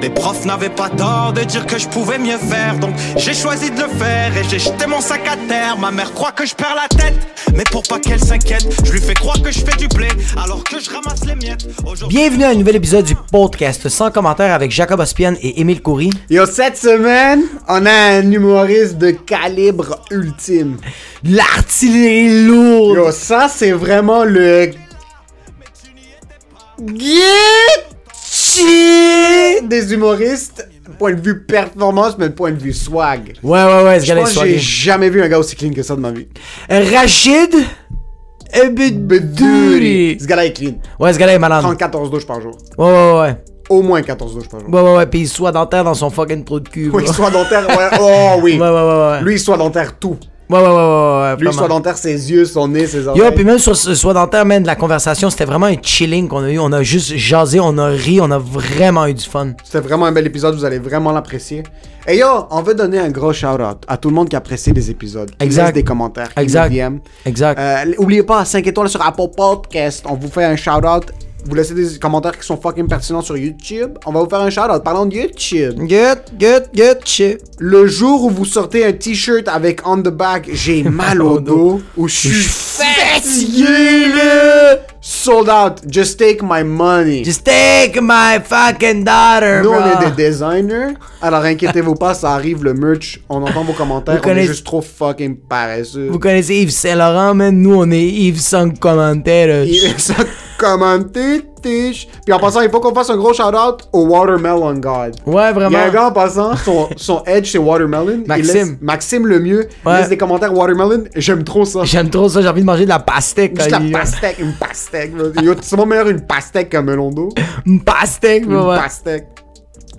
Les profs n'avaient pas tort de dire que je pouvais mieux faire, donc j'ai choisi de le faire et j'ai jeté mon sac à terre. Ma mère croit que je perds la tête, mais pour pas qu'elle s'inquiète, je lui fais croire que je fais du blé alors que je ramasse les miettes. Bienvenue à un nouvel épisode du podcast sans commentaire avec Jacob Ospian et Émile Coury. Yo, cette semaine, on a un humoriste de calibre ultime. L'artillerie lourde. Yo, ça, c'est vraiment le. Des humoristes. Point de vue performance, mais point de vue swag. Ouais, ouais, ouais, ce gars-là que j'ai jamais vu un gars aussi clean que ça de ma vie. Rachid Bedouri. Ce gars-là est clean. Ouais, ce gars-là est malade. Prend 14 douches par jour. Ouais, ouais, ouais. Au moins 14 douches par jour. Ouais, ouais, ouais. Puis il soit dentaire dans son fucking trou de cul. Oui, soit dentaire, ouais. Oh oui. Ouais, ouais, ouais, ouais. Lui, soit dentaire, tout. Ouais, ouais, ouais, ouais. Lui, soit dentaire, ses yeux, son nez, ses oreilles. Yo, puis même sur ce soir dentaire, man, de la conversation, c'était vraiment un chilling qu'on a eu. On a juste jasé, on a ri, on a vraiment eu du fun. C'était vraiment un bel épisode, vous allez vraiment l'apprécier. Et yo, on veut donner un gros shout-out à tout le monde qui apprécie les épisodes. Qui Exact. laisse des commentaires, qui Exact. nous. Exact. Euh, oubliez pas, 5 étoiles sur Apple Podcast. On vous fait un shout-out. Vous laissez des commentaires qui sont fucking pertinents sur YouTube. On va vous faire un shout-out. Parlons de YouTube. Good, good, good shit. Le jour où vous sortez un t-shirt avec on the back, j'ai mal au dos, ou je suis fatigué, là. Sold out. Just take my money. Just take my fucking daughter, Nous, bro. on est des designers. Alors, inquiétez-vous pas, ça arrive le merch. On entend vos commentaires. Vous on est connaissez- juste trop fucking paresseux. Vous connaissez Yves Saint-Laurent, man? Nous, on est Yves sans commentaire. Il ça commenter, tiche. Puis en passant, il faut qu'on fasse un gros shout-out au Watermelon God. Ouais, Il y vraiment. a un gars en passant, son, son edge c'est Watermelon. Maxime. laisse- Maxime le mieux. Il Ouais. laisse des commentaires Watermelon. J'aime trop ça. J'aime trop ça, j'ai envie de manger de la pastèque. Juste la il- pastèque, une pastèque. C'est mon meilleur une pastèque qu'un melon d'eau. Une pastèque, Une ouais. pastèque.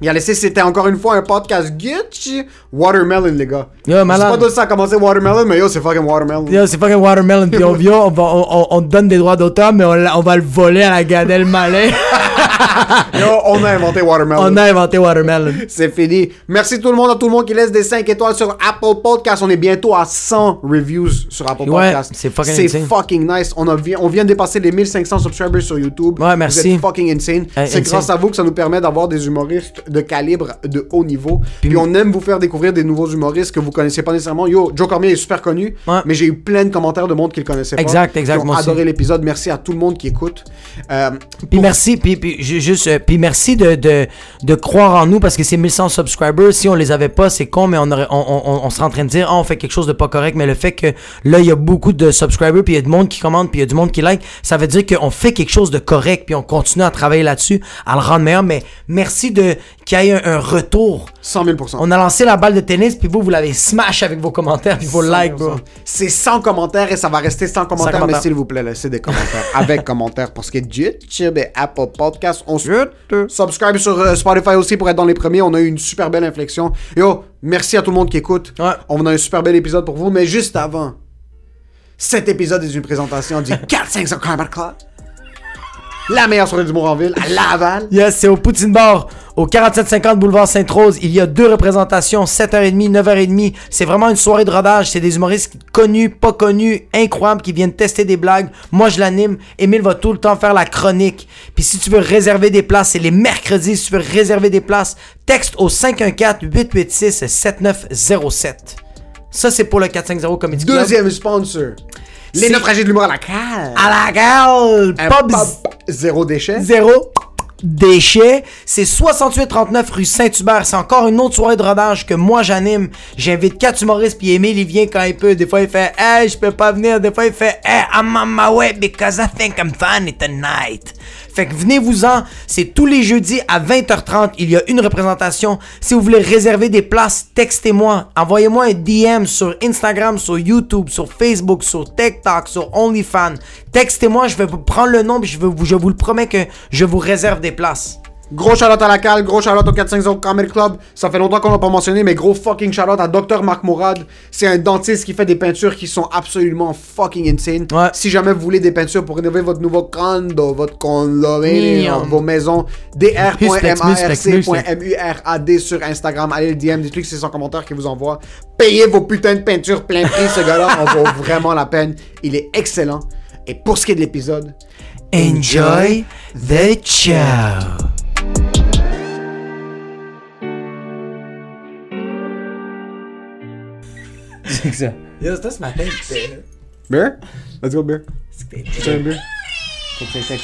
Il a laissé, c'était encore une fois un podcast Gucci Watermelon, les gars. Yo, Je sais malade. pas d'où ça a commencé Watermelon, mais yo, c'est fucking Watermelon. Yo, c'est fucking watermelon, pis on vient, on, va, on, donne des droits d'auteur, mais on, va le voler à la Gadelle Malin. Yo, on a inventé Watermelon. on a inventé watermelon. C'est fini. Merci tout le monde, à tout le monde qui laisse des 5 étoiles sur Apple Podcast. On est bientôt à 100 reviews sur Apple Ouais, Podcast. c'est fucking C'est fucking nice. On, a, on vient de dépasser les 1500 subscribers sur YouTube. Ouais, merci. Vous êtes fucking insane. C'est grâce à vous que ça nous permet d'avoir des humoristes de calibre de haut niveau. Puis, on aime vous faire découvrir des nouveaux humoristes que vous connaissez pas nécessairement. Yo, Joe Cormier est super connu, Ouais. mais j'ai eu plein de commentaires de monde qui le connaissait pas. Exact, exact, Qui ont adoré l'épisode. Merci à tout le monde qui écoute. Euh, Puis merci, puis, puis ju- juste, euh, puis merci de, de, de croire en nous parce que ces 1100 subscribers, si on les avait pas, c'est con, mais on, aurait, on, on, on, on serait en train de dire, Ah, on fait quelque chose de pas correct, mais le fait que là, il y a beaucoup de subscribers, puis il y a du monde qui commente, puis il y a du monde qui like, ça veut dire qu'on fait quelque chose de correct, puis on continue à travailler là-dessus, à le rendre meilleur, mais merci de qu'il y ait un, un retour. 100 000 On a lancé la balle de tennis, puis vous, vous l'avez smash avec vos commentaires, puis vos likes, bro. C'est 100 commentaires et ça va rester 100 commentaires, mais commentaires. s'il vous plaît, laissez des commentaires avec commentaires parce que YouTube et Apple Podcast, on se subscribe sur euh, Spotify aussi pour être dans les premiers. On a eu une super belle inflexion. Yo, merci à tout le monde qui écoute. Ouais. On a un super bel épisode pour vous, mais juste avant, cet épisode est une présentation du 4-5 Combat Club. La meilleure soirée d'humour en ville, à Laval. Yes, c'est au Poutine Bar, au 4750 boulevard Sainte-Rose. Il y a deux représentations, 7h30, 9h30. C'est vraiment une soirée de rodage. C'est des humoristes connus, pas connus, incroyables, qui viennent tester des blagues. Moi, je l'anime. Émile va tout le temps faire la chronique. Puis si tu veux réserver des places, c'est les mercredis. Si tu veux réserver des places, texte au 514-886-7907. Ça, c'est pour le 450 Comedy Club. Deuxième sponsor. Les naufragés de l'humour à la cale. À la Pub pub zéro déchet. Zéro déchet. C'est 6839 rue Saint-Hubert. C'est encore une autre soirée de rodage que moi j'anime. J'invite quatre humoristes puis Emile il vient quand il peut. Des fois il fait Hey, je peux pas venir. Des fois il fait Hey, I'm on my way because I think I'm funny tonight. Fait que venez-vous-en. C'est tous les jeudis à 20h30. Il y a une représentation. Si vous voulez réserver des places, textez-moi. Envoyez-moi un DM sur Instagram, sur YouTube, sur Facebook, sur TikTok, sur OnlyFans. Textez-moi, je vais vous prendre le nom je, vous- je vous le promets que je vous réserve des places. Gros shout à la cale, gros shout au 450 Comedy Club. Ça fait longtemps qu'on l'a pas mentionné, mais gros fucking shout à Dr Marc Mourad. C'est un dentiste qui fait des peintures qui sont absolument fucking insane. Ouais. Si jamais vous voulez des peintures pour rénover votre nouveau condo, votre condominium, vos maisons, dr.marc.murad sur Instagram. Allez le DM, dites-lui que c'est son commentaire qui vous envoie. Payez vos putains de peintures plein prix, ce gars-là en vaut vraiment la peine. Il est excellent. Et pour ce qui est de l'épisode, Enjoy the show. C'est que ça. Yo, c'était ce matin. c'était- Beer? Let's go, Beer. veux un Beer? Check, check, check.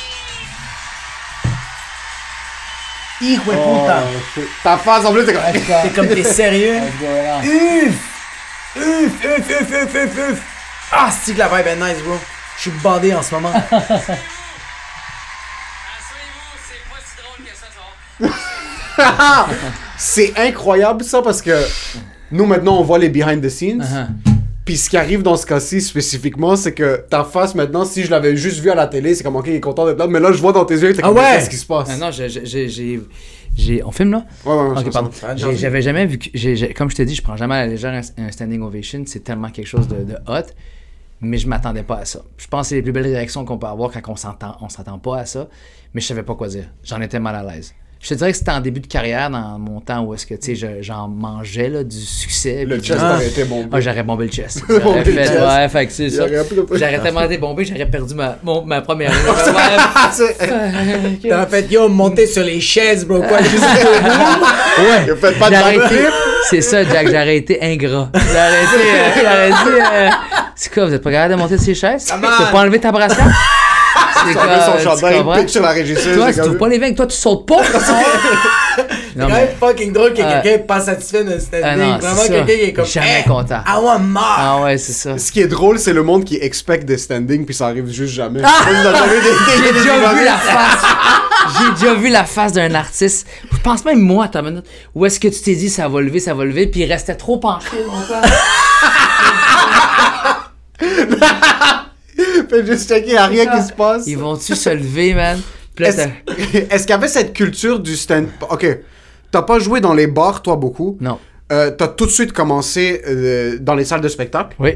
Hijo de puta. shit. Ta face en plus, t'es comme. T'es comme t'es sérieux? Uf, uf, uf, uf, uf, uf! Ah, c'est que la vibe est nice, bro. Je suis bandé en ce moment. C'est incroyable ça parce que nous maintenant on voit les behind the scenes. Uh-huh. Puis ce qui arrive dans ce cas-ci spécifiquement, c'est que ta face maintenant, si je l'avais juste vu à la télé, c'est comme ok, il est content d'être là. Mais là, je vois dans tes yeux, t'es Ah comme ouais? qu'est-ce qui se passe? Ah non, j'ai- j'ai- On filme là? Ouais, ouais, ouais, Ok, c'est pardon. ça. J'ai- J'avais jamais vu. que- comme je t'ai dit, je prends jamais à la légère un, un standing ovation. C'est tellement quelque chose de, de hot. Mais je m'attendais pas à ça. Je pense que c'est les plus belles réactions qu'on peut avoir quand on s'entend, on s'attend pas à ça. Mais je savais pas quoi dire. J'en étais mal à l'aise. Je te dirais que c'était en début de carrière, dans mon temps où est-ce que, tu sais, je- j'en mangeais, là, du succès. Le chest aurait été bon. Ah, j'aurais bombé le chest. Bombé J'aurais le fait, chest. ouais, fait que c'est ça. J'aurais tellement été bombé, j'aurais perdu ma, mon- ma première ligne. T'as fait, yo, monter sur les chaises, bro. Quoi, juste Ouais. Il a fait pas de C'est ça, Jack, j'aurais été ingrat. J'aurais été. euh, j'aurais dit. euh, c'est quoi, vous êtes pas capable de monter sur ces chaises? Peux pas enlever ta brassière? Il son tu chandail, il pitch sur la régisseuse. Toi, tu trouves pas les veines, toi, tu sautes pas. C'est quand même fucking drôle que quelqu'un est pas satisfait d'un standing. Ah non, c'est Vraiment, ça. quelqu'un qui est comme. Jamais content. I want more! Ah ouais, c'est ça. Ce qui est drôle, c'est le monde qui expecte des standings, puis ça arrive juste jamais. Ah! J'ai déjà vu la face. J'ai déjà vu la face d'un artiste. Je pense même moi, ta minute. Où est-ce que tu t'es dit ça va lever, ça va lever, puis il restait trop penché longtemps. Fais juste checker, y a rien qui se passe. Ils vont-tu se lever, man? Est-ce qu'il y avait cette culture du stand... Ok, t'as pas joué dans les bars, toi, beaucoup? Non. Euh, t'as tout de suite commencé euh, dans les salles de spectacle, Oui.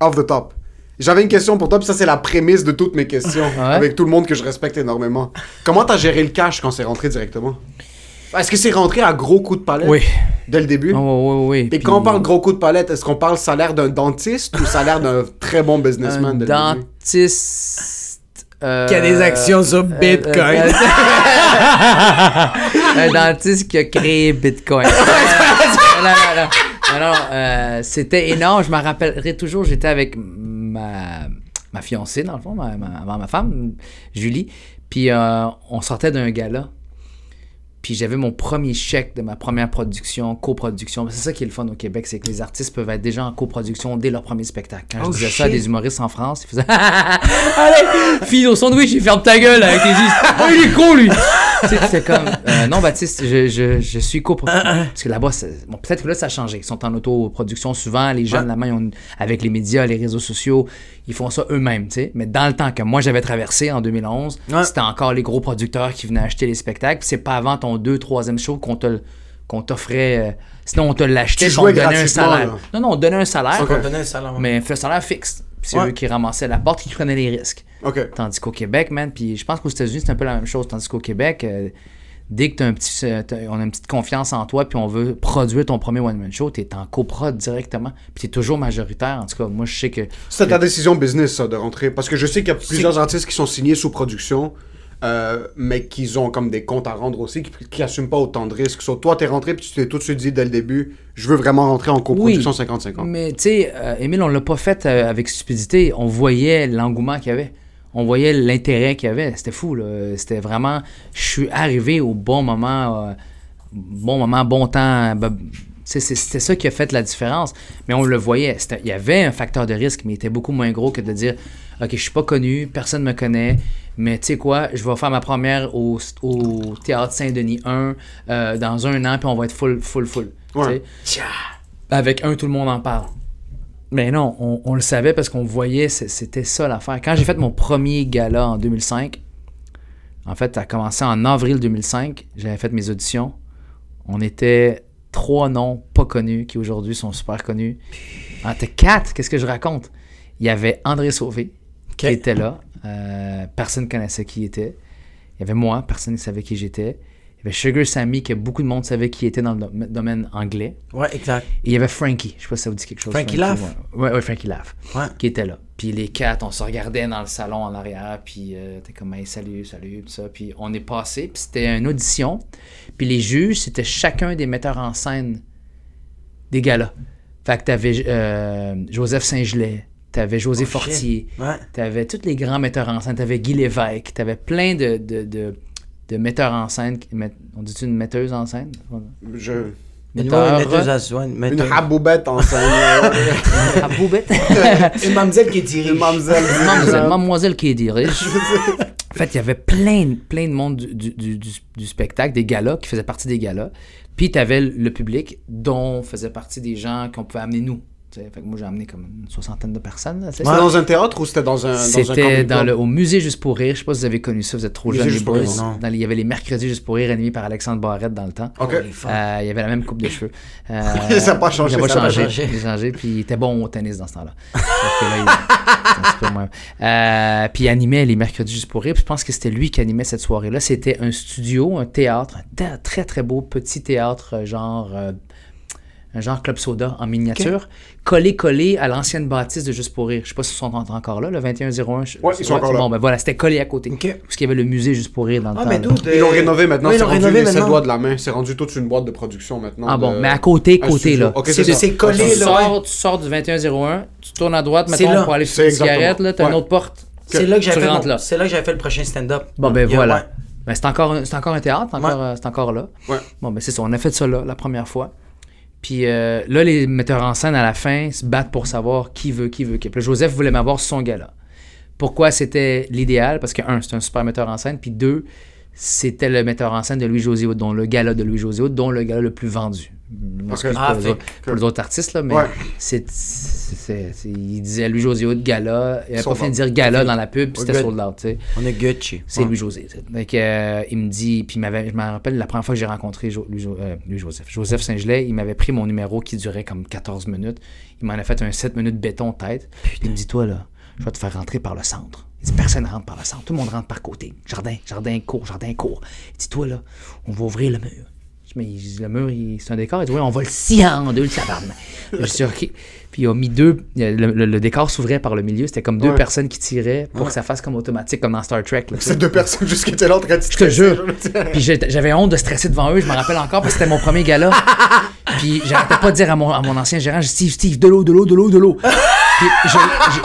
off the top. J'avais une question pour toi, puis ça, c'est la prémisse de toutes mes questions, Ouais? avec tout le monde que je respecte énormément. Comment t'as géré le cash quand c'est rentré directement? Est-ce que c'est rentré à gros coups de palette? Oui. dès le début? Oh, oui, oui, oui. Et quand on parle gros coups de palette, est-ce qu'on parle salaire d'un dentiste ou salaire d'un très bon un businessman début? dentiste. euh, Qui a des actions sur euh, Bitcoin. euh, un dentiste qui a créé Bitcoin. non, non, non. Non, non, euh, c'était énorme. Je me rappellerai toujours, j'étais avec ma, ma fiancée, dans le fond, ma, ma, ma femme, Julie. Puis euh, on sortait d'un gala. Puis j'avais mon premier chèque de ma première production, coproduction. C'est ça qui est le fun au Québec, c'est que les artistes peuvent être déjà en coproduction dès leur premier spectacle. Quand Oh, je disais ça à des humoristes en France, ils faisaient Allez, fille au sandwich, il ferme ta gueule avec les. Oh, il est con, lui! C'est comme euh, Non, Baptiste, je, je, je suis coproducteur. Parce que là-bas, bon, peut-être que là, ça a changé. Ils sont en autoproduction souvent. Les jeunes, là-bas, ont- avec les médias, les réseaux sociaux, ils font ça eux-mêmes, tu sais. Mais dans le temps que moi, j'avais traversé en 2011, Ouais. c'était encore les gros producteurs qui venaient acheter les spectacles. C'est pas avant ton deux, troisième show qu'on te qu'on t'offrait. euh, sinon, on te l'achetait, on jouais te donnait un gratuitement, salaire. là. Non, non, on te donnait un salaire, On donnait un salaire. mais un salaire fixe. C'est Ouais. eux qui ramassaient la porte, qui prenaient les risques. Tandis qu'au Québec, man, puis je pense qu'aux États-Unis, c'est un peu la même chose. Tandis qu'au Québec, euh, dès que t'as un petit, euh, on a une petite confiance en toi, puis on veut produire ton premier one-man show, t'es en coprod directement. Puis t'es toujours majoritaire. En tout cas, moi, je sais que. C'était ta décision business, ça, de rentrer. Parce que je sais qu'il y a plusieurs artistes qui sont signés sous production, euh, mais qui ont comme des comptes à rendre aussi, qui, qui assument pas autant de risques. So, toi, t'es rentré, puis tu t'es tout de suite dit dès le début, je veux vraiment rentrer en coproduction 50-50. Mais tu sais, euh, Émile, on l'a pas fait euh, avec stupidité. On voyait l'engouement qu'il y avait. On voyait l'intérêt qu'il y avait. C'était fou, là. C'était vraiment. Je suis arrivé au bon moment. euh, bon moment, bon temps. tu c'est- C'était ça qui a fait la différence. Mais on le voyait. Il y avait un facteur de risque, mais il était beaucoup moins gros que de dire Ok, je suis pas connu, personne me connaît, mais tu sais quoi, je vais faire ma première au, au Théâtre Saint-Denis 1 euh, dans un an, puis on va être full, full, full. Ouais. Avec un, tout le monde en parle. Mais non, on, on le savait parce qu'on voyait, c'était ça l'affaire. Quand j'ai fait mon premier gala en 2005, en fait, ça a commencé en avril 2005, j'avais fait mes auditions. On était trois noms pas connus qui aujourd'hui sont super connus. Ah, t'es quatre, qu'est-ce que je raconte? Il y avait André Sauvé qui était là. Euh, personne ne connaissait qui il était. Il y avait moi, personne ne savait qui j'étais. Il y avait Sugar Sammy, que beaucoup de monde savait qui était dans le dom- domaine anglais. Ouais, exact. Et il y avait Frankie. Je sais pas si ça vous dit quelque chose. Frankie Laff. Ouais, ouais, ouais, Frankie Laff. Ouais. Qui était là. Puis les quatre, on se regardait dans le salon en arrière. Puis euh, t'es comme, hey, salut, salut, tout ça. Puis on est passé. Puis c'était une audition. Puis les juges, c'était chacun des metteurs en scène des galas. Fait que t'avais euh, Joseph Saint-Gelais. T'avais José Oh. Fortier. Ouais. T'avais tous les grands metteurs en scène. T'avais Guy Lévesque. T'avais plein de, de, de, de metteurs en scène. On dit une metteuse en scène? Je... Une Metteur. metteuse à une Une raboubette en scène. À Boubette. Une mamzelle qui dirige. Une mamzelle. Mademoiselle, mademoiselle qui dirige. En fait, il y avait plein, plein de monde du, du, du- du- du spectacle, des galas, qui faisaient partie des galas. Puis tu avais le public dont faisaient partie des gens qu'on pouvait amener nous. Fait que moi, j'ai amené comme une soixantaine de personnes. C'était dans un théâtre ou c'était dans un. C'était dans le, au musée Juste pour rire. Je sais pas si vous avez connu ça, vous êtes trop les Juste pour boys. rire, non. Dans les- il y avait les mercredis Juste pour rire animés par Alexandre Barrette dans le temps. Euh, il y avait la même coupe de cheveux. Euh, Ça a pas changé, Il n'a pas ça a pas changé. Il changé, puis il était bon au tennis dans ce temps-là. Euh, puis il animait les mercredis juste pour rire. Puis je pense que c'était lui qui animait cette soirée-là. C'était un studio, un théâtre, un très très beau petit théâtre, euh, genre. Un genre club soda en miniature, collé collé à l'ancienne bâtisse de Juste pour rire. Je sais pas si ils sont en- encore là, le 2101. je- Ouais, ils sont encore là. Bon, ben voilà, c'était collé à côté. Parce qu'il y avait le musée Juste pour rire dans le Ah, temps. mais Ils l'ont rénové maintenant, Oui, ils c'est rendu rénové les sept maintenant. doigts de la main. C'est rendu toute une boîte de production maintenant. Ah bon, de- mais à côté, côté studio. là. Ok, C'est c'est ça. c'est collé, tu, là, sors, tu sors du 2101, tu tournes à droite, là. pour aller fumer une cigarette, là, t'as une autre porte. C'est là que j'avais fait, c'est là que j'avais fait le prochain stand-up. Bon, ben voilà. ouais. Ben, c'est encore, encore un théâtre, c'est encore, euh, c'est encore là. Ouais. Bon, ben c'est ça, on a fait ça là, la première fois. Puis euh, là, les metteurs en scène, à la fin, se battent pour savoir qui veut, qui veut, qui. Là, Joseph voulait m'avoir son gala. Pourquoi c'était l'idéal? Parce que, un, c'est un super metteur en scène, puis deux, c'était le metteur en scène de Louis-José dont le gala de Louis-José dont le gala le plus vendu. Je m'excuse Ok. pour, Ah, les autres, pour les autres artistes, là, mais Ouais. c'est, c'est- c'est- c'est- il disait Louis-José Hood, gala. Il avait Sold pas fini de dire gala dans la pub, puis c'était sold out, tu sais. On est Gucci. C'est Louis-José. que, euh, il me dit, puis il m'avait, je me rappelle la première fois que j'ai rencontré Jo- Louis, euh, Louis-Joseph. Joseph Saint-Gelais, il m'avait pris mon numéro qui durait comme 14 minutes. Il m'en a fait un 7 minutes béton tête. Puis il me dit, toi là, je vais te faire rentrer par le centre. Il dit, personne ne rentre par le centre. Tout le monde rentre par côté. Jardin, jardin, court, jardin, court. Il dit, toi là, on va ouvrir le mur. Je dis, mais il le mur, c'est un décor. Il dit, oui, on va le scier en deux, le tabarnak. Je dis, OK. Puis il a mis deux. Le, le- le décor s'ouvrait par le milieu. C'était comme deux Ouais. personnes qui tiraient pour que ça fasse comme automatique, comme dans Star Trek. C'est deux personnes juste qui étaient là en train de Je te jure. Puis j'avais honte de stresser devant eux, je me rappelle encore parce que c'était mon premier gala. Puis j'arrêtais pas de dire à mon, à mon ancien gérant, je dis, Steve, Steve, de l'eau, de l'eau, de l'eau, de l'eau.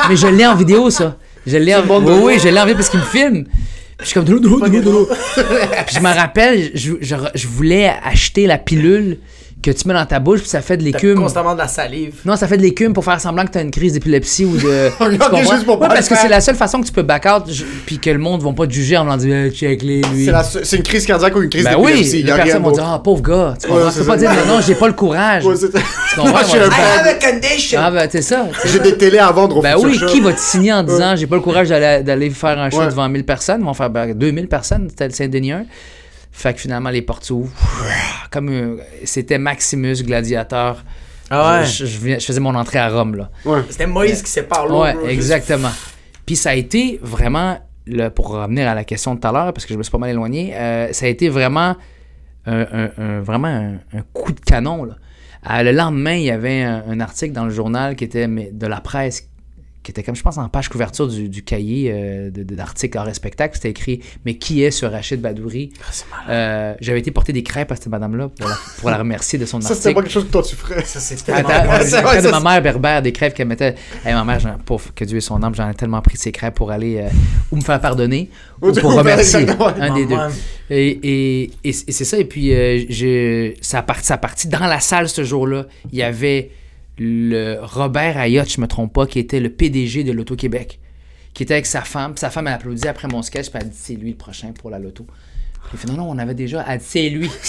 Mais je l'ai en vidéo, ça. Je l'ai en bon de Oui, oui, je l'ai parce qu'il me filme. Puis je suis comme de l'eau, de l'eau, de l'eau, de l'eau. Puis je me rappelle, je, je, je voulais acheter la pilule que tu mets dans ta bouche, puis ça fait de l'écume. constamment de la salive. Non, ça fait de l'écume pour faire semblant que t'as une crise d'épilepsie ou de. tu juste pour Ouais, pas parce que c'est la seule façon que tu peux back out, puis que le monde ne va pas te juger en me disant, Eh, check les lui. C'est c'est une crise cardiaque ou une crise Ben d'épilepsie. oui, les personnes vont dire. Ah, pauvre gars. Tu comprends? Ouais, tu peux c'est pas dire Non, non, j'ai pas le courage. Ouais, c'est- Tu comprends? Moi, je suis un I fan. have a condition. Ah, ben, c'est ça. tu. J'ai des télés à vendre au Ben oui, qui va te signer en disant J'ai pas le courage d'aller d'aller faire un show devant 1000 personnes Ils vont faire ben, 2000 personnes, c'était le Saint-Denis 1. Fait que finalement, les portes s'ouvrent. Comme euh, c'était Maximus, gladiateur. Ah ouais. Je, je viens- je faisais mon entrée à Rome, là. Ouais. C'était Moïse qui sépare l'eau. Ouais, bro, juste- exactement. Puis ça a été vraiment, le, pour revenir à la question de tout à l'heure, parce que je me suis pas mal éloigné, euh, ça a été vraiment un, un- un- vraiment un, un coup de canon. Là. Euh, le lendemain, il y avait un, un article dans le journal qui était mais, de la presse, qui était comme, je pense, en page couverture du, du cahier euh, de- de- d'articles hors spectacle. C'était écrit Mais qui est ce Rachid Badouri? Ah, Euh, J'avais été porter des crêpes à cette madame-là pour la, pour la remercier de son Ça, article. c'était pas quelque chose que toi tu ferais. Ça, c'est tellement- ouais, de ça, ma mère berbère des crêpes qu'elle mettait. Hey, ma mère, pauvre, que Dieu ait son âme, j'en ai tellement pris de ses crêpes pour aller euh, ou me faire pardonner ou Ou pour faire remercier. exactement. Un des deux. Et, et, et, et c'est ça. Et puis, euh, je, ça, a parti, ça a parti dans la salle ce jour-là. Il y avait le Robert Ayotte, je me trompe pas, qui était le PDG de l'Auto-Québec, qui était avec sa femme. Sa femme, elle applaudit après mon sketch, puis elle dit c'est lui le prochain pour la loto. Puis il fait non, non, on avait déjà. Elle dit c'est lui.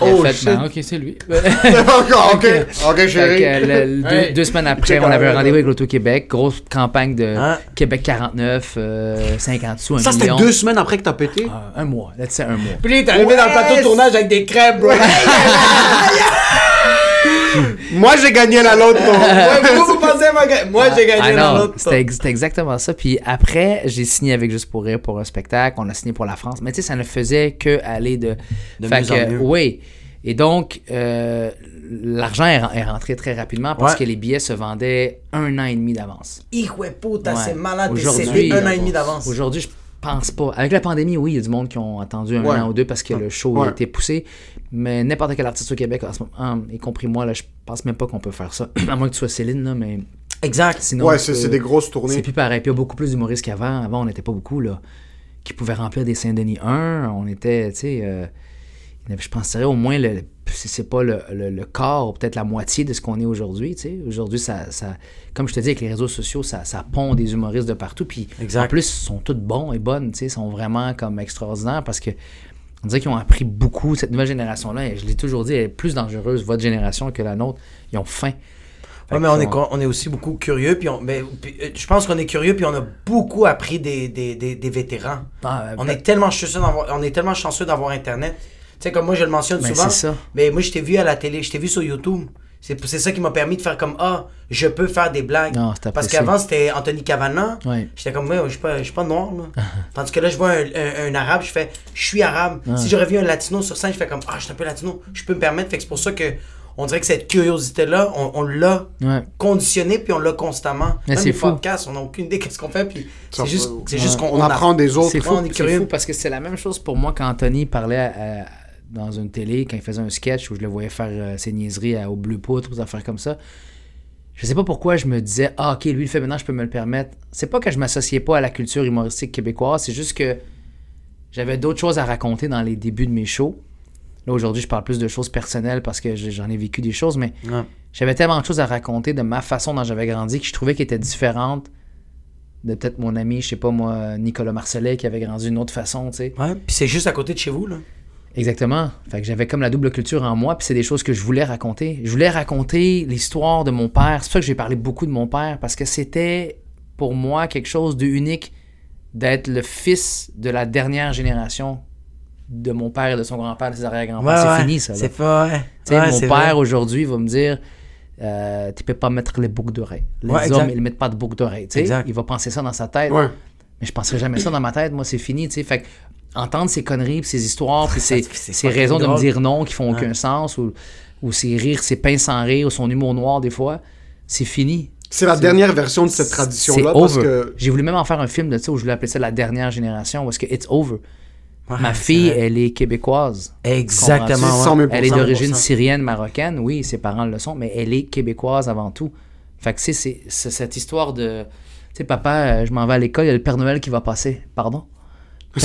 Oh, fait, shit. Ben, ok, c'est lui. Ok. Ok, chérie. euh, le- deux, semaines après, on avait un rendez-vous avec l'Auto-Québec. Grosse campagne de Hein? Québec 49, euh, 50 sous, un Ça, c'était deux semaines après que t'as pété? Euh, un mois. Là, c'est un mois. Puis là, t'es arrivé dans le plateau de tournage avec des crêpes, bro. Moi, j'ai gagné la loto. Ouais, vous, vous pensez à ma ga- Moi, j'ai gagné Ah la loto. c'était ex- c'était exactement ça. Puis après, j'ai signé avec Juste pour rire pour un spectacle. On a signé pour la France. Mais tu sais, ça ne faisait que aller de. De Fait mieux en que, mieux. Oui. Et donc, euh, l'argent est, ren- est rentré très rapidement parce Ouais. que les billets se vendaient un an et demi d'avance. Puta, Ouais. c'est malade. Aujourd'hui- un an et demi d'avance. Aujourd'hui, je pense pas. Avec la pandémie, oui, il y a du monde qui ont attendu un Ouais. an ou deux parce que le show a été poussé. Mais n'importe quel artiste au Québec, en ce moment, hein, y compris moi, là, je pense même pas qu'on peut faire ça. à moins que tu sois Céline, là, mais Exact. sinon. Ouais, c'est c'est des grosses C'est tournées. plus pareil. Puis il y a beaucoup plus d'humoristes qu'avant. Avant, on n'était pas beaucoup, là. Qui pouvaient remplir des Saint-Denis 1. On était, tu sais. euh, il y en avait- je penserais au moins, le, si c'est pas le, le, le ou peut-être la moitié de ce qu'on est aujourd'hui, tu sais. Aujourd'hui, ça, ça, comme je te dis, avec les réseaux sociaux, ça, ça pond des humoristes de partout. Puis Exact. en plus, ils sont tous bons et bonnes, tu sais. Ils sont vraiment comme extraordinaires parce que. On dirait qu'ils ont appris beaucoup. Cette nouvelle génération-là, et je l'ai toujours dit, elle est plus dangereuse, votre génération, que la nôtre. Ils ont faim. Ouais, mais on est, on est aussi beaucoup curieux. Puis on, mais, puis, euh, je pense qu'on est curieux, puis on a beaucoup appris des, des, des, des vétérans. Ah, On ben- est tellement chanceux d'avoir, on est tellement chanceux d'avoir Internet. Tu sais, comme moi, je le mentionne Ben, souvent. ça. Mais moi, je t'ai vu à la télé, je t'ai vu sur YouTube. C'est c'est ça qui m'a permis de faire comme Ah, je peux faire des blagues. Non, c'est Parce qu'avant, c'était Anthony Cavana. Ouais. J'étais comme, ouais, je suis pas, je suis pas noir, là. Tandis que là, je vois un, un- un arabe, je fais, je suis arabe. Si j'aurais vu un latino sur scène, je fais comme, ah, je suis un peu latino, je peux me permettre. Fait que c'est pour ça que, on dirait que cette curiosité-là, on, on l'a Ouais. conditionné, puis on l'a constamment. Mais c'est fou. podcasts, on n'a aucune idée qu'est-ce qu'on fait, puis c'est juste, juste qu'on On apprend des autres. C'est fou, on est c'est curieux. fou parce que c'est la même chose pour moi quand Anthony parlait à- à- dans une télé, quand il faisait un sketch où je le voyais faire euh, ses niaiseries à- au bleu poutre, aux affaires comme ça. Je sais pas pourquoi je me disais, ah ok, lui il le fait maintenant, je peux me le permettre. C'est pas que je m'associais pas à la culture humoristique québécoise, c'est juste que j'avais d'autres choses à raconter dans les débuts de mes shows. Là aujourd'hui, je parle plus de choses personnelles parce que je- j'en ai vécu des choses, mais Ouais. j'avais tellement de choses à raconter de ma façon dont j'avais grandi que je trouvais qu'elle était différente de peut-être mon ami, je sais pas moi, Nicolas Marcellet qui avait grandi d'une autre façon, tu sais. Ouais, puis c'est juste à côté de chez vous, là. Exactement. Fait que j'avais comme la double culture en moi, puis c'est des choses que je voulais raconter. Je voulais raconter l'histoire de mon père. C'est pour ça que j'ai parlé beaucoup de mon père, parce que c'était pour moi quelque chose de unique d'être le fils de la dernière génération de mon père et de son grand-père, de ses arrière-grands-pères. c'est fini, ça. C'est pas, ouais. Tu sais, Ouais, mon c'est père vrai. aujourd'hui va me dire euh, Tu peux pas mettre les boucles d'oreilles. Les Ouais, hommes, exact. ils mettent pas de boucles d'oreilles. tu sais. Exact. Il va penser ça dans sa tête. Ouais. Mais je penserai jamais ça dans ma tête. Moi, c'est fini. tu sais. Fait que entendre ces conneries, puis ces histoires, puis ces, ces raisons de me dire non qui font aucun sens, ou, ou ces rires, ces pinces sans rire, ou son humour noir des fois, c'est fini. C'est la dernière version de cette tradition-là parce que J'ai voulu même en faire un film de ça où je voulais appeler ça la dernière génération, parce que it's over. Ouais, Ma fille, elle est québécoise. Exactement. comprends-tu? ouais. 100 000 Elle est 100%. d'origine syrienne, marocaine, oui, ses parents le sont, mais elle est québécoise avant tout. Fait que c'est cette histoire de. Tu sais, papa, euh, je m'en vais à l'école, il y a le Père Noël qui va passer. Pardon?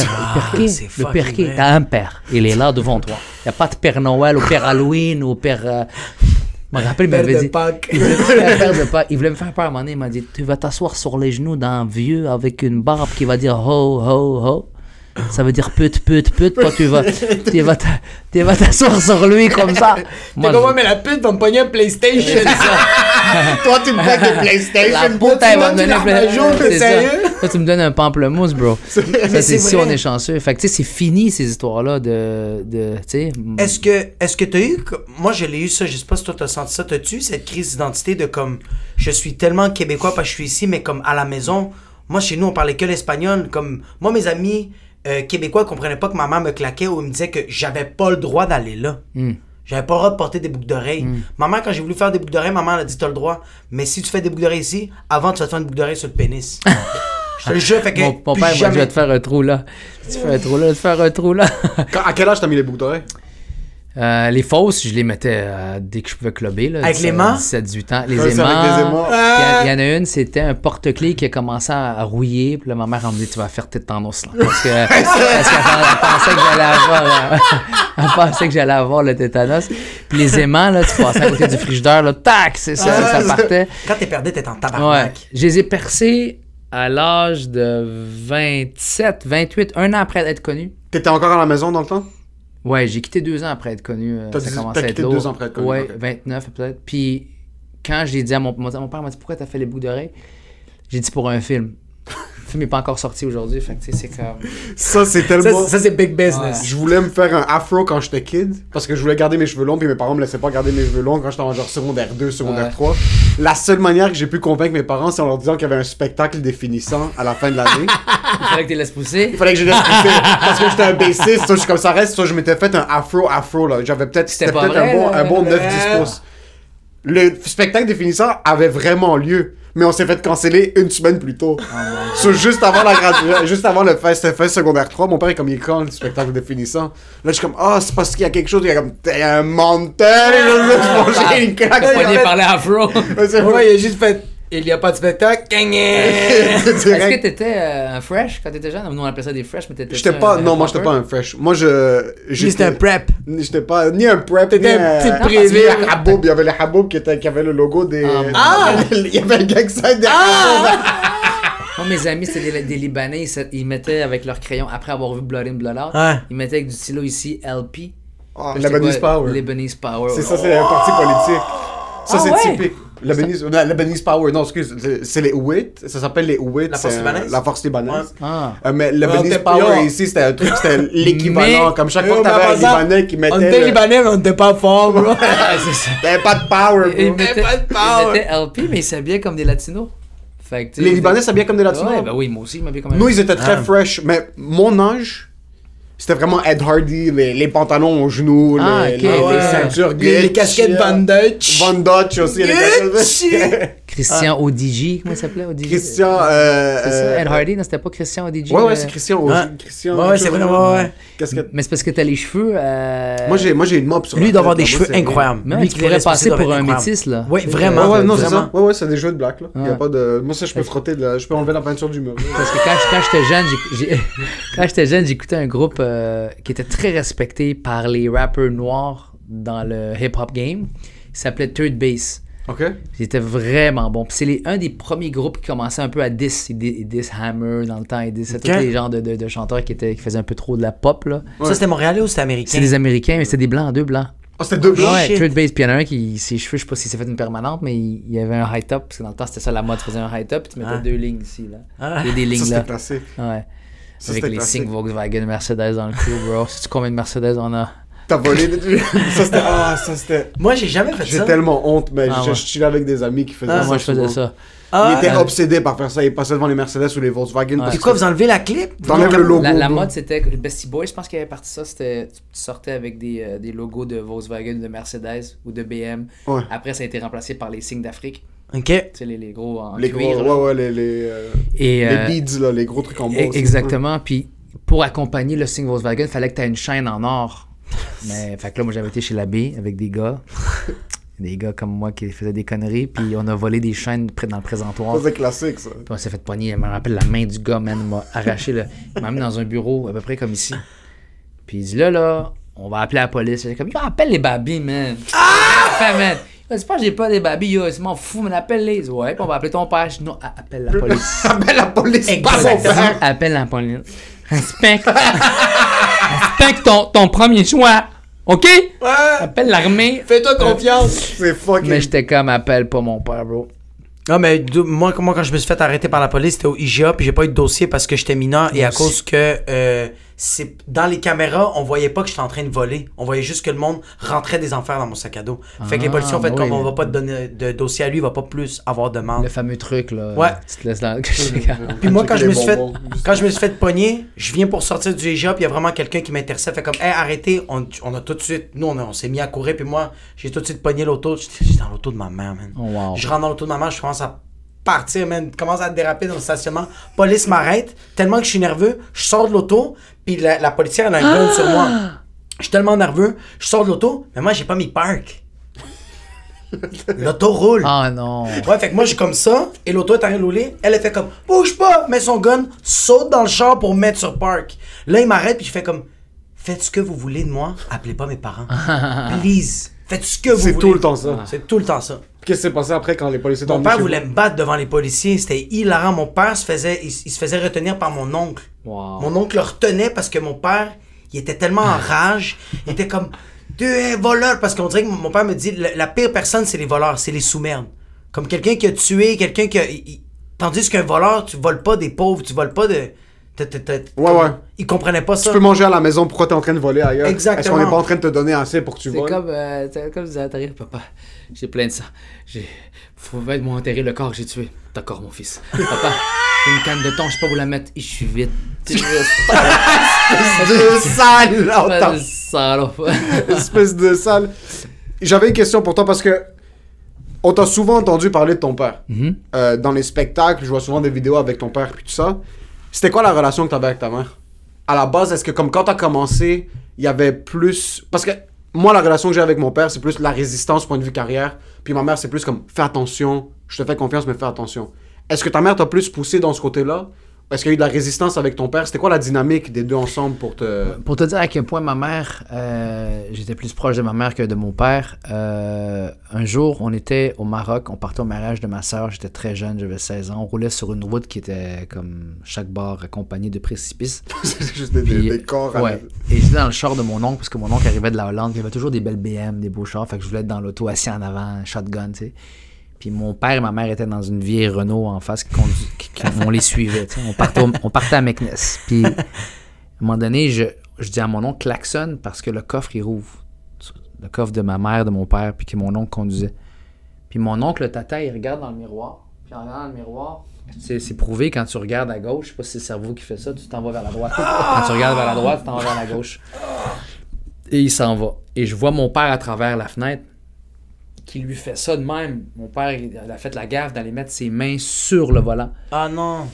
Le Père qui? c'est Le. T'as un père. Il est là devant toi. Il n'y a pas de Père Noël ou Père Halloween ou Père. euh, Je me rappelle, il m'avait dit. Voulait, me faire il voulait me faire peur à un moment donné. Il m'a dit Tu vas t'asseoir sur les genoux d'un vieux avec une barbe qui va dire ho, ho, ho. Ça veut dire pute, pute, pute. Toi, tu vas, tu vas, t'a- tu vas t'asseoir sur lui comme ça. Moi, T'es comme, je- ouais, mais la pute va me pogner un PlayStation. toi tu me des PlayStation. la pute, tu elle va me donner la un plein- jour, t'es C'est ça. sérieux? Toi, tu me donnes un pamplemousse, bro. Ça, c'est si on est chanceux. Fait que, tu sais, c'est fini, ces histoires-là de. de tu sais. Est-ce que est-ce que t'as eu co- moi je l'ai eu ça je sais pas si toi t'as senti ça t'as-tu eu cette crise d'identité de comme je suis tellement québécois parce que je suis ici mais comme à la maison moi chez nous on parlait que l'espagnol comme moi mes amis euh, québécois comprenaient pas que ma mère me claquait ou me disait que j'avais pas le droit d'aller là Hmm. j'avais pas le droit de porter des boucles d'oreilles. Ma mère, quand j'ai voulu faire des boucles d'oreilles, ma mère elle a dit t'as le droit. Mais si tu fais des boucles d'oreilles ici, avant tu vas te faire une boucle d'oreille sur le pénis. je te le jure, fait que. Mon, père m'a dit jamais. Je vais te faire un trou là. Tu fais un trou là, je vais te faire un trou là. Quand- à quel âge t'as mis les boucles d'oreilles? Euh, les fausses, je les mettais euh, dès que je pouvais clubber. Là, Avec les mains? 17, 18 ans. Les Ouais, aimants. aimants. Il y en a une, c'était un porte-clés qui a commencé à, rouiller. Puis là, ma mère elle me dit Tu vas faire tétanos là. Parce que parce qu'elle elle pensait que j'allais avoir. euh, elle pensait que j'allais avoir le tétanos. Puis les aimants, là, tu passais à côté du frigidaire, là, tac, c'est ça, Ah, ça partait. Quand t'es perdu, t'es en Ouais. tabarnak. Je les ai percés à l'âge de 27, 28, un an après être connu. T'étais encore à la maison dans le temps? Ouais, j'ai quitté deux ans après être connu. euh, T'as quitté lourd. deux ans après être connu, Ouais, ok. 29 peut-être. Puis quand j'ai dit à mon, mon, père m'a dit pourquoi t'as fait les boucles d'oreilles, j'ai dit pour un film. film n'est pas encore sorti aujourd'hui. Fait que, tu sais, c'est comme. Ça, c'est tellement. ça, c'est big business. Je voulais me faire un afro quand j'étais kid parce que je voulais garder mes cheveux longs puis mes parents me laissaient pas garder mes cheveux longs quand j'étais en genre secondaire 2, secondaire Ouais. 3. La seule manière que j'ai pu convaincre mes parents c'est en leur disant qu'il y avait un spectacle définissant à la fin de l'année. Il fallait que tu laisses pousser. Il fallait que je laisse pousser parce que j'étais un bassiste, so, je suis comme ça reste, so, je m'étais fait un afro afro là, j'avais peut-être C'était peut-être un bon un bon 9 Ouais. 10 pouces. Le spectacle définissant avait vraiment lieu, mais on s'est fait canceller une semaine plus tôt. So, juste avant la graduation, juste avant le fest, fest secondaire 3, mon père est comme il est quand le spectacle définissant? Là, je suis comme, ah, c'est parce qu'il y a quelque chose, il y a comme, t'es un menteur, je manger une claque. Poigné par les afro. Ouais, c'est Ouais, il a juste fait. Il y a pas de spectacle. Gagné! Est-ce que t'étais euh, un fresh quand t'étais jeune? Nous, on appelait ça des fresh, mais t'étais. J'étais pas, non, moi, j'étais pas un fresh. Moi, je. C'était un prep. J'étais pas ni un prep, ni T'étais un petit privé. un Haboub. Il y avait le Haboub qui, qui avait le logo des. Ah, Il y avait un gang side des Moi, mes amis, c'était des, des Libanais. Ils, mettaient avec leur crayon, après avoir vu Blood In, Blood Out, Ouais. ils mettaient avec du stylo ici LP. Ah, J'étais Lebanese quoi? Power. Lebanese Power. C'est ça, c'est un parti politique. Ça, Ah c'est ouais? typique. Lebanese, non, Lebanese Power, non, excuse, c'est- les Ouït, ça s'appelle les Ouït. La force euh, libanaise? La force libanaise. Ah. Euh, mais Lebanese Power ici, c'était un truc, c'était l'équivalent. Mais- Comme chaque fois que t'avais un Libanais qui mettait. On était le- libanais, mais on était pas fort, bro. Ouais, c'est ça. T'avais pas de power, Ils bro. mettaient, pas de ils power. mettaient LP, mais ils s'habillaient comme des latinos. Fait que, Les Libanais s'habillaient comme des latinos? Ouais, ben oui, moi aussi, je m'habillais comme un. Nous, ils étaient très Ah. fresh, mais mon âge, c'était vraiment Ed Hardy, les, les pantalons aux genoux, Ah, les, ok. les- Ah les ouais. ceintures Les, les casquettes Van Dutch. Van Dutch aussi. les casquettes- Christian ODG, comment il s'appelait ODG Christian. Euh, C'est ça, euh, Ed Hardy, non, c'était pas Christian ODG. Ouais, ouais, le- c'est Christian. Ah. Christian Ouais, ouais, c'est vraiment, ouais. Casquette. Mais c'est parce que t'as les cheveux. euh, Moi, j'ai, moi, j'ai une mop sur Lui, la il doit avoir tête, des cheveux incroyables. Lui tu qui pourrais reste passer pour un métis, là. Oui, vraiment. Ouais, ouais, non, c'est ça. Ouais, ouais, c'est des jeux de black, là. Il y a pas de... Moi, ça, je peux frotter, de la... je peux enlever la peinture du mur. Parce que quand, quand j'étais jeune, j'ai- j'ai- quand j'étais jeune, j'écoutais un groupe euh, qui était très respecté par les rappeurs noirs dans le hip-hop game. Il s'appelait Third Base. Ok. C'était vraiment bon. Puis c'est un des premiers groupes qui commençait un peu à diss. Ils di- ils diss Hammer dans le temps. Ils diss Ok. tous les genres de, de- de chanteurs qui, étaient, qui faisaient un peu trop de la pop. là. Ça, c'était montréalais ou c'était américain? C'est des Américains, mais c'était des blancs, deux blancs. Ah, c'était deux Oh, blancs? Ouais, shit. Third Base. Puis il y en a un qui, ses cheveux, je sais pas s'il s'est fait une permanente, mais il, il y avait un high top. Parce que dans le temps, c'était ça la mode. Tu faisais un high top, puis tu mettais Ah. deux lignes ici. Là. Ah. Il y a des Ça, lignes c'était là. classique. Ouais. Ça, Avec c'était les classique. 5 Volkswagen Mercedes dans le crew, bro. Sais-tu combien de Mercedes on a? T'as volé des Ça, c'était... Ah, ça, c'était... Moi, j'ai jamais fait J'ai ça. tellement honte, mais Ah, je, ouais. je chillais avec des amis qui faisaient Ah, ça. Moi, je faisais ça. Ah, Ils étaient ouais. obsédés par faire ça. Ils passaient devant les Mercedes ou les Volkswagen. Ouais. C'est quoi, que- vous enlevez la clip? T'enlèves le logo. La, mode, c'était que le Bestie Boy, je pense qu'il avait parti ça. C'était, tu sortais avec des, euh, des logos de Volkswagen, de Mercedes ou de BM. Ouais. Après, ça a été remplacé par les signes d'Afrique. Ok. Tu sais, les, les gros en Les cuir. gros, là. ouais, ouais, les, les, euh, Et, euh, les beads, là, les gros trucs en bois. e- aussi. Exactement. Puis pour accompagner le signe Volkswagen, il fallait que tu aies une chaîne en or. Mais fait que là, moi, j'avais été chez l'abbé avec des gars. Des gars comme moi qui faisaient des conneries. Puis on a volé des chaînes près dans le présentoir. Ça, c'est classique, ça. Puis on s'est fait poigner. Je me rappelle la main du gars, man. Il m'a arraché. Le... Il m'a mis dans un bureau à peu près comme ici. Puis il dit là, là, on va appeler la police. J'ai comme, appelle les babys, man. Ah! Fait, man. Dit, pas que j'ai pas des yo. Je m'en fous, mais appelle-les. Ouais, puis on va appeler ton père. Je dis, non, appelle la police. Appelle la police, pas son Exactement. père. appelle la police. Respecte. Respecte ton, ton premier choix. OK? Ouais. Appelle l'armée. Fais-toi confiance. C'est fucking... Mais j'étais comme, appelle pas mon père, bro. Ah, mais moi, moi, quand je me suis fait arrêter par la police, c'était au IGA, puis j'ai pas eu de dossier parce que j'étais mineur et à cause que euh, c'est dans les caméras, on voyait pas que j'étais en train de voler. On voyait juste que le monde rentrait des enfers dans mon sac à dos. fait que les Ah, policiers ont fait oui. comme on va pas te donner de dossier à lui, il va pas plus avoir de Le demande. fameux truc, là. Ouais. Tu te laisses dans Puis moi, quand je, me suis fait, quand je me suis fait pogner, je viens pour sortir du IGA, puis il y a vraiment quelqu'un qui m'intercepte. Fait comme, hey, arrêtez, on, on a tout de suite, nous, on, on s'est mis à courir, puis moi, j'ai tout de suite pogné l'auto. J'étais j'étais dans l'auto de ma mère, man. Oh, wow. Je rentre dans l'auto de ma mère, je commence à partir, man. Commence à déraper dans le stationnement. Police m'arrête, tellement que je suis nerveux. Je sors de l'auto, puis la, la policière, elle a un gun sur moi. Je suis tellement nerveux, je sors de l'auto, mais moi, j'ai pas mis park. L'auto roule. Ah non. Ouais, fait que moi, j'ai comme ça, et l'auto est en train de rouler. Elle, elle fait comme, bouge pas, met son gun, saute dans le char pour mettre sur park. Là, il m'arrête, puis je fais comme, faites ce que vous voulez de moi, appelez pas mes parents. Please, faites ce que vous voulez. C'est tout le temps ça. C'est tout le temps ça. Qu'est-ce qui s'est passé après quand les policiers Mon père voulait me battre devant les policiers. C'était hilarant. Mon père se faisait, il, il se faisait retenir par mon oncle. Wow. Mon oncle le retenait parce que mon père, il était tellement en rage. Il était comme, tu es voleur. Parce qu'on dirait que mon mon père me dit, la, la pire personne, c'est les voleurs, c'est les sous-merdes. Comme quelqu'un qui a tué, quelqu'un qui a. il- il- Tandis qu'un voleur, tu voles pas des pauvres, tu voles pas de. Ouais, ouais. Ils comprenaient pas Tu ça. peux manger à la maison, pourquoi t'es en train de voler ailleurs? Exactement. Est-ce qu'on n'est pas en train de te donner assez pour que tu C'est voles? comme, euh, c'est comme disait papa, j'ai plein de sang. J'ai... Faut être enterrer le corps que j'ai tué. D'accord, mon fils. Papa, j'ai une canne de thon, je sais pas où la mettre. Et je suis vite. Tu de sale salope. espèce de sale. J'avais une question pour toi parce que on t'a souvent entendu parler de ton père. Mhm. Euh, dans les spectacles, je vois souvent des vidéos avec ton père puis tout ça. C'était quoi la relation que t'avais avec ta mère? À la base, est-ce que comme quand t'as commencé, il y avait plus parce que moi la relation que j'ai avec mon père, c'est plus la résistance point de vue carrière, puis ma mère c'est plus comme fais attention, je te fais confiance mais fais attention. Est-ce que ta mère t'a plus poussé dans ce côté-là? Est-ce qu'il y a eu de la résistance avec ton père C'était quoi la dynamique des deux ensemble pour te Pour te dire à quel point ma mère, euh, j'étais plus proche de ma mère que de mon père, euh, un jour, on était au Maroc, on partait au mariage de ma soeur, j'étais très jeune, j'avais 16 ans, on roulait sur une route qui était comme chaque bord accompagnée de précipices. C'est juste des, des- Puis, des corps. la-. Et j'étais dans le char de mon oncle, parce que mon oncle arrivait de la Hollande, il y avait toujours des belles BM, des beaux chars, fait que je voulais être dans l'auto assis en avant, shotgun, tu sais. Puis mon père et ma mère étaient dans une vieille Renault en face, qui on les suivait. On partait, à Meknes. Puis à un moment donné, je, dis à mon oncle klaxonne parce que le coffre, il rouvre. Le coffre de ma mère, de mon père, puis que mon oncle conduisait. Puis mon oncle, le tata, il regarde dans le miroir. Puis en regardant dans le miroir, c'est c'est prouvé quand tu regardes à gauche, je sais pas si c'est le cerveau qui fait ça, tu t'en vas vers la droite. Quand tu regardes vers la droite, tu t'en vas vers la gauche. Et il s'en va. Et je vois mon père à travers la fenêtre qui lui fait ça de même. Mon père, il a fait la gaffe d'aller mettre ses mains sur le volant. Ah non.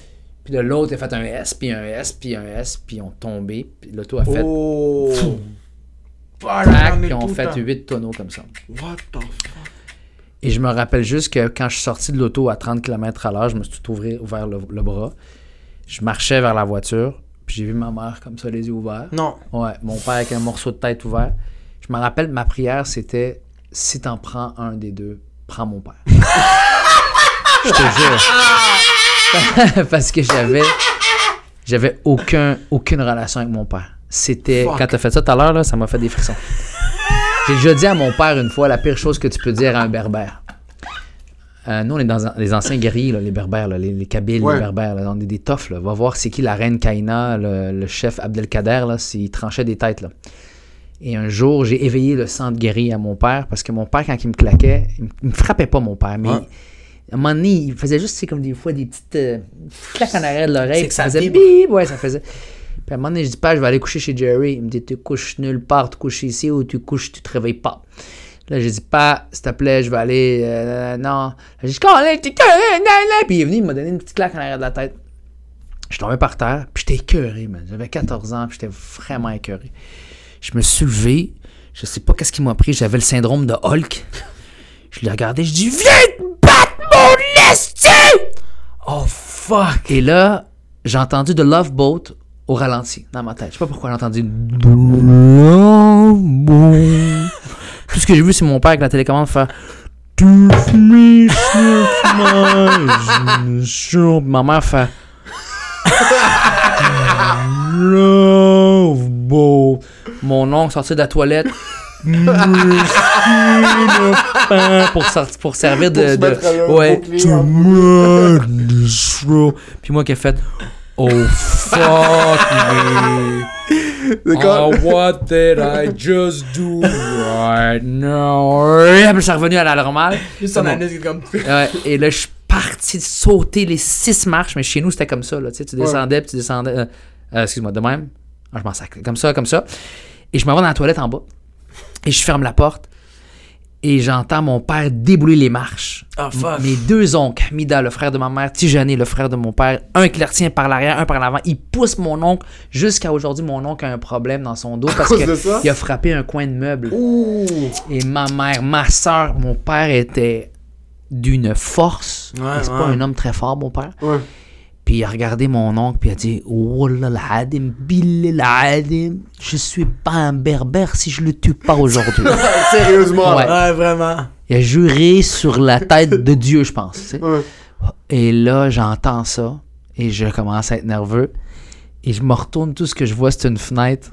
Puis de l'autre, il a fait un S, puis un S, puis un S, puis ils ont tombé. Puis l'auto a fait Oh. Ah, tac, puis on fait temps. 8 tonneaux comme ça. What the fuck? Et je me rappelle juste que quand je suis sorti de l'auto à 30 km à l'heure, je me suis tout ouvert, ouvert le, le bras. Je marchais vers la voiture, puis j'ai vu ma mère comme ça, les yeux ouverts. Non. Ouais, mon père avec un morceau de tête ouvert. Je me rappelle, ma prière, c'était si t'en prends un des deux, prends mon père. je te jure. Parce que j'avais j'avais aucun, aucune relation avec mon père. C'était. Quand t'as fait ça tout à l'heure, ça m'a fait des frissons. J'ai déjà dit à mon père une fois la pire chose que tu peux dire à un berbère. Euh, nous, on est dans un- les anciens guerriers, là, les berbères, là, les, les kabyles, Ouais. les berbères. là, on est des toughs. Va voir c'est qui la reine Kaina, le, le chef Abdelkader, s'il tranchait des têtes. Là. Et un jour, j'ai éveillé le sang de guerrier à mon père parce que mon père, quand il me claquait, il me, frappait pas, mon père. Mais à un moment donné, il faisait juste, comme des fois, des petites euh, claques en arrière de l'oreille. Que ça faisait bip, ouais, ça faisait. Puis à un moment donné, je dis pas, je vais aller coucher chez Jerry. Il me dit, tu couches nulle part, tu couches ici ou tu couches, tu te réveilles pas. Là, j'ai dit, pas, s'il te plaît, je vais aller. euh, non. J'ai dit, Colin, t'es. Puis il est venu, il m'a donné une petite claque en arrière de la tête. Je suis tombé par terre, puis j'étais écœuré, man. J'avais 14 ans, puis j'étais vraiment écœuré. Je me suis levé, je sais pas qu'est-ce qui m'a pris, j'avais le syndrome de Hulk. Je l'ai regardé, je dis, viens te battre mon esti! Oh fuck. Et là, j'ai entendu de Love Boat au ralenti dans ma tête. Je sais pas pourquoi j'ai entendu Love Boat. Tout ce que j'ai vu, c'est mon père avec la télécommande faire. Ma mère fait Love Boat. Mon oncle sorti de la toilette. pour, sortir, pour servir de, Pour de- ouais, Row. Puis moi qui ai fait Oh fuck me. Oh, what did I just do right now? Et puis je suis revenu à la normale. Juste C'est en bon. anus comme. Ouais, et là, je suis parti sauter les six marches, mais chez nous, c'était comme ça. Là, tu sais, tu descendais, puis tu descendais. euh, euh, Excuse-moi, de même. Ah, je m'en sac. Comme ça, comme ça. Et je m'en vais dans la toilette en bas. Et je ferme la porte. Et j'entends mon père débouler les marches. Ah fuck. Mes deux oncles, Hamida, le frère de ma mère, Tijani, le frère de mon père, un qui le retient par l'arrière, un par l'avant, ils poussent mon oncle. Jusqu'à aujourd'hui, mon oncle a un problème dans son dos parce qu'il a frappé un coin de meuble. Ouh! Et ma mère, ma soeur, mon père était d'une force. Ouais, c'est ouais. pas un homme très fort, mon père. Ouais. Puis il a regardé mon oncle, puis il a dit Wallah l'adim, billah l'adim, je suis pas un berbère si je le tue pas aujourd'hui. Sérieusement. Ouais. Ouais, vraiment. il a juré sur la tête de Dieu, je pense. tu sais. Ouais. Et là, j'entends ça, et je commence à être nerveux. Et je me retourne, tout ce que je vois, c'est une fenêtre.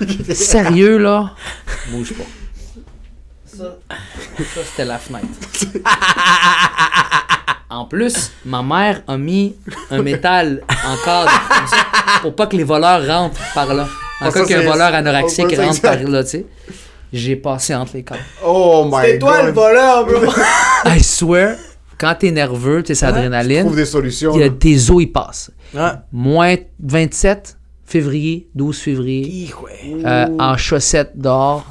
Sérieux, là? Bouge pas. Ça, ça c'était la fenêtre. En plus, ma mère a mis un métal en cadre comme ça, pour pas que les voleurs rentrent par là. En Ah, cas qu'un voleur anorexique Oh, rentre par là, tu sais. J'ai passé entre les cadres. Oh my C'est toi god. le voleur, bro. I swear, quand t'es nerveux, tu sais, c'est Trouve adrénaline, des solutions. il y a tes os, ils passent. Ouais. Moins 27 février, 12 février, euh, en chaussettes dehors.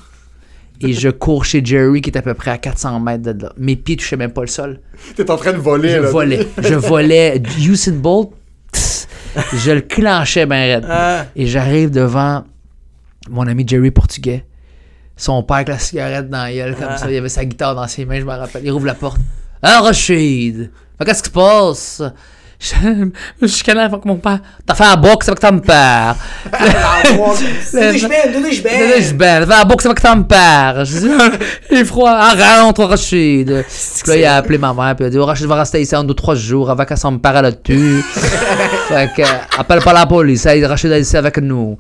Et je cours chez Jerry qui est à peu près à 400 mètres de là. Mes pieds touchaient même pas le sol. T'es en train de voler, Je là. volais. Je volais. Usain Bolt, tss, je le clenchais ben raide. Ah. Et j'arrive devant mon ami Jerry Portugais. Son père avec la cigarette dans la gueule, comme Ah. ça. Il avait sa guitare dans ses mains, je me rappelle. Il rouvre la porte. Ah, Rachid! Qu'est-ce qui se passe? Je, je suis canal avec mon père. T'as fait un box avec ton père. Baigne. belle, va à la boxe avec ton père. Il est froid, rentre, Rachid. Puis là, il a appelé ma mère, puis il a dit, oh, Rachid va rester ici en deux, trois jours avant que son père tue. fait que, euh, appelle pas la police, Rachid est ici avec nous.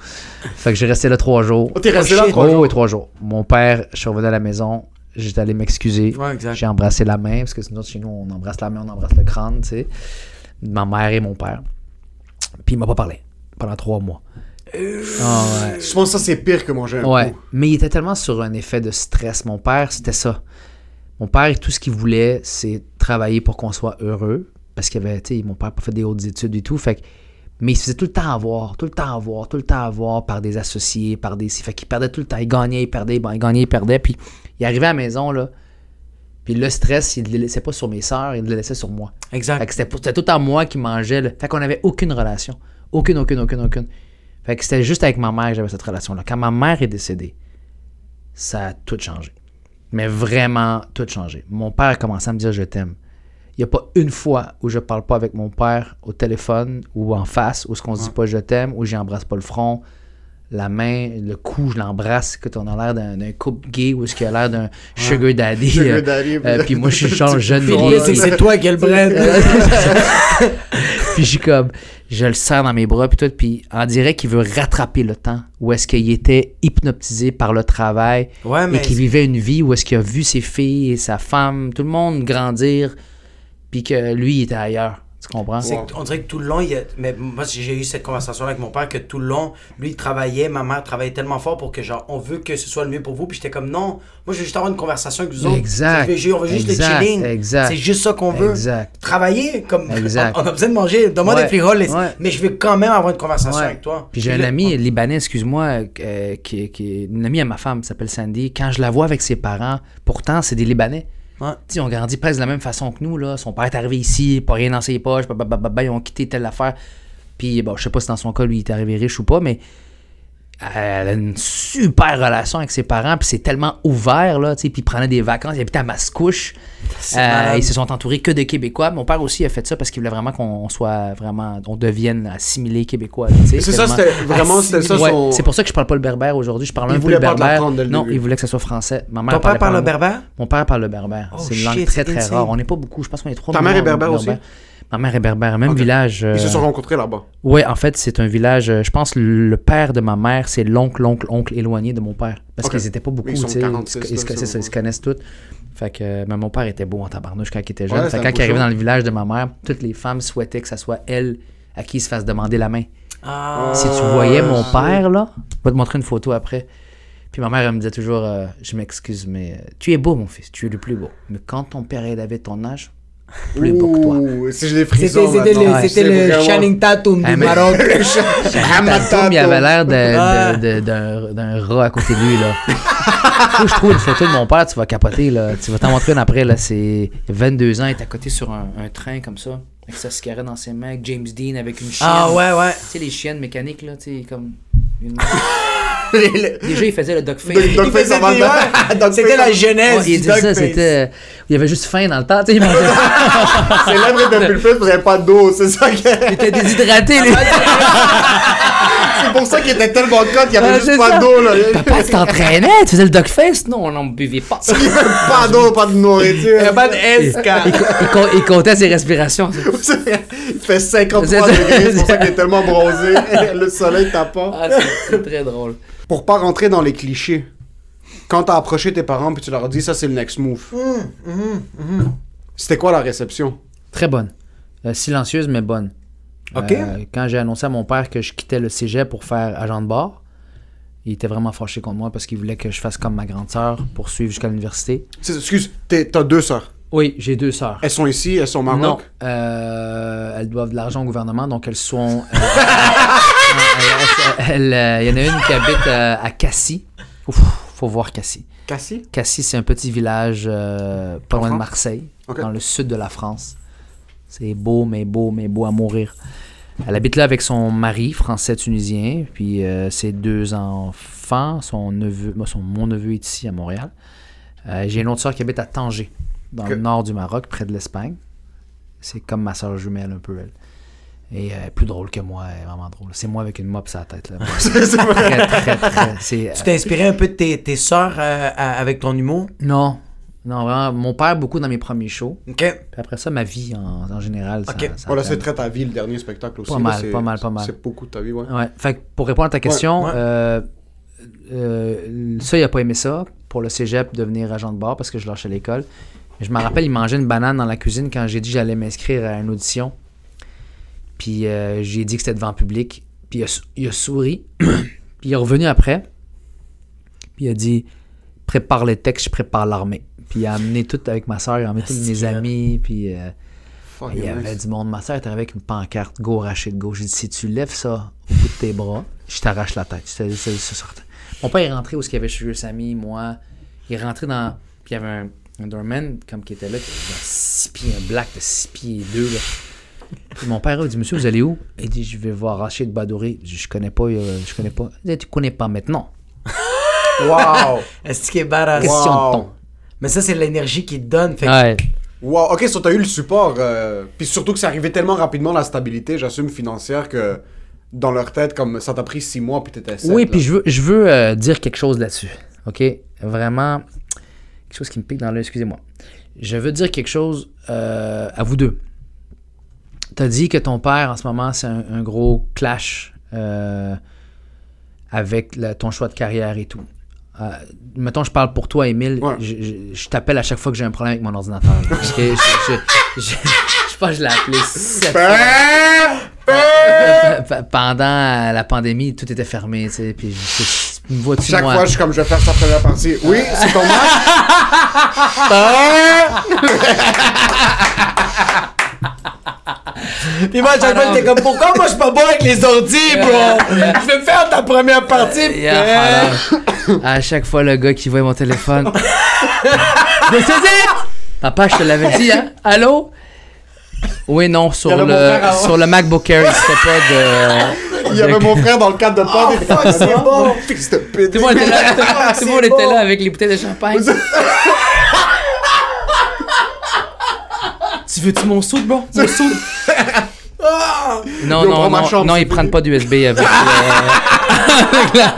Fait que j'ai resté là trois jours. Oh, T'es resté là trois Oh, jours? oui, trois jours. Mon père, je suis revenu à la maison, j'étais allé m'excuser. Ouais, exact. J'ai embrassé la main, parce que sinon, chez nous, on embrasse la main, on embrasse le crâne, tu sais. Ma mère et mon père. Puis il m'a pas parlé pendant trois mois. Ah ouais. Je pense que ça, c'est pire que manger un Ouais, coup. mais il était tellement sur un effet de stress. Mon père, c'était ça. Mon père, tout ce qu'il voulait, c'est travailler pour qu'on soit heureux. Parce qu'il avait, tu sais, mon père pas fait des hautes études et tout. Fait que- mais il se faisait tout le temps avoir, tout le temps avoir, tout le temps avoir par des associés, par des. Fait qu'il perdait tout le temps. Il gagnait, il perdait, bon, il gagnait, il perdait. Puis il arrivait à la maison, là. Puis le stress, il ne le laissait pas sur mes sœurs, il le laissait sur moi. Fait Exact. que c'était, tout à moi qui mangeait. là. Fait qu'on n'avait aucune relation. Aucune, aucune, aucune, aucune. Fait que c'était juste avec ma mère que j'avais cette relation-là. Quand ma mère est décédée, ça a tout changé. Mais vraiment tout changé. Mon père a commencé à me dire je t'aime. Il n'y a pas une fois où je parle pas avec mon père au téléphone ou en face, où ce qu'on se dit pas je t'aime, où j'embrasse pas le front, la main, le cou, je l'embrasse, que on a l'air d'un, d'un couple gay ou est-ce qu'il a l'air d'un sugar daddy. Sugar euh, daddy, euh, puis moi je suis genre jeune là, c'est toi qui le bread. puis je suis comme, je le serre dans mes bras, puis tout, puis on dirait qu'il veut rattraper le temps où est-ce qu'il était hypnotisé par le travail Ouais, et mais. qu'il vivait une vie où est-ce qu'il a vu ses filles et sa femme, tout le monde grandir, puis que lui, il était ailleurs. Tu comprends? On dirait que tout le long, il y a... mais moi j'ai eu cette conversation avec mon père que tout le long, lui il travaillait, ma mère travaillait tellement fort pour que genre on veut que ce soit le mieux pour vous, puis j'étais comme non, moi je veux juste avoir une conversation avec vous autres. Exact. Je veux ju- on veut juste Exact, le chilling. exact. C'est juste ça qu'on veut. Exact. Travailler comme Exact. on, on a besoin de manger, donne-moi Ouais, des frijoles, ouais. mais je veux quand même avoir une conversation Ouais. avec toi. Puis j'ai un ami libanais, excuse-moi, euh, qui, qui est une amie à ma femme, qui s'appelle Sandy. Quand je la vois avec ses parents, pourtant, c'est des Libanais. Ouais. Tu sais, ils ont grandi presque de la même façon que nous. Là. Son père est arrivé ici, pas rien dans ses poches, ils ont quitté telle affaire. Puis, bon, je sais pas si dans son cas, lui, il est arrivé riche ou pas, mais elle a une super relation avec ses parents, puis c'est tellement ouvert, là, tu sais, puis ils prenaient des vacances, ils habitaient à Mascouche. Euh, ils se sont entourés que de Québécois. Mon père aussi a fait ça parce qu'il voulait vraiment qu'on soit vraiment, on devienne assimilé Québécois. C'est ça, c'était vraiment, c'était ça Ouais, son... c'est pour ça que je parle pas le berbère aujourd'hui. Je parle Il un peu le berbère. Non, il voulait que ça soit français. Ma mère Ton père parle le berbère? Mon père parle le berbère. Oh, c'est une langue très très rare. On n'est pas beaucoup. Je pense qu'on est trois. Ta mère est berbère aussi? Ma mère est berbère, même village. euh, Ils se sont rencontrés là-bas. Ouais, en fait, c'est un village. euh, Je pense le père de ma mère, c'est l'oncle, l'oncle, oncle éloigné de mon père. Parce qu'ils étaient pas beaucoup. Ils sont tu sais, 46, ils, se- ils se- là, c'est ça, ils se connaissent tous. Fait que euh, mais mon père était beau en tabarnouche quand il était jeune. Ouais, fait quand il arrivait dans le village de ma mère, toutes les femmes souhaitaient que ça soit elle à qui il se fasse demander la main. Ah. Si tu voyais mon père, là, je vais te montrer une photo après. Puis ma mère, elle me disait toujours, euh, je m'excuse, mais euh, tu es beau, mon fils, tu es le plus beau. Mais quand ton père il avait ton âge, plus beau que toi. Ouh, Si j'ai des C'était frissons c'était le, Ouais, c'était c'est le vraiment- Channing Tatum Ah, du mais- Maroc. Tatum, il avait l'air de- Ah. d'un d'un rat à côté de lui, là. Faut que je trouve une photo de mon père, tu vas capoter, là. Tu vas t'en montrer une après, là. C'est il a 22 ans, il est à côté sur un, un train comme ça, avec sa cigarette dans ses mains, avec James Dean, avec une chienne. Ah ouais, ouais. Tu sais, les chiennes mécaniques, là, tu sais, comme... une- Déjà, il faisait le. Dog- Dog Il face faisait avant C'était la genèse il disait ça, c'était... Il y avait juste faim dans le temps, tu sais. C'est lèvres de pulpus parce qu'il n'y avait pas d'eau, c'est ça il était déshydraté, lui. C'est pour ça qu'il était tellement cut, il n'y avait juste pas ça. d'eau, là. Papa, tu t'entraînais, tu faisais le dog face? Non, on n'en buvait pas. pas d'eau, pas de nourriture. Il y a pas de Il, il, comptait ses respirations. Il fait 53 C'est ça. degrés, c'est pour ça qu'il est tellement bronzé. Le soleil tape pas. Ah, c'est- c'est très drôle. Pour pas rentrer dans les clichés, quand t'as approché tes parents puis tu leur as dit ça c'est le next move, Hum, c'était quoi la réception? Très bonne. Euh, silencieuse, mais bonne. Euh, quand j'ai annoncé à mon père que je quittais le cégep pour faire agent de bord, il était vraiment fâché contre moi parce qu'il voulait que je fasse comme ma grande sœur pour suivre jusqu'à l'université. Excuse, t'as deux sœurs. Oui, j'ai deux sœurs. Elles sont ici, elles sont au Non, Maroc? euh, elles doivent de l'argent au gouvernement, donc elles sont. euh, euh, Il y en a une qui habite à Cassis. Ouf, faut voir Cassis. Cassie Cassis, c'est un petit village pas En loin de? Marseille, dans le sud de la France. C'est beau, mais beau, mais beau à mourir. Elle habite là avec son mari, français-tunisien, puis euh, ses deux enfants. Son neveu, moi, son, mon neveu est ici à Montréal. Euh, J'ai une autre soeur qui habite à Tanger, dans le nord du Maroc, près de l'Espagne. C'est comme ma soeur jumelle, un peu, elle. Et euh, plus drôle que moi, elle est vraiment drôle. C'est moi avec une mop sur la tête. Là. très, très, très. C'est, Tu t'es inspiré un peu de tes, tes sœurs euh, à- avec ton humour? Non. Non, vraiment, mon père, beaucoup dans mes premiers shows. Ok. Puis après ça, ma vie en, en général. Ok. ça Voilà, fait- c'est très ta vie, le dernier spectacle aussi. Pas mal, pas mal, pas mal. C'est beaucoup de ta vie, ouais. Ouais. Fait que pour répondre à ta question, ouais. euh, euh, ça, il a pas aimé ça. Pour le cégep, devenir agent de bar parce que je lâchais l'école. Je me rappelle, il mangeait une banane dans la cuisine quand j'ai dit que j'allais m'inscrire à une audition. Puis euh, j'ai dit que c'était devant le public. Puis il a, il a souri. puis il est revenu après. Puis il a dit Prépare les textes, je prépare l'armée. Puis il a amené tout avec ma soeur, il a amené tous mes amis. Puis. euh, il y avait du monde. Ma soeur était avec une pancarte Go Rachid Go. J'ai dit si tu lèves ça au bout de tes bras, je t'arrache la tête. C'est- c'est- c'est certain. Mon père est rentré où il y avait chez Samy, moi. Il est rentré dans. Puis il y avait un, un doorman comme qui était là, qui avait 6 pieds, un black de 6 pieds et 2. Là. Puis mon père a dit Monsieur, vous allez où? Il dit Je vais voir Rachid Badouri. Je, je connais pas, euh, je connais pas. Il dit Tu connais pas maintenant. Wow! Est-ce qu'il est badass? Question Wow. de ton. Mais ça, c'est l'énergie qu'il te donne. Fait que- Ouais. Wow, ok, so t'as eu le support. euh, Puis surtout que c'est arrivé tellement rapidement, la stabilité, j'assume, financière, que dans leur tête, comme ça t'a pris six mois, puis t'étais sept, Oui, là. puis je veux, je veux euh, dire quelque chose là-dessus. OK? Vraiment, quelque chose qui me pique dans l'œil, excusez-moi. Je veux dire quelque chose euh, à vous deux. Tu as dit que ton père, en ce moment, c'est un, un gros clash euh, avec ton choix de carrière et tout. Euh, mettons, je parle pour toi, Émile. Ouais. Je, je- je t'appelle à chaque fois que j'ai un problème avec mon ordinateur. Je, je, je, je- je pense que je l'ai appelé sept fois. Pendant la pandémie, tout était fermé, tu sais, puis me Chaque moi? fois, je suis comme, je vais faire sa première partie. Oui, c'est ton match. Puis moi, à chaque fois, j'étais comme, pourquoi moi, je suis pas bon avec les ordi, bro? Je vais me faire ta première partie. Yeah, à chaque fois, le gars qui voit mon téléphone. Ça! Papa, je te l'avais dit, hein? Allô? Oui, non, sur le, frère sur le MacBook Air, il se pas de. Il y avait mon frère dans le cadre de pod. Oh, fuck, c'est bon. Fils de pute. Tout le monde était là, tout le monde c'est était bon. là avec les bouteilles de champagne. tu veux-tu mon soude, bro? Mon soude? Non, Yo, non, non, non, s'il ils prennent pas d'USB avec. euh,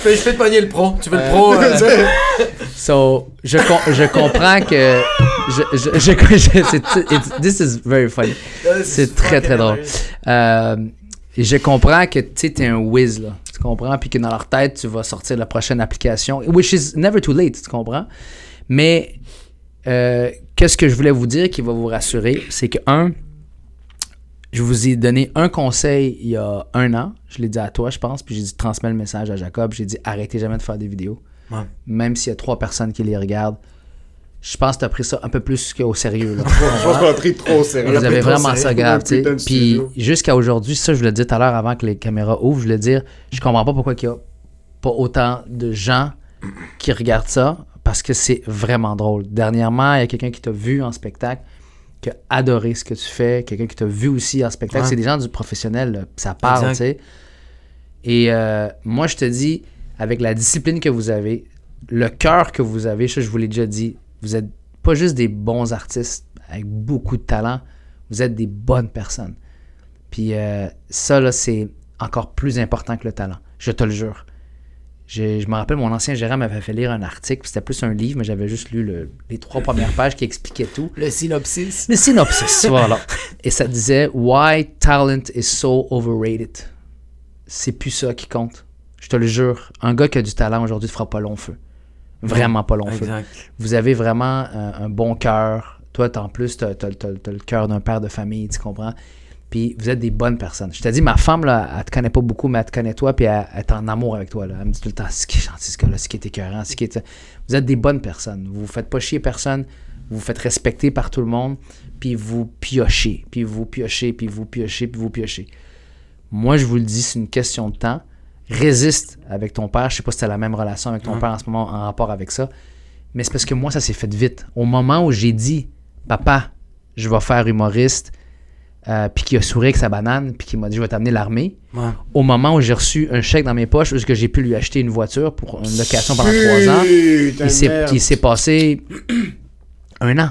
Je peux, je peux te pogner le pro. Tu veux le pro? euh, So, je, com- je comprends que. Je, je, je, this is very funny. C'est très, très drôle. Euh, je comprends que tu sais, t'es un whiz, là. Tu comprends? Puis que dans leur tête, tu vas sortir la prochaine application. Which is never too late, tu comprends? Mais, euh, qu'est-ce que je voulais vous dire qui va vous rassurer? C'est que, un, je vous ai donné un conseil il y a un an. Je l'ai dit à toi, je pense. Puis j'ai dit, transmets le message à Jacob. J'ai dit, arrêtez jamais de faire des vidéos. Ouais. Même s'il y a trois personnes qui les regardent. Je pense que tu as pris ça un peu plus qu'au sérieux. Là. Je pense qu'on a pris trop au sérieux. Vous avez vraiment ça grave, Puis jusqu'à aujourd'hui, ça, je vous l'ai dit tout à l'heure avant que les caméras ouvrent, je voulais dire, je comprends pas pourquoi il y a pas autant de gens qui regardent ça, parce que c'est vraiment drôle. Dernièrement, il y a quelqu'un qui t'a vu en spectacle, qui a adoré ce que tu fais, quelqu'un qui t'a vu aussi en spectacle. Ouais. C'est des gens du professionnel, là, ça parle, tu sais. Et euh, moi, je te dis, avec la discipline que vous avez, le cœur que vous avez, ça, je vous l'ai déjà dit, vous êtes pas juste des bons artistes avec beaucoup de talent, vous êtes des bonnes personnes. Puis euh, ça, là, c'est encore plus important que le talent. Je te le jure. Je me rappelle, mon ancien gérant m'avait fait lire un article, puis c'était plus un livre, mais j'avais juste lu le- les trois premières pages qui expliquaient tout. Le synopsis. Le synopsis, voilà. Et ça disait Why talent is so overrated. C'est plus ça qui compte. Je te le jure. Un gars qui a du talent aujourd'hui ne fera pas long feu. Vraiment pas long feu. Exact. Vous avez vraiment un, un bon cœur. Toi, en plus, t'as- t'as le cœur d'un père de famille, tu comprends? Puis vous êtes des bonnes personnes. Je te dis, ma femme, là, elle te connaît pas beaucoup, mais elle te connaît toi, puis elle, elle est en amour avec toi. Là. Elle me dit tout le temps, ce qui est gentil, ce gars-là, ce qui est écœurant, ce qui est... Vous êtes des bonnes personnes. Vous vous faites pas chier personne, vous vous faites respecter par tout le monde, puis vous piochez, puis vous piochez, puis vous piochez, puis vous piochez. Moi, je vous le dis, c'est une question de temps. Résiste avec ton père. Je sais pas si tu as la même relation avec ton père en ce moment en rapport avec ça. Mais c'est parce que moi, ça s'est fait vite. Au moment où j'ai dit, papa, je vais faire humoriste, euh, puis qu'il a souri avec sa banane, puis qu'il m'a dit, je vais t'amener l'armée. Ouais. Au moment où j'ai reçu un chèque dans mes poches, est-ce que j'ai pu lui acheter une voiture pour une location pendant trois ans, il s'est, il s'est passé un an.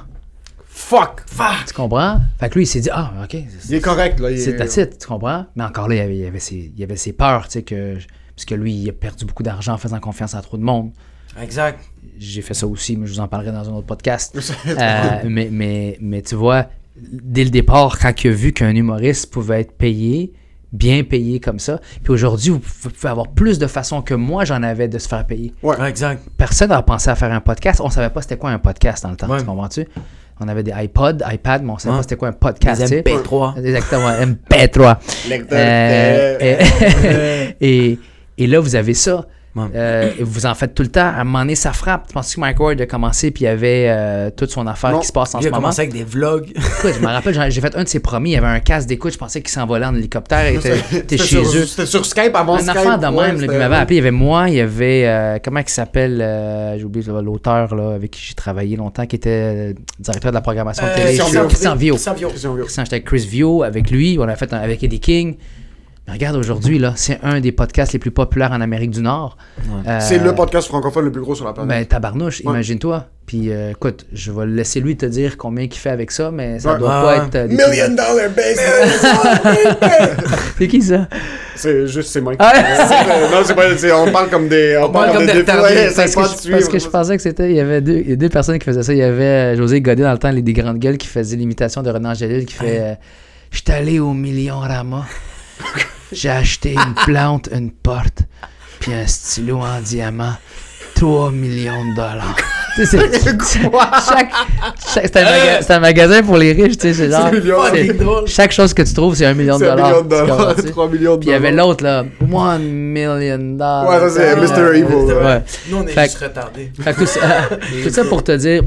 Fuck! Tu comprends? Fait que lui, il s'est dit, ah, ok, Il est correct, là. il c'est est- that's it, tu comprends? Mais encore là, il y avait, il avait, ses, il avait ses peurs, tu sais, que, parce que lui, il a perdu beaucoup d'argent en faisant confiance à trop de monde. Exact. J'ai fait ça aussi, mais je vous en parlerai dans un autre podcast. Euh, mais, mais, mais tu vois, dès le départ, quand il a vu qu'un humoriste pouvait être payé, bien payé comme ça, puis aujourd'hui, vous pouvez avoir plus de façons que moi j'en avais de se faire payer. Ouais. Exact. Personne n'a pensé à faire un podcast. On savait pas c'était quoi un podcast dans le temps, Ouais. tu comprends-tu? On avait des iPods, iPad, mais on savait Ouais. pas c'était quoi un podcast. Tu sais. MP3. Exactement, MP3. Lecteur Euh, fait- et, et, et là, vous avez ça. Euh, et vous en faites tout le temps. À un moment donné, ça frappe. Tu penses que Mike Ward a commencé puis il y avait euh, toute son affaire Non. qui se passe en Il ce a moment? commencé avec des vlogs. Écoute, je me rappelle, j'ai fait un de ses premiers. Il y avait un casque d'écoute. Je pensais qu'il s'envolait en hélicoptère. Il était, chez sur- eux. C'était sur Skype avant Un Skype. enfant de ouais, même, là, il m'avait appelé. Il y avait moi, il y avait. euh, comment il s'appelle euh, J'ai oublié l'auteur avec qui j'ai travaillé longtemps, qui était directeur de la programmation télé. Christian Vio. Christian Vio. Christian, j'étais avec Chris Vio, avec lui, on a fait un- avec Eddie King. Regarde aujourd'hui, là, c'est un des podcasts les plus populaires en Amérique du Nord. Euh, C'est le podcast francophone le plus gros sur la planète. Ben, tabarnouche, Ouais. imagine-toi. Puis, euh, écoute, je vais le laisser lui te dire combien il fait avec ça, mais ça Ouais. doit pas être. euh, des Million dollar business! C'est qui ça? C'est juste, c'est Mike. Ah. Non, c'est pas, on parle comme des, on, parle parle comme comme des des, retardés. parce, que je, parce que je pensais que c'était. Il y avait deux, il y a deux personnes qui faisaient ça. Il y avait José Godet dans le temps, les des grandes gueules, qui faisait l'imitation de Renan Angélil, qui fait Je suis allé au Million Rama. J'ai acheté une plante, une porte, puis un stylo en diamant. 3 millions de dollars. C'est- un maga- c'est un magasin pour les riches, tu sais, c'est genre. chaque chose que tu trouves, c'est un million de C'est un dollars. million de dollars, comprends-tu? 3 millions de Puis il y avait dollars. l'autre, là, 1 million dollars. Ouais, ça, c'est Mr. Evil, Ouais. ouais. Nous, on est Fait- juste retardés. Fait que tout, ça, tout ça pour te dire,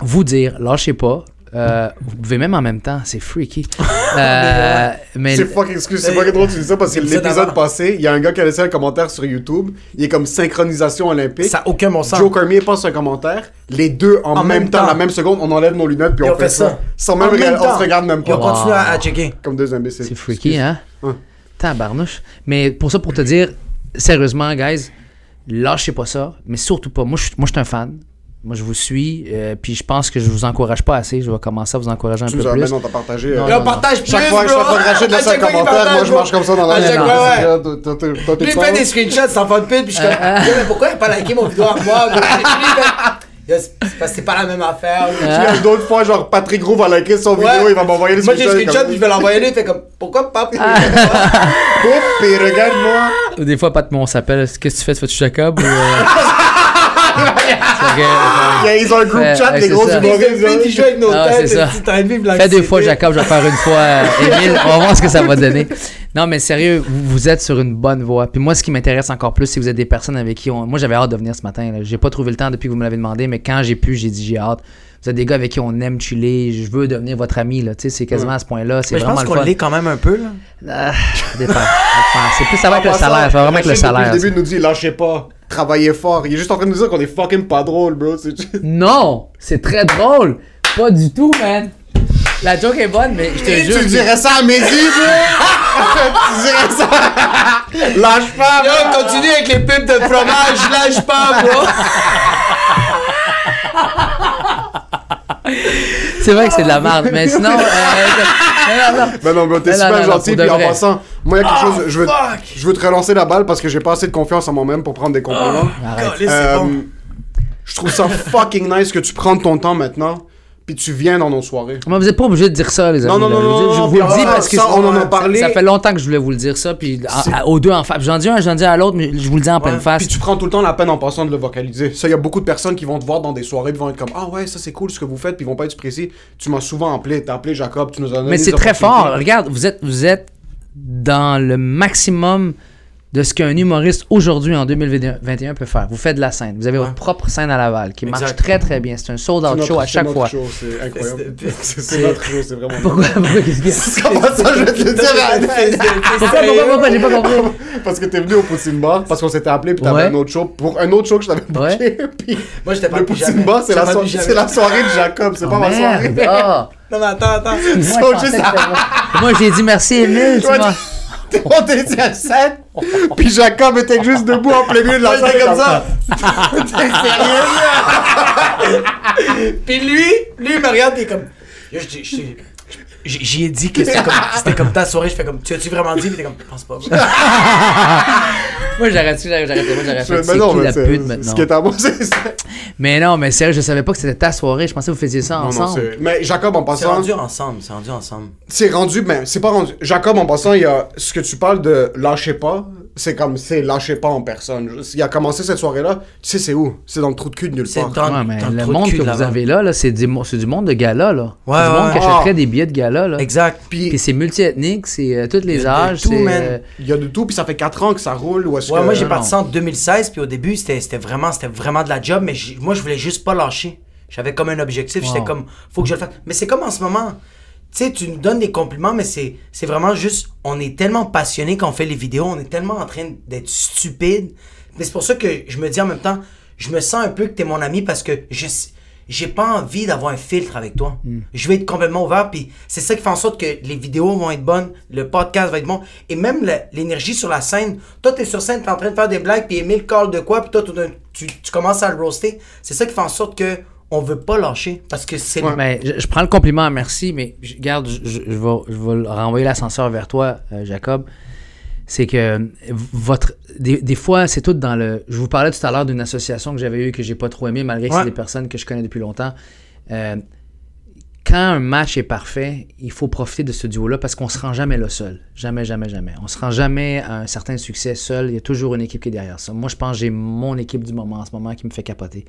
vous dire, lâchez pas. Euh, vous pouvez même en même temps, c'est freaky. Euh, mais C'est fucking excuse, c'est fucking drôle que tu dis ça parce que L'épisode passé, il y a un gars qui a laissé un commentaire sur YouTube. Il est comme synchronisation olympique. Ça n'a aucun bon sens. Joe Cormier passe un commentaire. Les deux en, En même, même temps, temps. la même seconde, on enlève nos lunettes puis Et on, fait ça. Sans même, on se regarde même Et on pas. continue à, à checker. Comme deux imbéciles. c'est freaky, hein? Ouais. Tabarnouche. Mais pour ça, pour te dire, sérieusement, guys, lâchez pas ça. Mais surtout pas. Moi, je suis moi, je suis un fan. Moi, je vous suis. euh, puis je pense que je vous encourage pas assez. Je vais commencer à vous encourager un Tu peu nous plus. amènes, on t'a partagé. Non, euh, Et non, on partage plus, Chaque fois, que Rachid laisse À un chaque fois qu'il commentaire, moi je marche comme ça dans la rue. Non, Lui, il pas- fait des screenshots sans de pile, puis je suis comme, Ah, mais pourquoi il a pas liké mon vidéo à moi? c'est parce que c'est pas la même affaire. Euh, D'autres fois, genre Patrick Roux va liker son Ouais. vidéo, il va m'envoyer les Moi, j'ai screenshot, comme, puis je vais l'envoyer lui, il fait comme, pourquoi pas? Oups, puis regarde-moi. Des fois, Pat, on s'appelle. Qu'est-ce que tu fais? Tu fais-tu Jacob? Ou, euh... Ils ont un groupe chat, les gros humoristes. Puis, hein. il joue avec nos têtes, Fais deux fois Jacob, je vais faire une fois euh, Émile. On va voir ce que ça va donner. Non, mais sérieux, vous, êtes sur une bonne voie. Puis moi, ce qui m'intéresse encore plus, c'est que vous êtes des personnes avec qui on... Moi, j'avais hâte de venir ce matin. J'ai pas trouvé le temps depuis que vous me l'avez demandé, mais quand j'ai pu, j'ai dit j'ai hâte. Vous êtes des gars avec qui on aime chiller. Je veux devenir votre ami. Là. Tu sais, C'est quasiment à ce point-là. C'est Mais je vraiment pense le qu'on l'est quand même un peu, là. Ah, ça dépend. Ça dépend. C'est plus ça va avec le passant, salaire. Ça va vraiment avec le salaire. Le ça. début, il nous dit lâchez pas, travaillez fort. Il est juste en train de nous dire qu'on est fucking pas drôle, bro. Non, c'est très drôle. Pas du tout, man. La joke est bonne, mais je te jure. tu dirais ça à Mehdi, bro? tu dirais ça? Lâche pas, Yo, bro. continue avec les pipes de fromage, lâche pas, bro. C'est vrai que c'est de la merde, mais sinon. euh, non. Ben t'es non, super gentil. Puis en vrai. passant, moi, il y a quelque chose, je veux, je veux te relancer la balle parce que j'ai pas assez de confiance en moi-même pour prendre des compliments. Arrête. Euh, bon. Je trouve ça fucking nice que tu prennes ton temps maintenant. Puis tu viens dans nos soirées. Mais vous êtes pas obligé de dire ça, les amis. Non, non, là. non, Je non, je non, vous le dis parce que ça, on en a parlé. Ça fait longtemps que je voulais vous le dire ça, puis à- aux deux en face. J'en dis un, j'en dis à l'autre, mais je vous le dis en pleine face. Puis tu prends tout le temps la peine en passant de le vocaliser. Ça, il y a beaucoup de personnes qui vont te voir dans des soirées, puis vont être comme Ah ouais, ça c'est cool ce que vous faites, puis ils vont pas être précis. Tu m'as souvent appelé, t'as appelé Jacob, tu nous as donné Mais c'est très fort. Regarde, vous êtes, vous êtes dans le maximum de ce qu'un humoriste aujourd'hui en 2021 peut faire. Vous faites de la scène. Vous avez votre propre scène à Laval qui marche très très bien. C'est un sold out notre- show à c'est chaque notre fois. show, C'est incroyable. C'est- notre show, c'est vraiment. Pourquoi, pourquoi, qu'est-ce? Comment ça, je vais te le dire Pourquoi, pourquoi, pourquoi, j'ai pas compris. Parce que t'es venu au Poutine Bar, parce qu'on s'était appelé, puis t'avais un autre show, pour un autre show que je t'avais booké. Puis Moi, j'étais pas le Poutine. Bar, c'est la, soirée de Jacob, c'est Oh, pas ma soirée. merde. Ah. Non, mais attends, attends. Moi, j'ai dit merci, Emile. T'es monté sur scène, puis Jacob était juste debout en plein milieu de la scène comme ça. Puis lui, lui, il me regarde, il est comme. Je je J'y ai dit que c'était comme, c'était comme ta soirée. Je fais comme, tu as-tu vraiment dit? Puis t'es comme, je pense pas. Moi, j'arrête, j'arrête, j'arrête. Moi, j'aurais fait. Mais C'est non, qui mais la c'est- pute Ce maintenant? qui est à moi, c'est ça. Mais non, mais sérieux, je savais pas que c'était ta soirée. Je pensais que vous faisiez ça Non, non, ensemble. c'est- Mais Jacob, en C'est passant, rendu ensemble, c'est rendu ensemble. c'est rendu, mais c'est pas rendu. Jacob, en passant, il y a ce que tu parles de lâchez pas, c'est comme, c'est lâchez pas en personne. Il a commencé cette soirée-là, tu sais, c'est où? C'est dans le trou de cul de nulle part. dans, Ouais, mais dans le le trou de monde cul que vous avez là, là c'est du, du monde de gala, là. Ouais, c'est du ouais, monde qui achèterait Ah. des billets de gala, là. Exact. Puis Puis c'est multiethnique, c'est euh, tous les âges. tout, c'est, man. euh, il y a de tout, puis ça fait 4 ans que ça roule. Ou est-ce Ouais, que... moi j'ai parti en 2016, puis au début c'était c'était vraiment, c'était vraiment de la job, mais moi je voulais juste pas lâcher. J'avais comme un objectif, j'étais comme, faut que je le fasse. Mais c'est comme en ce moment, tu sais, tu nous donnes des compliments, mais c'est c'est vraiment juste, on est tellement passionné quand on fait les vidéos, on est tellement en train d'être stupide. Mais c'est pour ça que je me dis en même temps, je me sens un peu que t'es mon ami parce que je j'ai pas envie d'avoir un filtre avec toi. Je vais être complètement ouvert, puis c'est ça qui fait en sorte que les vidéos vont être bonnes, le podcast va être bon, et même l'énergie sur la scène. Toi, t'es sur scène, t'es en train de faire des blagues, puis Emile call de quoi, puis toi, tu, tu commences à le roaster. C'est ça qui fait en sorte que on veut pas lâcher, parce que c'est Mais je, je prends le compliment, merci, mais je, regarde, je, je- je vais, je vais renvoyer l'ascenseur vers toi, euh, Jacob. C'est que votre. Des, des fois, c'est tout dans le. Je vous parlais tout à l'heure d'une association que j'avais eue que j'ai pas trop aimé, malgré que Ouais. c'est des personnes que je connais depuis longtemps. Euh, quand un match est parfait, il faut profiter de ce duo-là parce qu'on se rend jamais là seul. Jamais, jamais, jamais. On se rend jamais à un certain succès seul. Il y a toujours une équipe qui est derrière ça. Moi, je pense que j'ai mon équipe du moment en ce moment qui me fait capoter.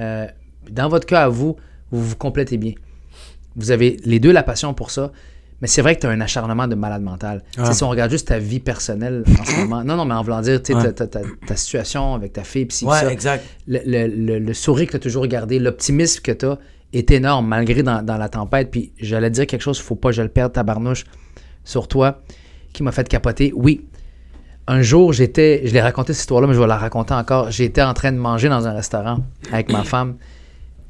Euh, dans votre cas à vous, vous vous complétez bien. Vous avez les deux la passion pour ça, mais c'est vrai que tu as un acharnement de malade mental. Sais, Si on regarde juste ta vie personnelle en ce moment, non, non, mais en voulant dire, tu sais, ta, situation avec ta fille, Ouais, ça, exact. le, le- le- le sourire que tu as toujours gardé, l'optimisme que tu as est énorme malgré dans, dans la tempête. Puis j'allais dire quelque chose, faut pas que je le perde, tabarnouche, sur toi, qui m'a fait capoter. Oui, un jour, j'étais, je l'ai raconté cette histoire-là, mais je vais la raconter encore. J'étais en train de manger dans un restaurant avec ma femme.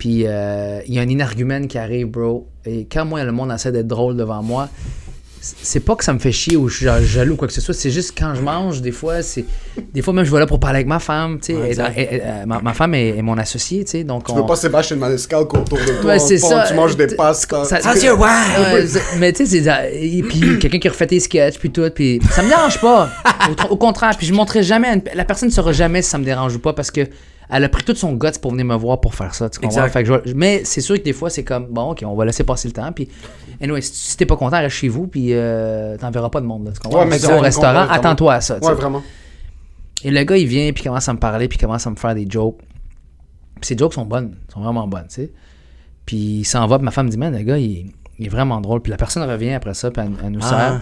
Puis euh, il y a un énergumène qui arrive, bro. Et quand moi, le monde essaie d'être drôle devant moi, c'est pas que ça me fait chier ou je suis jaloux ou quoi que ce soit. C'est juste quand je mange, des fois, c'est. Des fois, même, je vais là pour parler avec ma femme. tu sais. Ouais, ma, ma femme est, est mon associée, tu sais. Donc, Tu on- veux pas Sébastien Maniscal autour de toi. Ouais, c'est ça. Tu manges des T- pastes. ça- Attention, ouais! Mais tu sais, c'est- et puis quelqu'un qui refait tes sketchs, puis tout, puis ça me dérange pas. Au, au contraire, puis je montrerai jamais, à une- la personne ne saura jamais si ça me dérange ou pas parce que elle a pris tout son guts pour venir me voir pour faire ça, tu comprends? Exact. Fait que je vais- mais c'est sûr que des fois, c'est comme, bon, ok, on va laisser passer le temps, puis anyway, si, t'es pas content, reste chez vous, puis euh, t'en verras pas de monde, là, tu comprends? Ouais, mais au restaurant, attends-toi à ça, Ouais, vraiment. Et le gars, il vient, puis il commence à me parler, puis il commence à me faire des jokes. Puis ces jokes sont bonnes, sont vraiment bonnes, tu sais. Puis il s'en va, puis ma femme dit, man, le gars, il il est vraiment drôle. Puis la personne revient après ça, puis elle, elle nous Ah, sert.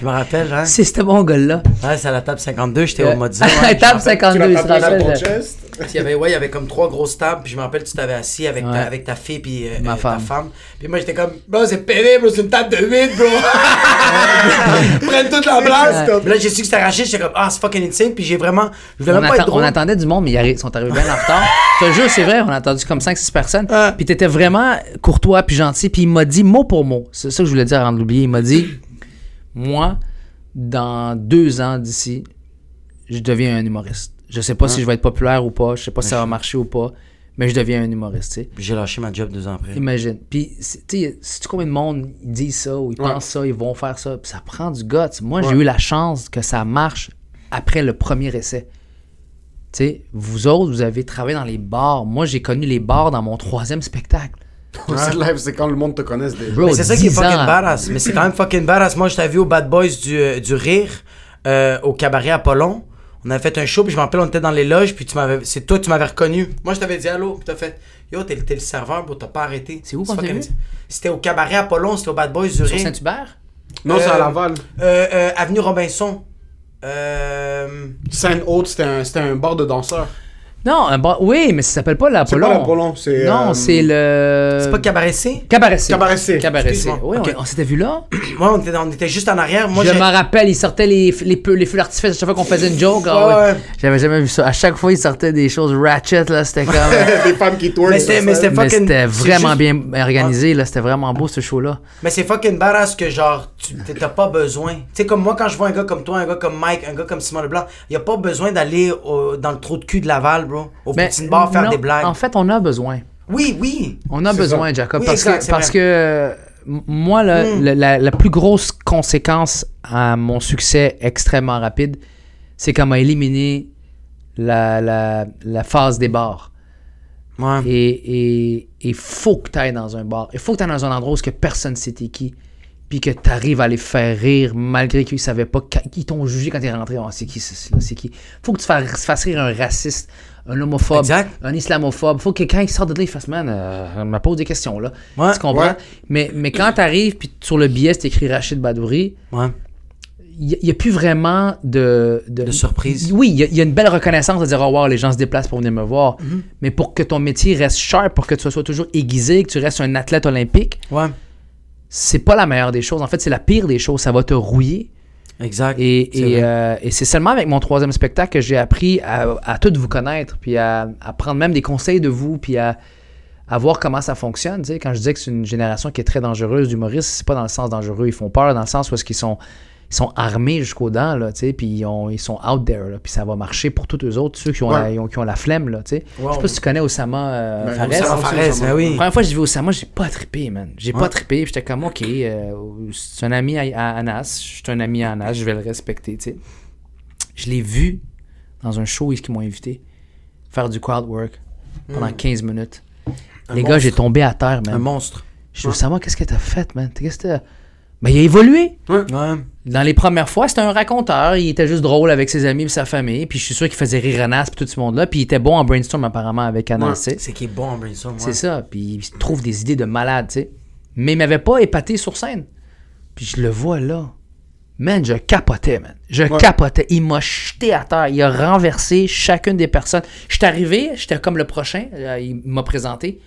je me rappelle, hein? C'est ce bon gars-là. Ouais, c'est à la table 52, j'étais Euh, au mode à la table Tu 52, l'as il se tapé dans ton rappelle. Puis il y avait, ouais, il y avait comme trois grosses tables, puis je me rappelle, tu t'avais assis avec, Ouais. ta, avec ta fille, puis euh, Ma euh, femme. ta femme. Puis moi, j'étais comme, bro, c'est pénible, c'est une table de 8, bro. Prennent toute la place. Ouais. Puis là, j'ai su que c'était arraché, j'étais comme, ah, c'est fucking insane, puis j'ai vraiment, je voulais On, même pas être drôle. on attendait du monde, mais ils, sont arrivés bien en retard. Je te jure, c'est vrai, on a attendu comme 5-6 personnes. Puis t'étais vraiment courtois puis gentil. Puis il m'a dit mot pour mot. C'est ça que je voulais dire avant de l'oublier. Il m'a dit Moi, dans deux ans d'ici, je deviens un humoriste. Je sais pas si je vais être populaire ou pas. Je sais pas si ça va marcher ou pas. Mais je deviens un humoriste, j'ai lâché ma job deux ans après. Imagine. Puis, c'est- tu sais, combien de monde ils disent ça ou ils Ouais. pensent ça, ils vont faire ça. Puis ça prend du guts. Moi, j'ai eu la chance que ça marche après le premier essai. Tu sais, vous autres, vous avez travaillé dans les bars. Moi, j'ai connu les bars dans mon troisième spectacle. C'est live, c'est quand le monde te connaisse déjà. Mais c'est ça qui est 10 fucking ans. badass. Mais c'est quand même fucking badass. Moi, je t'avais vu au Bad Boys du, euh, du Rire, euh, au cabaret Apollon. On avait fait un show, puis je me rappelle, on était dans les loges, puis tu m'avais, c'est toi, tu m'avais reconnu. Moi, je t'avais dit allô, puis t'as fait Yo, t'es, t'es le serveur, bro, t'as pas arrêté. C'est où qu'on fucking- t'a vu? C'était au cabaret Apollon, c'était au Bad Boys du Sur Rire. Saint-Hubert? Non, c'est à Euh, Laval. Euh, euh, Avenue Robinson. Euh. Seine-Haute, c'était un, c'était un bar de danseurs. Non, un bar- oui, mais ça s'appelle pas C'est l'Apollon. pas l'Apollon, c'est. Non, euh, c'est le. C'est pas Cabaret C? Cabaret C. Cabaret C. Cabaret C. Excuse-moi. Oui, on, on s'était vu là. Moi, on était, on était juste en arrière. Moi, je me rappelle, il sortait les, les, feux d'artifice à chaque fois qu'on faisait une joke. Ah Ouais. J'avais jamais vu ça. À chaque fois, il sortait des choses ratchet, là. C'était comme. des femmes qui tournent. Mais c'était- mais c'était mais fucking- c'était c'est vraiment juste- bien organisé, là. C'était vraiment beau, ce show-là. Mais c'est fucking badass que genre, tu t'as- pas besoin. Tu sais, comme moi, quand je vois un gars comme toi, un gars comme Mike, un gars comme Simon Leblanc, y a pas besoin d'aller au- dans le trou de cul de Laval, bro. Au petit bar faire non, des blagues. En fait, on a besoin. Oui, oui. On a besoin, ça. Jacob, Oui, parce exact, que, parce moi, Mm. le- la, la plus grosse conséquence à mon succès extrêmement rapide, c'est qu'on m'a éliminé la, phase des bars. Ouais. Et il faut que tu ailles dans un bar. Il faut que tu ailles dans un endroit où personne ne sait qui. Puis que tu arrives à les faire rire malgré qu'ils ne savaient pas qu'ils t'ont jugé quand tu es rentré. Oh, c'est qui c'est qui? Faut que tu fasses, fasses rire un raciste, un homophobe, Exact. un islamophobe. faut que quand ils sortent de là, ils fassent Man, euh, me pose des questions là. Ouais. Tu comprends? Ouais. Mais, mais quand tu arrives, puis sur le billet, c'est écrit Rachid Badouri, Ouais. il n'y a, plus vraiment de, De surprise. Oui, il y, a- il y a une belle reconnaissance de dire Oh, wow, les gens se déplacent pour venir me voir. Mhm. Mais pour que ton métier reste sharp, pour que tu sois toujours aiguisé, que tu restes un athlète olympique, Ouais. c'est pas la meilleure des choses. En fait, c'est la pire des choses. Ça va te rouiller. Exact. Et, euh, et c'est seulement avec mon troisième spectacle que j'ai appris à, à tout vous connaître, puis à, à prendre même des conseils de vous, puis à, à voir comment ça fonctionne. Tu sais, quand je disais que c'est une génération qui est très dangereuse d'humoristes, c'est pas dans le sens dangereux. Ils font peur dans le sens où est-ce qu'ils sont, ils sont armés jusqu'aux dents, là, tu sais, puis ils, ont- ils sont out there, là, puis ça va marcher pour tous eux autres, ceux qui ont, Ouais. la, ils ont- qui ont la flemme. Là, tu sais. je sais pas si tu connais Osama euh, Ben, Fares. Osama Fares, Fares, Osama. ben oui. La première fois que j'ai vu Osama, j'ai pas trippé, man. J'ai Ouais. pas trippé. puis J'étais comme, OK, euh, c'est un ami à, à Anas. Je suis un ami à Anas, je vais le respecter, tu sais. Je l'ai vu dans un show où ils m'ont invité faire du crowd work pendant 15 minutes. Les gars, j'ai tombé à terre, Un man. monstre. Je dis, Osama, qu'est-ce que t'as fait, man? Qu'est-ce que t'as... Ben, il a évolué. Ouais. Dans les premières fois, c'était un raconteur. Il était juste drôle avec ses amis et sa famille. Puis je suis sûr qu'il faisait rire Anas puis tout ce monde-là. Puis il était bon en brainstorm apparemment avec Anas, Ouais. C'est qui est bon en brainstorm. ouais. C'est ça. Puis il trouve des idées de malade, tu sais. Mais il m'avait pas épaté sur scène. Puis je le vois là. Man, je capotais, man. Je Ouais. capotais. Il m'a jeté à terre. Il a renversé chacune des personnes. Je suis arrivé, j'étais comme le prochain. Euh, Il m'a présenté.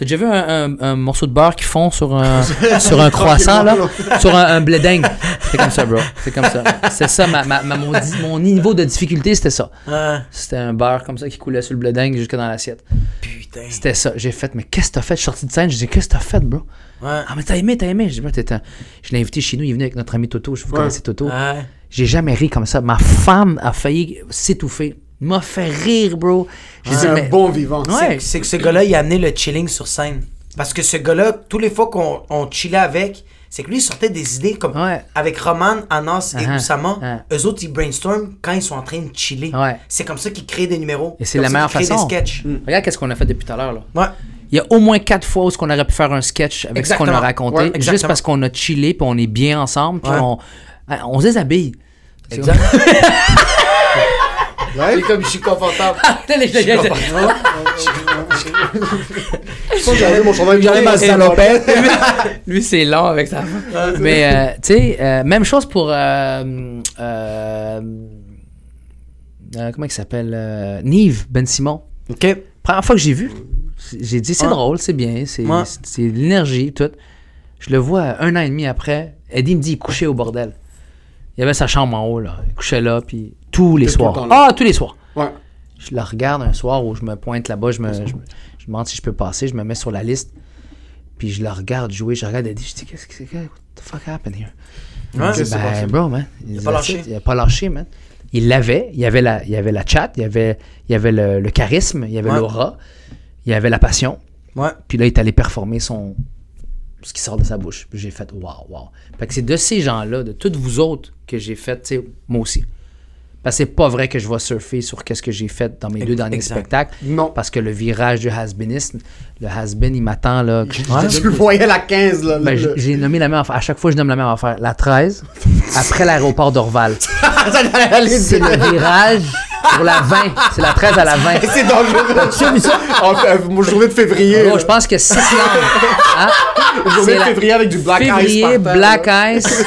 T'as déjà vu un, un- un morceau de beurre qui fond sur un, sur un croissant, là? Sur un, un blé dingue. C'est comme ça, bro. C'est comme ça. C'est ça, ma, ma- ma- mon, niveau de difficulté, c'était ça. Ah, C'était un beurre comme ça qui coulait sur le blé dingue jusque dans l'assiette. putain. C'était ça. J'ai fait, mais qu'est-ce que t'as fait? Je suis sorti de scène, je dis, qu'est-ce que t'as fait, bro? Ouais. Ah, mais t'as aimé, t'as aimé. T'es un- je l'ai invité chez nous, il est venu avec notre ami Toto. Je vous Ouais. connaissez Toto. Ouais. J'ai jamais ri comme ça. Ma femme a failli s'étouffer. M'a fait rire, bro. J'ai dit, C'est un mais- bon vivant. Ouais. C'est- C'est que ce gars-là, il a amené le chilling sur scène. Parce que ce gars-là, tous les fois qu'on on chillait avec, c'est que lui, il sortait des idées comme Ouais. avec Roman, Anas et Uh-huh. Oussama. Uh-huh. Eux autres, ils brainstorm quand ils sont en train de chiller. Ouais. C'est comme ça qu'ils créent des numéros. Et c'est la meilleure façon. des sketchs. Regarde qu'est-ce qu'on a fait depuis tout à l'heure, là. Ouais. Il y a au moins quatre fois où on aurait pu faire un sketch avec ce qu'on a raconté. Ouais, juste parce qu'on a chillé, puis on est bien ensemble, puis Ouais. on, hein, on se déshabille. Exact. Ouais. comme je suis confortable. Je pense que j'avais mon chandail J'arrive à jaune. salopette. Lui, c'est long avec sa femme. Mais, euh, tu sais, euh, même chose pour. euh, euh, euh, comment il s'appelle euh, Nive Ben Simon. OK. Première fois que j'ai vu, j'ai dit c'est Ouais. drôle, c'est bien, c'est l'énergie, tout. Je le vois un an et demi après. Eddie me dit il couchait au bordel. Il avait sa chambre en haut, là. Il couchait là, puis tous les le soirs. Ah, tous les soirs. Ouais. Je le regarde un soir où je me pointe là-bas, je me, je, demande si je peux passer, je me mets sur la liste, puis je le regarde jouer, je regarde Eddie, je dis qu'est-ce que c'est, what the fuck happened here? Il Ouais. dit, ben, bro, man. Il, a pas lâché. Il a pas lâché, man. Il l'avait, il y avait la, il avait la chat, il y avait, il le, le charisme, il y avait Ouais. l'aura, il y avait la passion, Ouais. puis là, il est allé performer son, ce qui sort de sa bouche. J'ai fait, waouh, waouh. Fait que c'est de ces gens-là, de toutes vous autres, que j'ai fait, moi aussi. Parce que c'est pas vrai que je vais surfer sur qu'est-ce que j'ai fait dans mes deux derniers Exact. spectacles. Non. Parce que le virage du has-beenisme, le has-been, il m'attend là. Tu le voyais la 15, là. Ben, le- j'ai nommé la même affaire. À chaque fois, je nomme la même affaire. La 13, après l'aéroport d'Orval. C'est le virage pour la 20. C'est la 13 à la 20. C'est dangereux. As vu ça? En euh, journée de février. Je pense que 6 langues. Hein? journée de février avec du black ice. Février, par terre, Black là. Ice.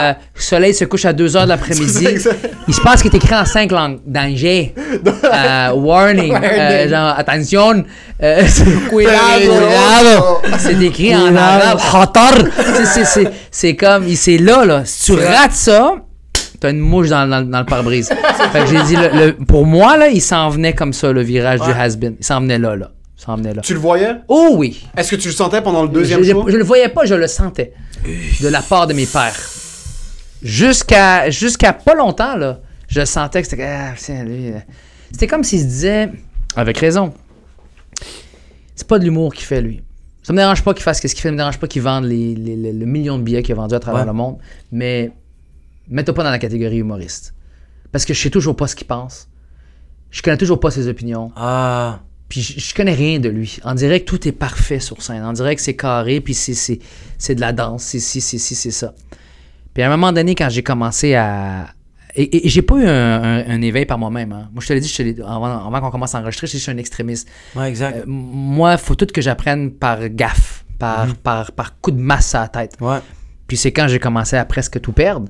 euh, le soleil se couche à 2 h de l'après-midi. Il se passe qu'il est écrit en 5 langues. Danger. euh, warning. euh, genre, attention. Euh, cuidado. C'est écrit en arabe. Khatar. C'est- comme, il- c'est là, là. Si tu rates ça, t'as une mouche dans, dans- dans le pare-brise. fait que j'ai dit, le- le- pour moi, là, il s'en venait comme ça, le virage du has-been. Il s'en venait là, là. Il s'en venait là. Tu le voyais? Oh oui. Est-ce que tu le sentais pendant le deuxième je, show? je le voyais pas, je le sentais. De la part de mes pères. Jusqu'à jusqu'à pas longtemps, là, je sentais que c'était. Ah, euh, C'était comme s'il se disait, avec raison, c'est pas de l'humour qu'il fait, lui. Ça me dérange pas qu'il fasse ce qu'il fait, ça me dérange pas qu'il vende les, les- les- le million de billets qu'il a vendu à travers Ouais. le monde, mais mets-toi pas dans la catégorie humoriste. Parce que je sais toujours pas ce qu'il pense. Je connais toujours pas ses opinions. Ah. Puis je, je connais rien de lui. On dirait que tout est parfait sur scène. On dirait que c'est carré, puis c'est, c'est, c'est de la danse, c'est ci, c'est ci, c'est ça. Puis à un moment donné, quand j'ai commencé à... Et, et j'ai pas eu un, un- un éveil par moi-même. hein. Moi, je te l'ai dit, je te l'ai- avant, avant qu'on commence à enregistrer, je suis un extrémiste. Ouais, exact. Euh, moi, faut tout que j'apprenne par gaffe, par, par, par coup de masse à la tête. ouais. Puis c'est quand j'ai commencé à presque tout perdre,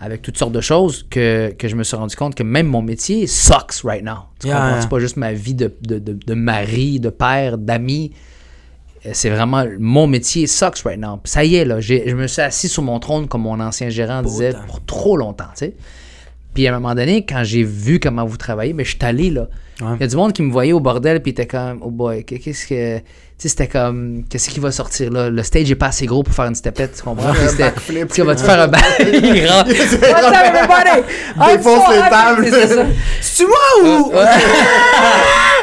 avec toutes sortes de choses, que, que je me suis rendu compte que même mon métier sucks right now. Tu Yeah, comprends? yeah. C'est pas juste ma vie de, de, de, de mari, de père, d'ami. Euh, C'est vraiment mon métier sucks right now. Ça y est, là, j'ai- je me suis assis sur mon trône, comme mon ancien gérant disait, pour trop longtemps, tu sais. Puis à un moment donné, quand j'ai vu comment vous travaillez, mais je suis allé là. Il Ouais. y a du monde qui me voyait au bordel, puis était comme, oh boy, qu'est-ce que. Tu sais, c'était comme, qu'est-ce qui va sortir là? Le stage est pas assez gros pour faire une stepette, tu comprends? Puis c'était, tu vas te faire un back. Il rentre. What's up, everybody? I'm Défonce les tables. C'est moi ou?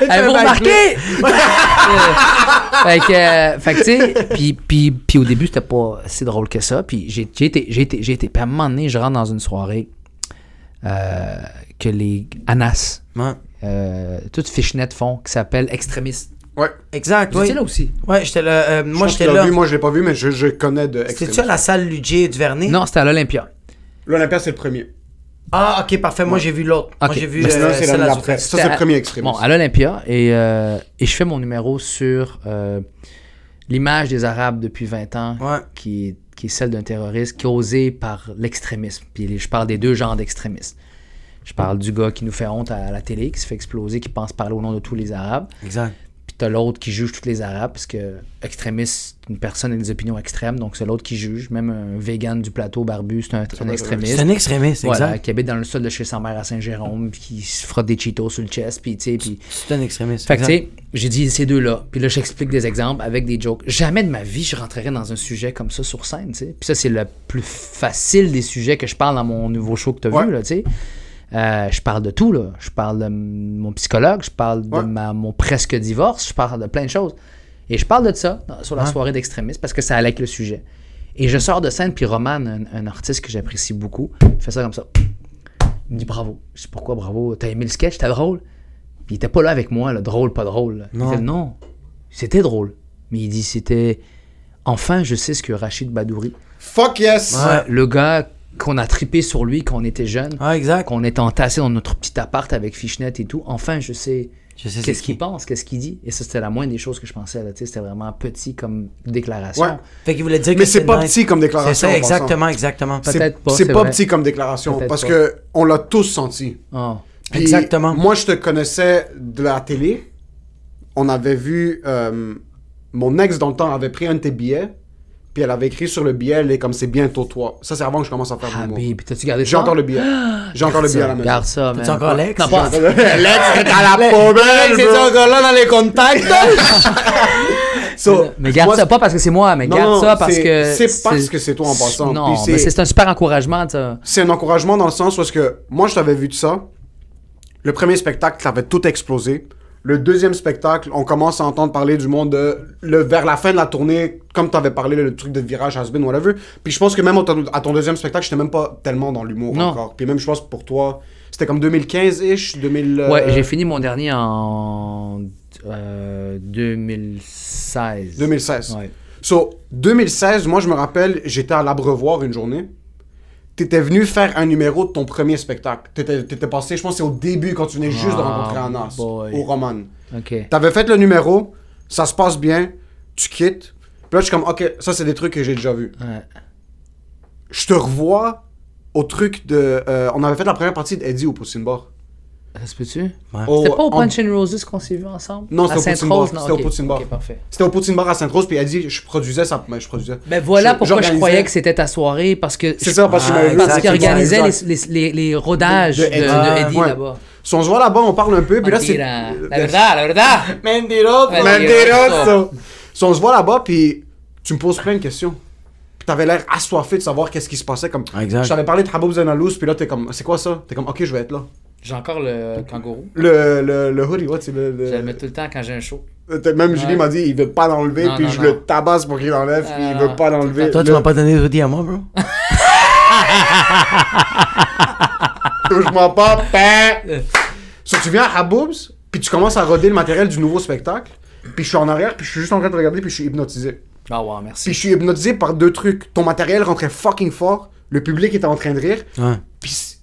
Avez-vous remarqué? fait que, euh, fait que, tu sais, puis, puis, puis au début, c'était pas si drôle que ça. Puis j'ai j'ai été, j'ai été, j'ai été, puis à un moment donné, je rentre dans une soirée euh, que les Anas, Ouais. euh, toutes Fishnet font, qui s'appelle Extrémiste. Ouais. Exact, Vous oui. étiez là aussi? Ouais, j'étais là. euh, Je moi, j'étais tu là. Vu, moi, je l'ai pas vu, mais je, je connais de C'était-tu à la salle Ludier du Vernet? Non, c'était à l'Olympia. L'Olympia, c'est le premier. Ah, ok, parfait. Moi, j'ai vu l'autre. Moi, Ok. j'ai vu Mais sinon, euh, c'est d'après. Zoufès. Ça, c'est le premier extrémiste. Bon, à l'Olympia, et, euh, et je fais mon numéro sur euh, l'image des Arabes depuis 20 ans, Ouais. qui, est, qui est celle d'un terroriste causé par l'extrémisme. Puis je parle des deux genres d'extrémistes. Je parle du gars qui nous fait honte à la télé, qui se fait exploser, qui pense parler au nom de tous les Arabes. Exact. Puis t'as l'autre qui juge tous les Arabes, parce que extrémiste, une personne a des opinions extrêmes, donc c'est l'autre qui juge. Même un vegan du plateau barbu, c'est un, extrémiste. C'est un extrémiste, Voilà, exact. qui habite dans le sol de chez sa mère à Saint-Jérôme, puis qui se frotte des Cheetos sur le chest, puis tu sais, puis... C'est un extrémiste. Fait que, tu sais, j'ai dit ces deux-là. Puis là, j'explique des exemples avec des jokes. Jamais de ma vie, je rentrerais dans un sujet comme ça sur scène, tu sais. Puis ça, c'est le plus facile des sujets que je parle dans mon nouveau show que tu as Ouais. vu, là, tu sais. Euh, je parle de tout, là. Je parle de mon psychologue, je parle de Ouais. ma, mon presque divorce, je parle de plein de choses. Et je parle de ça dans- sur la Ouais. soirée d'extrémisme parce que ça allait avec le sujet. Et je sors de scène, puis Roman, un, un artiste que j'apprécie beaucoup, il fait ça comme ça. Il me dit bravo. Je sais pourquoi bravo? T'as aimé le sketch, c'était drôle? Puis il était pas là avec moi, là, drôle, pas drôle. là. Non. Il fait non. C'était drôle. Mais il dit c'était. Enfin, je sais ce que Rachid Badouri, Fuck yes! Ouais. le gars qu'on a tripé sur lui quand on était jeune, Ah, exact. qu'on était entassé dans notre petit appart avec Fishnet et tout. Enfin, je sais Je sais c'est qu'est-ce qui. qu'il pense, qu'est-ce qu'il dit. Et ça, c'était la moindre des choses que je pensais. là, tu sais, C'était vraiment petit comme déclaration. Ouais. Fait qu'il voulait dire que Mais c'est pas nice. petit comme C'est déclaration. ça, en passant. exactement, exactement. C'est- Peut-être pas, C'est c'est pas vrai. petit comme déclaration Peut-être parce pas. que on l'a tous senti. Oh. Exactement. Moi, je te connaissais de la télé. On avait vu. euh, mon ex, dans le temps, avait pris un de tes billets. Puis elle avait écrit sur le billet, elle est comme c'est bientôt toi. Ça, c'est avant que je commence à faire Ah, l'humour. baby, t'as-tu gardé ça? J'ai encore le billet. J'ai encore le billet à la maison. Regarde ça, man. T'as encore Lex? Non, pas. Lex est à la poubelle, bro. encore là dans les contacts? So, Mais garde moi, ça, pas parce que c'est moi, mais Non, garde non, ça parce c'est- que. c'est parce que c'est toi en passant. Non, Puis c'est- mais c'est c'est un super encouragement, ça. c'est un encouragement dans le sens où est-ce que moi je t'avais vu de ça. Le premier spectacle, t'avais tout explosé. Le deuxième spectacle, on commence à entendre parler du monde de, le, vers la fin de la tournée, comme t'avais parlé, le truc de virage has been, whatever. Puis je pense que même à ton deuxième spectacle, j'étais même pas tellement dans l'humour Non. encore. Puis même, je pense que pour toi, C'était comme 2015-ish, 2000... euh, Ouais, j'ai fini mon dernier en euh, 2016. 2016. Ouais. So, 2016, moi, je me rappelle, j'étais à l'Abreuvoir une journée. T'étais venu faire un numéro de ton premier spectacle. T'étais, t'étais passé, je pense, c'est au début, quand tu venais juste de Ah, rencontrer Anas, boy. au Roman. Ok. T'avais fait le numéro, ça se passe bien, tu quittes. Puis là, je suis comme, ok, ça, c'est des trucs que j'ai déjà vus. Ouais. Je te revois au truc de. euh, on avait fait la première partie d'Eddie au Bar. Ça se peut-tu? Au- C'était pas au en- Punch and Roses qu'on s'est vu ensemble? Non, c'était au Poutine Bar. C'était au. Poutine Bar. Ok, parfait. C'était au Poutine Bar à Sainte-Rose, puis Eddie, je produisais ça. Mais je produisais. Ben voilà Je- pourquoi je croyais que c'était ta soirée, parce que... C'est ça, parce qu'il Ah, qu'il organisait les, les, les, les rodages De de, Eddie. de Ah, Eddie ouais. là-bas. Si on se voit là-bas, on parle un peu, puis là, c'est. La verdad, la verdad. Mentiroso. Ouais. Mentiroso. Si on se voit là-bas, puis tu me poses plein de questions. Puis t'avais l'air assoiffé de savoir qu'est-ce qui se passait. Comme, Exact. Je t'avais parlé de Haboub Zanalous, puis là, t'es comme, c'est quoi ça? T'es comme, ok, je vais être là. J'ai encore le kangourou. Le, le, le hoodie, what, c'est le. le- Je le mets tout le temps quand j'ai un show. Euh, Même Julie Ouais. m'a dit, il veut pas l'enlever, puis non, je non. le tabasse pour qu'il l'enlève, puis Ah, il veut pas l'enlever. Toi, tu Le- m'as pas donné d'hoodie à moi, bro. Touche-moi pas, pain! So, tu viens à Haboubs, puis tu commences à roder le matériel du nouveau spectacle, puis je suis en arrière, puis je suis juste en train de regarder, puis je suis hypnotisé. Ah ouais, Puis merci. je suis hypnotisé par deux trucs. Ton matériel rentrait fucking fort, le public était en train de rire, Ouais. puis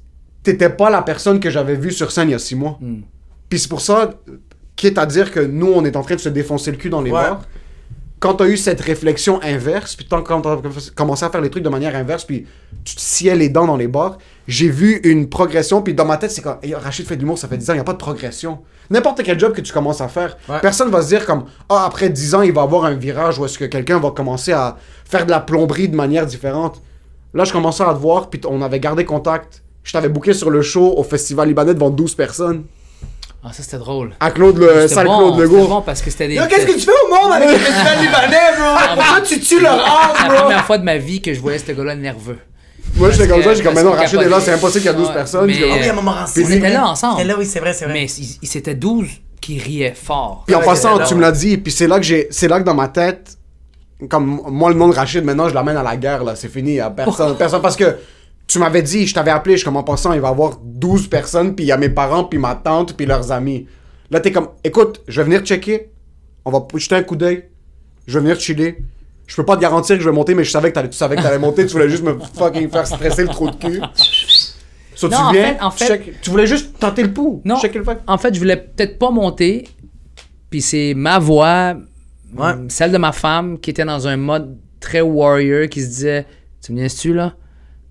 t'étais pas la personne que j'avais vue sur scène il y a six mois. Hmm. Puis c'est pour ça, quitte à dire que nous, on est en train de se défoncer le cul dans les Ouais. bars, quand t'as eu cette réflexion inverse, puis quand t'as commencé à faire les trucs de manière inverse, puis tu te sciais les dents dans les bars, j'ai vu une progression, puis dans ma tête, c'est comme, Hey, Rachid fait de l'humour, ça fait 10 ans, il n'y a pas de progression. N'importe quel job que tu commences à faire, Ouais. personne va se dire comme, ah, après 10 ans, il va avoir un virage où est-ce que quelqu'un va commencer à faire de la plomberie de manière différente. Là, je commençais à te voir, puis on avait gardé contact. Je t'avais booké sur le show au Festival Libanais devant 12 personnes. Ah, ça c'était drôle. À Claude, le, salle bon, Claude c'était Legault. bon parce que c'était des. Yo, qu'est-ce que tu fais au monde avec le festival libanais, bro? Pourquoi tu tues leur âme, C'est la bro? première fois de ma vie que je voyais ce gars-là nerveux. Moi, j'étais comme ça, j'ai comme, parce mais non, qu'il Rachid est là, c'est impossible qu'il y a 12 Ouais, personnes. mais- Ah oui, à un moment rancé. On était là ensemble. C'était là, oui, c'est vrai, c'est vrai. Mais il- il- c'était 12 qui riaient fort. Puis en passant, tu me l'as dit, puis c'est là que j'ai, c'est là que dans ma tête, comme moi le nom de Rachid, maintenant je l'amène à la guerre là, c'est fini, a personne, personne, parce que tu m'avais dit, je t'avais appelé, je suis comme en passant, il va y avoir 12 personnes, puis il y a mes parents, puis ma tante, puis leurs amis. Là t'es comme, écoute, je vais venir checker, on va jeter un coup d'œil, je vais venir chiller. Je peux pas te garantir que je vais monter, mais je savais que t'allais, tu savais que t'allais monter, tu voulais juste me fucking faire stresser le trou de cul. So, Non, tu en fait- en tu fait- check- tu voulais juste tenter le pouls, Non. checker le. En fait, je voulais peut-être pas monter. Puis c'est ma voix, Ouais. celle de ma femme, qui était dans un mode très warrior, qui se disait Tu me viens-tu là?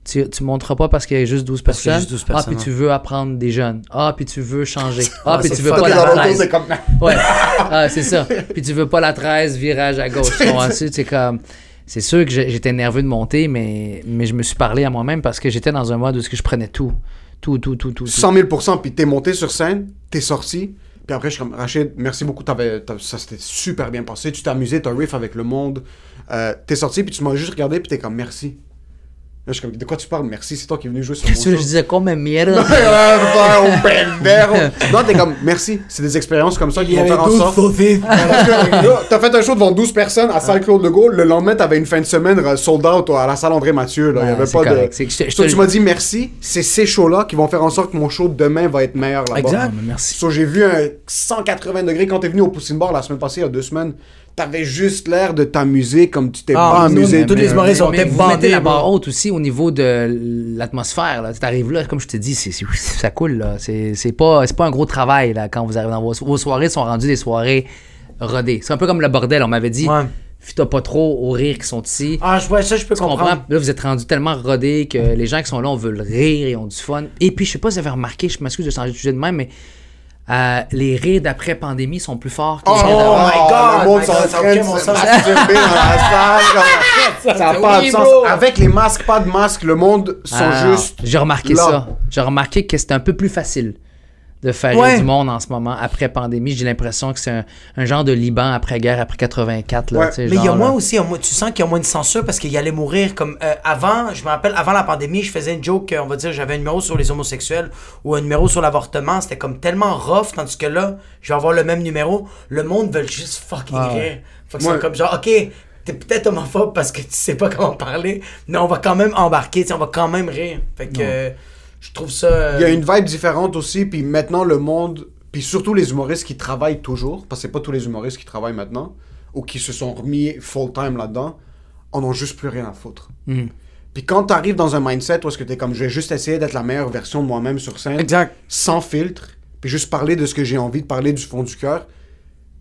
Tu, tu monteras pas parce qu'il y a juste 12 Parce qu'il y a personnes. juste 12 ah, puis tu veux apprendre des jeunes. Ah, puis tu veux changer. Ah, Ah, puis tu veux pas la dans l'auto, 13. c'est comme, Ouais. Ah, c'est ça. Puis tu veux pas la 13, virage à gauche. C'est comme. C'est sûr que j'étais nerveux de monter, mais, mais je me suis parlé à moi-même parce que j'étais dans un mode où ce que je prenais tout. Tout, tout, tout, tout. tout. 100 000 puis t'es monté sur scène, t'es sorti, puis après je suis comme Rachid, merci beaucoup, t'avais, ça s'était super bien passé, tu t'es amusé, t'as riff avec le monde, euh, t'es sorti, puis tu m'as juste regardé, puis t'es comme merci. Là, je suis comme, de quoi tu parles? Merci, c'est toi qui es venu jouer sur mon Qu'est-ce que je show. disais? Comme merde? Non, t'es comme, merci. C'est des expériences comme ça qui vont faire en 12 sorte. T'as fait un show devant 12 personnes à salle Claude Legault. Le lendemain, t'avais une fin de semaine sold out à la salle André Mathieu. Là. Il y avait c'est pas correct. de. Tu m'as dit merci. C'est ces shows-là qui vont faire en sorte que mon show de demain va être meilleur là-bas. Exact. Merci. So, j'ai vu un 180 degrés quand t'es venu au Poussine Bar la semaine passée, il y a deux semaines. T'avais juste l'air de t'amuser comme tu t'es Ah, pas amusé. tous les humoristes sont mettez la barre haute aussi au niveau de l'atmosphère. là. Tu arrives là, comme je te dis, c'est, c'est- ça coule. Là. C'est, c'est, pas, c'est pas un gros travail là, quand vous arrivez dans vos, vos soirées. sont rendues des soirées rodées. C'est un peu comme le bordel. On m'avait dit, Ouais. fie-toi pas trop aux rires qui sont ici. Ah, je vois ça, je peux Tu comprends? comprendre. Là, vous êtes rendu tellement rodés que les gens qui sont là, on veut le rire et ont du fun. Et puis, je sais pas si vous avez remarqué, je m'excuse de changer de sujet de même, mais euh, les rires d'après-pandémie sont plus forts que Oh, les rires d'avant. my God, Le monde ça dans la salle. n'a pas de sens. Avec les masques, pas de masques, le monde sont Ah, juste. J'ai remarqué là. ça. J'ai remarqué que c'est un peu plus facile de faire Ouais. rire du monde en ce moment après pandémie. J'ai l'impression que c'est un, un genre de Liban après guerre, après 84. Là, Ouais. Mais il y a moins là. aussi, tu sens qu'il y a moins de censure parce qu'il allait mourir comme euh, avant. Je me rappelle, avant la pandémie, je faisais une joke, on va dire, j'avais un numéro sur les homosexuels ou un numéro sur l'avortement. C'était comme tellement rough, tandis que là, je vais avoir le même numéro. Le monde veut juste fucking Ah rire. Faut que Ouais. c'est comme genre, ok, t'es peut-être homophobe parce que tu sais pas comment parler, mais on va quand même embarquer, tu sais, on va quand même rire. Fait que. Je trouve ça. euh, Il y a une vibe différente aussi, puis maintenant le monde, puis surtout les humoristes qui travaillent toujours, parce que c'est pas tous les humoristes qui travaillent maintenant, ou qui se sont remis full-time là-dedans, en ont juste plus rien à foutre. Hmm. Puis quand t'arrives dans un mindset où est-ce que t'es comme, je vais juste essayer d'être la meilleure version de moi-même sur scène, Exact. sans filtre, puis juste parler de ce que j'ai envie de parler du fond du cœur,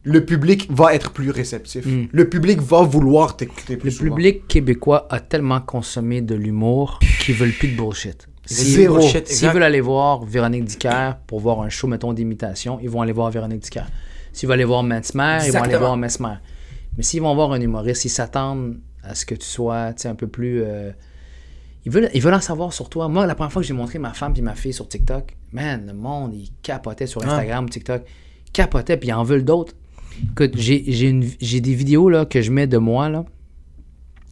le public va être plus réceptif. Le public va vouloir t'écouter plus Le souvent. public québécois a tellement consommé de l'humour qu'ils veulent plus de bullshit. S'ils- veulent aller voir Véronique Dicker pour voir un show, mettons, d'imitation, ils vont aller voir Véronique Dicker. S'ils veulent aller voir Mesmer, ils vont aller voir Mesmer. Mais s'ils vont voir un humoriste, ils s'attendent à ce que tu sois un peu plus. euh, Ils, veulent, ils veulent en savoir sur toi. Moi, la première fois que j'ai montré ma femme et ma fille sur TikTok, man, le monde, ils capotaient sur Instagram, TikTok. Capotaient, puis ils en veulent d'autres. Écoute, j'ai des vidéos là, que je mets de moi, là,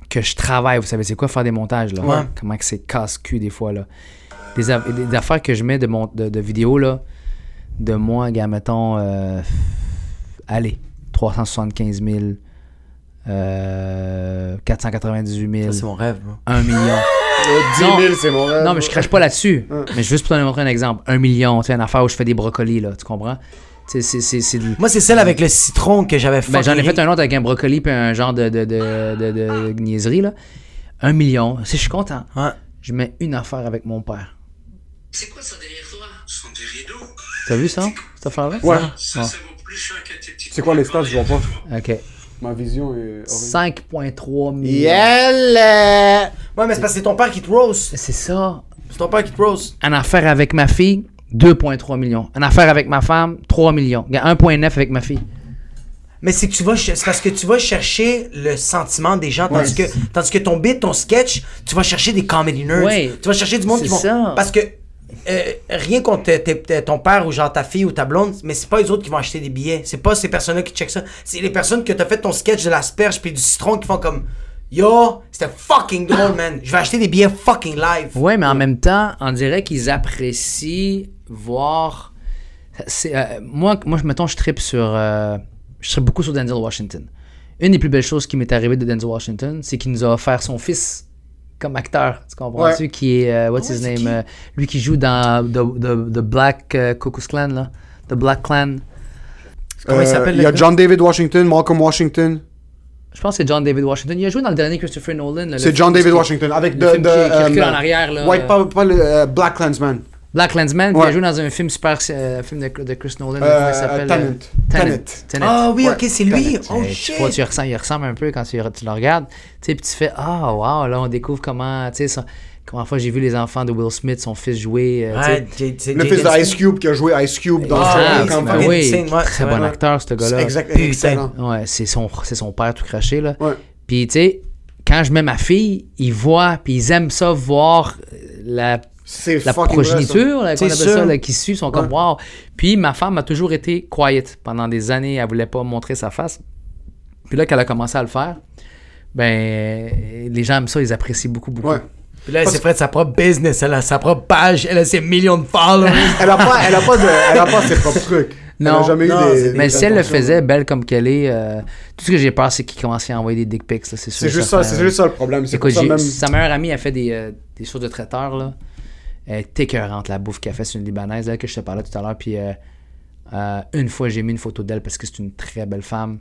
que je travaille. Vous savez, c'est quoi faire des montages, là? Ouais. Comment que c'est casse-cul, des fois, là? Des, des affaires que je mets de, mon, de, de vidéos, là, de moi, gars, mettons, euh, allez, 375 000, euh, 498 000, Ça, c'est mon rêve, bro. 1 million. Euh, 10 Non. 000, c'est mon rêve. Non, mais je crache pas là-dessus. Mais juste pour te montrer un exemple. 1 million, tu sais, une affaire où je fais des brocolis, là, tu comprends? C'est- c'est c'est du- Moi, c'est celle avec le citron que j'avais fait. Ben, j'en ai fait un autre avec un brocoli puis un genre de, de, de, de, de niaiserie, là. 1 million. Si je suis content. Ouais. Je mets une affaire avec mon père. C'est quoi ça derrière toi? Ce sont des rideaux. T'as vu ça, cette affaire-là? Ouais. Ça, ça vaut plus cher qu'un tes petits C'est quoi les stats, je vois pas. OK. Ma vision est... horrible. 5,3 millions. Yeah! Ouais, mais c'est parce que c'est ton père qui te rose. C'est ça. C'est ton père qui te rose. Une affaire avec ma fille, 2,3 millions. Une affaire avec ma femme, 3 millions. Gars, 1,9 avec ma fille. Mais c'est que tu vas c'est parce que tu vas chercher le sentiment des gens tandis Ouais. que tandis que ton bit ton sketch tu vas chercher des comedy nerds Ouais. tu vas chercher du monde qui C'est vont ça. parce que euh, rien contre ton père ou genre ta fille ou ta blonde mais c'est pas les autres qui vont acheter des billets c'est pas ces personnes là qui checkent ça c'est les personnes que t'as fait ton sketch de l'asperge puis du citron qui font comme yo c'était fucking drôle man je vais acheter des billets fucking live Ouais, mais en même temps, on dirait qu'ils apprécient voir. C'est, euh, moi, moi, mettons, je tripe sur. euh, je tripe beaucoup sur Denzel Washington. Une des plus belles choses qui m'est arrivée de Denzel Washington, c'est qu'il nous a offert son fils comme acteur. Tu comprends-tu? Ouais. Qui est. euh, what's Ouais, his name? qui? euh, lui qui joue dans The, the, the Black Ku Klux Klan, là. The Black Clan. comment il s'appelle Il y a? John David Washington, Malcolm Washington. Je pense que c'est John David Washington. Il a joué dans le dernier Christopher Nolan. C'est John David qui- Washington. Avec le de, film de, qui- qui recule en arrière, là. Ouais, pas, pas le Black Clansman. Black Landsman, puis il Ouais. a joué dans un film super, euh, film de, de Chris Nolan, Euh, comment il s'appelle Tenet. euh, Tenet. Ah oui Ouais. ok c'est lui Tenet. oh Euh, tu shit vois, tu ressembles, il ressemble un peu quand tu, tu le regardes, tu sais, puis tu fais ah wow, là on découvre comment, tu sais, comment fois j'ai vu les enfants de Will Smith, son fils jouer, euh, tu. Ouais, J- J- Le fils de Ice Smith. Cube qui a joué Ice Cube dans Ah, Sherlock oui, Ben ouais, très bon acteur ce gars-là. Excellent. Ouais, c'est son, c'est son père tout craché là. Ouais. Puis tu sais, quand je mets ma fille, ils voient, puis ils aiment ça voir la C'est la progéniture, là, qu'on C'est appelle sûr. ça, là, qui suit, sont comme wow. Puis ma femme a toujours été quiet pendant des années, elle voulait pas montrer sa face. Puis là, qu'elle a commencé à le faire, ben les gens aiment ça, ils apprécient beaucoup, beaucoup. Ouais. Puis là, elle s'est fait sa propre business, elle a sa propre page, elle a ses millions de followers. Elle a pas, elle a pas, de, elle a pas ses propres trucs. Non, elle a jamais non, eu c'est- des. Mais si elle le faisait, belle comme qu'elle est, euh, tout ce que j'ai peur, c'est qu'il commençait à envoyer des dick pics, c'est sûr. C'est juste ça, c'est juste ça le problème. Écoute, ça même. sa meilleure amie a fait des, euh, des choses de traiteur, là. Elle est écœurante, la bouffe qu'elle fait. C'est une Libanaise, là, que je te parlais tout à l'heure. Puis euh, euh, une fois, j'ai mis une photo d'elle parce que c'est une très belle femme.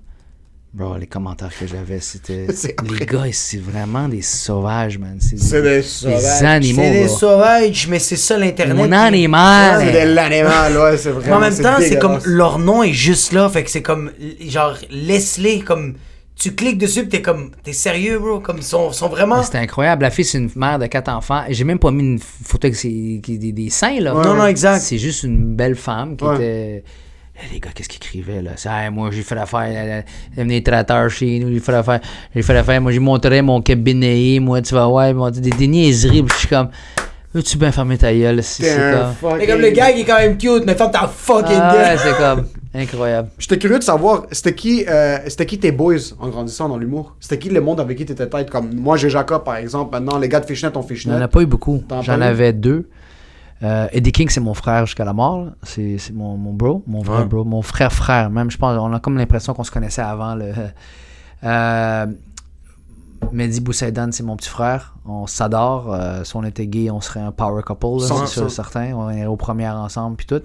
Bro, les commentaires que j'avais, c'était... Les gars, c'est vraiment des sauvages, man. C'est des, des sauvages. des animaux, C'est des sauvages, mais c'est ça l'internet. Qui- animal! C'est de l'animal, ouais, c'est Mais en même temps, c'est comme leur nom est juste là, fait que c'est comme genre laisse-les comme tu cliques dessus pis t'es comme t'es sérieux bro? Comme ils sont, sont vraiment C'était incroyable. La fille, c'est une mère de quatre enfants. Et j'ai même pas mis une photo avec ses- qui- des, des seins, là. non non exact C'est juste une belle femme qui Ouais. était. Eh, Les gars, qu'est-ce qu'ils écrivaient là? C'est, Hey, moi, j'ai fait l'affaire, euh, venir traiteur chez nous, j'ai fait l'affaire, j'ai fait l'affaire, moi, j'ai montré mon cabinet, moi, tu vas voir, moi, des, des niaiseries, puis je suis comme, veux-tu bien fermer ta gueule? C'est comme. mais comme le gars il est quand même cute mais ferme ta fucking Ah, ouais, gueule c'est comme, incroyable. J'étais curieux de savoir, c'était qui, euh, c'était qui tes boys en grandissant dans l'humour? C'était qui le monde avec qui t'étais tête? Comme moi, j'ai Jacob par exemple, maintenant les gars de Fishnet ont J'en Fishnet. ai pas eu beaucoup. J'en avais deux. Euh, Eddie King, c'est mon frère jusqu'à la mort. C'est mon, mon bro, mon vrai Ouais. bro, mon frère frère. Même, je pense, on a comme l'impression qu'on se connaissait avant. Le, euh, Mehdi Boussaïdan, c'est mon petit frère. On s'adore. Euh, si on était gay, on serait un power couple, c'est sûr, certain. On est aux premières ensemble, puis tout.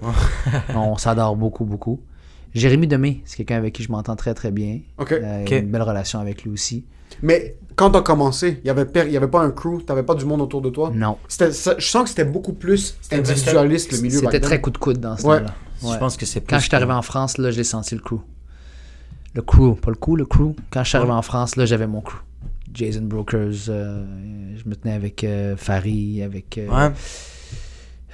on s'adore beaucoup, beaucoup. Jérémy Demé, c'est quelqu'un avec qui je m'entends très, très bien. Ok. Euh, Ok. Une belle relation avec lui aussi. Mais quand t'as commencé, il y avait per- il y avait pas un crew, t'avais pas du monde autour de toi? Non. Ça- je sens que c'était beaucoup plus individualiste le milieu. C'était très coup de coude dans ce Ouais. temps-là. Je pense que c'est Quand je suis arrivé en France, là, j'ai senti le crew. Le crew, pas le coup, le crew. Quand je suis arrivé en France, là, j'avais mon crew. Jason Brokers, euh, je me tenais avec euh, Farid, avec. euh, Ouais.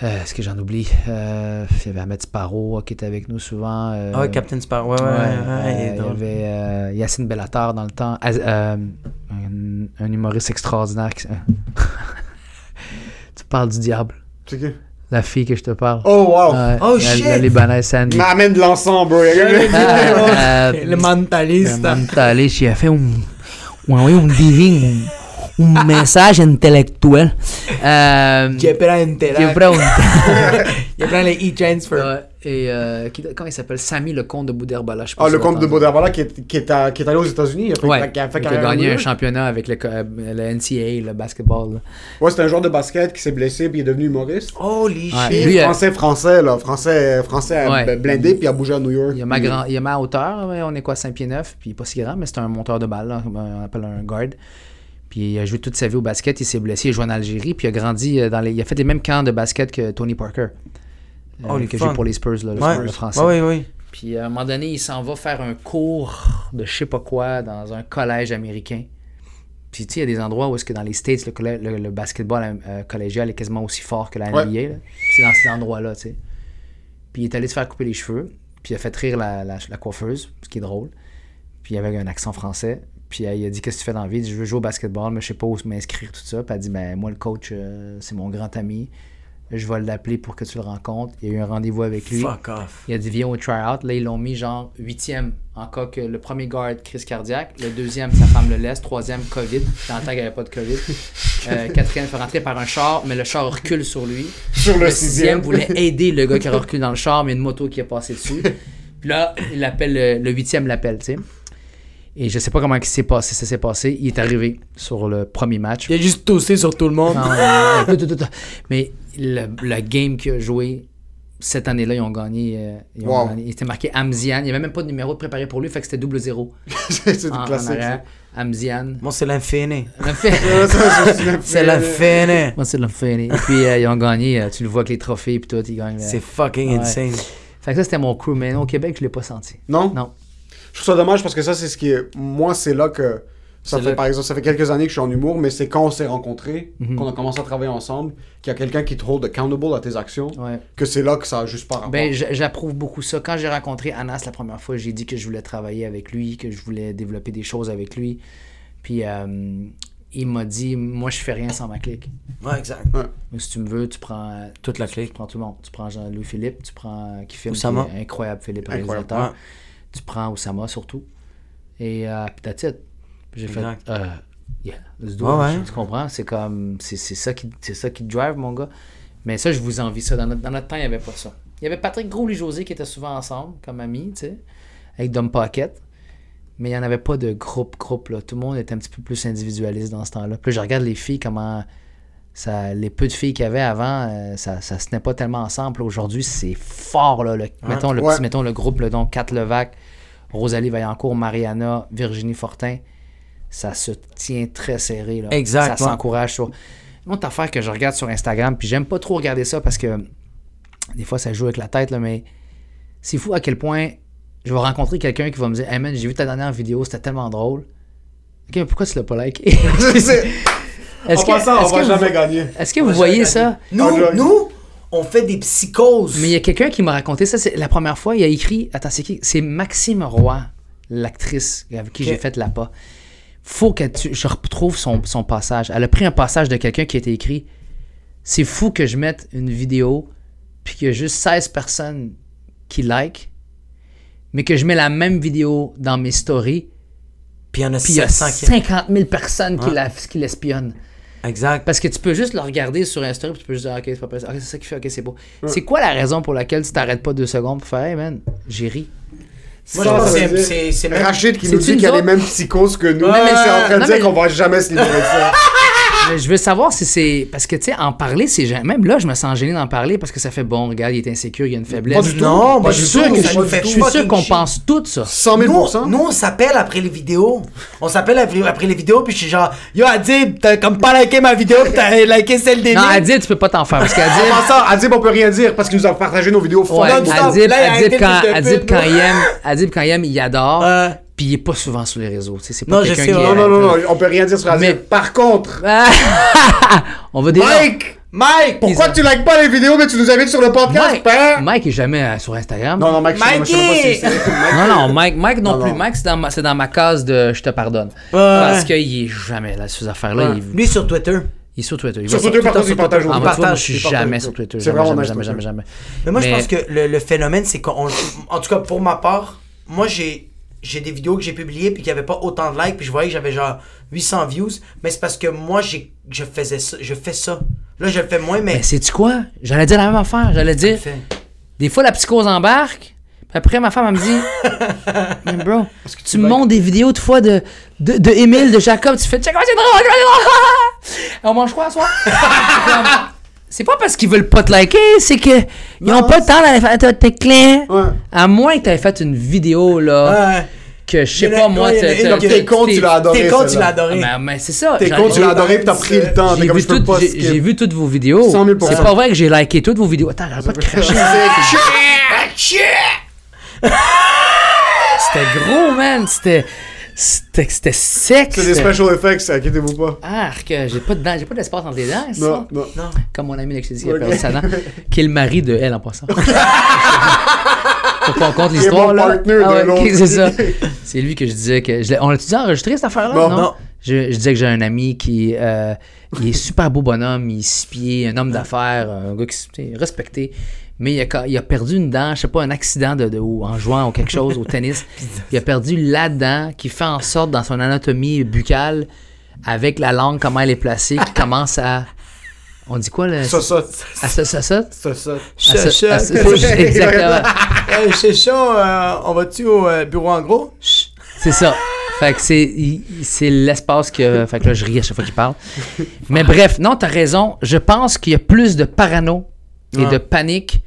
Euh, Est-ce que j'en oublie Euh, Il y avait Ahmed Sparrow qui était avec nous souvent. euh, Ah ouais, Captain Sparrow. Ouais, ouais, ouais, ouais. euh, il y avait euh, Yacine Bellatar dans le temps. Euh, un, un humoriste extraordinaire. qui- tu parles du diable. C'est qui? La fille que je te parle. Oh wow! Oh, la, shit! La Libanaise Sandy. M'amène de l'ensemble, bro. Ah, euh, Le mentaliste. Le mentaliste, il a fait un, un, un divin, un, qui télé. prend un- Il prend les e-transfer. Ouais, et euh, qui- comment il s'appelle? Samy, le comte de Bouderbala. je sais pas Ah, le comte de entendez. Bauderbala qui est, qui, est à- qui est allé aux États-Unis. Il a fait, Ouais, qui a fait qui a carrière gagné un New York. championnat avec le, euh, le NCAA, le basketball. Ouais, c'était un joueur de basket qui s'est blessé puis il est devenu humoriste. Holy Ouais. shit. Lui, euh, français, français, là. Français, français Ouais. blindé puis il a bougé à New York. Il y a ma, grand, il y a ma hauteur, on est quoi, 5 pieds 9, puis pas si grand, mais c'est un monteur de balle, on appelle un guard. Puis il a joué toute sa vie au basket, il s'est blessé, il a joué en Algérie, puis il a grandi euh, dans les. Il a fait les mêmes camps de basket que Tony Parker. euh, Oh, les que j'ai pour les Spurs, là, le, Ouais, le français. Ouais, ouais. Puis à un moment donné, il s'en va faire un cours de je sais pas quoi dans un collège américain. Puis tu sais, il y a des endroits où est-ce que dans les States, le, collè- le- le basketball euh, collégial est quasiment aussi fort que la NBA. Ouais. là. Puis c'est dans ces endroits-là, tu sais. Puis il est allé se faire couper les cheveux. Puis il a fait rire la, la- la coiffeuse, ce qui est drôle. Puis il avait un accent français. Puis il a dit Qu'est-ce que tu fais dans la vie? Il Je veux jouer au basketball, mais je sais pas où m'inscrire, tout ça. Puis elle a dit Ben, moi, le coach, euh, c'est mon grand ami. Je vais l'appeler pour que tu le rencontres. Il y a eu un rendez-vous avec lui. Fuck off. Il a dit viens au try-out. Là, ils l'ont mis genre huitième en cas que le premier guard, crise cardiaque. Le deuxième, sa femme le laisse. Troisième, COVID. Dans le temps qu'il n'y avait pas de COVID. Euh, quatrième, fait rentrer par un char, mais le char recule sur lui. Sur le Le sixième. sixième voulait aider le gars qui a reculé dans le char, mais il une moto qui est passée dessus. Puis là, il appelle le, le huitième l'appelle, tu sais. Et je sais pas comment il s'est passé, ça s'est passé. Il est arrivé sur le premier match. Il a juste tossé sur tout le monde. Non, euh, tout, tout, tout. Mais le, le game qu'il a joué cette année-là, ils ont gagné. euh, ils ont Wow. gagné. Il était marqué Amzian. Il n'y avait même pas de numéro de préparé pour lui, fait que c'était double zéro. c'est du En, en classique. arrière. Amzian. Moi, c'est l'infini. C'est- C'est l'infini. Moi, c'est l'infini. Et puis, euh, ils ont gagné. euh, tu le vois avec les trophées et tout. Ils gagnent. euh. C'est fucking Ouais. insane. Fait que ça, c'était mon crew. Mais au Québec, je l'ai pas senti. Non? Non. Je trouve ça dommage parce que ça, c'est ce qui est. Moi, c'est là que. Ça fait, là- par exemple, ça fait quelques années que je suis en humour, mais c'est quand on s'est rencontrés, Mhm. qu'on a commencé à travailler ensemble, qu'il y a quelqu'un qui te hold accountable à tes actions, Ouais. que c'est là que ça a juste pas rapport. Ben, j'approuve beaucoup ça. Quand j'ai rencontré Anas la première fois, j'ai dit que je voulais travailler avec lui, que je voulais développer des choses avec lui. Puis euh, il m'a dit, moi, je fais rien sans ma clique. Ouais, exact. Mais si tu me veux, tu prends Toute la tu clique. prends tout le monde. Tu prends Jean-Louis Philippe, tu prends qui filme, Oussama. qui est incroyable Philippe, Incroyable. réalisateur. Ouais. Tu prends Oussama surtout. Et euh, puis that's it. J'ai fait, Exact. euh, yeah, let's do Ouais, it. ouais. Tu comprends? C'est comme, c'est ça qui, c'est ça qui te drive, mon gars. Mais ça, je vous envie ça. Dans notre, dans notre temps, il n'y avait pas ça. Il y avait Patrick Gros et José qui étaient souvent ensemble, comme amis, tu sais, avec Dom Pocket. Mais il n'y en avait pas de groupe, groupe, là. Tout le monde était un petit peu plus individualiste dans ce temps-là. Puis là, je regarde les filles, comment ça, les peu de filles qu'il y avait avant, euh, ça, ça se tenait pas tellement ensemble. Aujourd'hui, c'est fort, là. le- mettons, le Ouais. petit, mettons le groupe, le donc Kat Levac, Rosalie Vaillancourt, Mariana, Virginie Fortin. Ça se tient très serré, là. Exact, Ça s'encourage sur. Une autre affaire que je regarde sur Instagram, puis j'aime pas trop regarder ça parce que des fois, ça joue avec la tête, là, mais c'est fou à quel point je vais rencontrer quelqu'un qui va me dire Hey man, j'ai vu ta dernière vidéo, c'était tellement drôle. Ok, pourquoi tu l'as pas liké Est-ce en que, passant, on est-ce va que jamais vous, gagner. est-ce que vous voyez ça? Nous, Ah, je- nous, on fait des psychoses. Mais il y a quelqu'un qui m'a raconté ça. C'est la première fois, il a écrit. Attends, c'est qui? C'est Maxime Roy, l'actrice avec qui Ok. j'ai fait la pas. Faut que tu, je retrouve son, son passage. Elle a pris un passage de quelqu'un qui a été écrit. C'est fou que je mette une vidéo puis qu'il y a juste 16 personnes qui like, mais que je mets la même vidéo dans mes stories Puis il y en a puis il y a 700 qui... 50 000 personnes qui Ouais. la- qui l'espionnent. Exact. Parce que tu peux juste le regarder sur Instagram, tu peux juste dire, ok, c'est pas possible. ok, c'est ça qui fait, ok, c'est beau. C'est quoi la raison pour laquelle tu t'arrêtes pas deux secondes pour faire, hey man, j'ai ri? Moi, je pense que c'est-. Rachid qui nous dit qu'il y a les mêmes psychoses que nous, Ouais, mais c'est en train de dire mais- qu'on va jamais se livrer de ça. Mais je veux savoir si c'est. Parce que, tu sais, en parler, c'est. gênant. Même là, je me sens gêné d'en parler parce que ça fait bon, regarde, il est insécure, il y a une faiblesse. Pas du tout. Non, moi, je je suis sûr, que ça je, nous fait je suis sûr qu'on pense tout ça. 100 000 Nous, nous, on s'appelle après les vidéos. On s'appelle après, après les vidéos, puis je suis genre, yo, Adib, t'as comme pas liké ma vidéo, pis t'as liké celle des Non. Adib, tu peux pas t'en faire. Parce qu'Adib. Comment ça? Adib, on peut rien dire parce qu'il nous a partagé nos vidéos Ouais. Adib, quand, Adib, quand il aime, Adib, quand il aime, il adore. Puis il est pas souvent sur les réseaux. C'est pas Non, je quelqu'un sais, qui ouais. est- Non, non, non, non, on peut rien dire sur Adib. Mais- Par contre, On va des Mike! Mike! Pourquoi tu likes pas les vidéos mais tu nous invites sur le podcast, Mike, père? Mike est jamais euh, sur Instagram. Non, non, Mike, pas- je sais pas Non, non, Mike, Mike non, Non, plus. non. Mike, c'est dans, ma, c'est dans ma case de je te pardonne. Ouais. Parce qu'il est jamais là sur ces affaires-là. Ouais. Il, Lui sur Twitter. il est sur Twitter. Il Sur Twitter, par contre, il sur partage. Ah, moi, partage, je suis jamais sur Twitter. C'est vraiment jamais, jamais, Twitter. jamais, jamais. Mais moi, je pense que le, le phénomène, c'est qu'on. En tout cas, pour ma part, moi, j'ai. J'ai des vidéos que j'ai publiées puis qu'il n'y avait pas autant de likes puis je voyais que j'avais genre 800 views mais c'est parce que moi j'ai je faisais ça je fais ça là je le fais moins mais Mais sais-tu quoi? J'allais dire la même affaire. J'allais dire, Fait. des fois, la psychose embarque. Puis après, ma femme, elle me dit, Mais bro, tu tu me likes- montres des vidéos de fois de, de, de Émile, de Jacob. Tu fais, check c'est drôle, c'est drôle. On mange quoi à soir? C'est pas parce qu'ils veulent pas te liker, c'est que ils ont pas le temps d'aller faire ta clé. Ouais. À moins que t'aies fait une vidéo, là, Ouais. que je sais pas, moi, Tes t'es- tu l'as adoré. T'es con, tu l'as adoré. Ah, ben, c'est ça. Tes comptes, tu l'as adoré pis t'as pris le temps. T'es J'ai vu, toutes- pas j'ai- skip. j'ai vu toutes vos vidéos. 100 000 C'est pas vrai que j'ai liké toutes vos vidéos. Attends, j'arrête pas de cracher. C'était gros, man. C'était. C'était sec. C'est des special effects, inquiétez-vous pas. Arc, j'ai pas de dents, j'ai pas d'espace entre les dents, c'est Non, ça? non. Comme mon ami Lexi qui a perdu sa dent, qui est le mari de elle en passant. Faut qu'on compte Il est l'histoire mon là. partner Ah c'est ça. C'est lui que je disais que. je on l'a-tu dit enregistré cette affaire-là? Non. Non. Je, je disais que j'ai un ami qui euh, il est super beau bonhomme, il est six pieds, un homme d'affaires, un gars qui sais, respecté. Mais il a, ca- il a perdu une dent, je sais pas, un accident de, de- ou en jouant ou quelque chose au tennis. il a perdu la dent qui fait en sorte dans son anatomie buccale, avec la langue, comment elle est placée, qui commence à. On dit quoi là? Ça, ça. À ça, ça, ça? Ça, Exactement. C'est ça, euh, on va-tu au euh, bureau en gros? C'est ça. Fait que c'est l'espace que fait que là je ris à chaque fois qu'il parle. Mais bref, non, t'as raison. Je pense qu'il y a plus de parano et Ah. de panique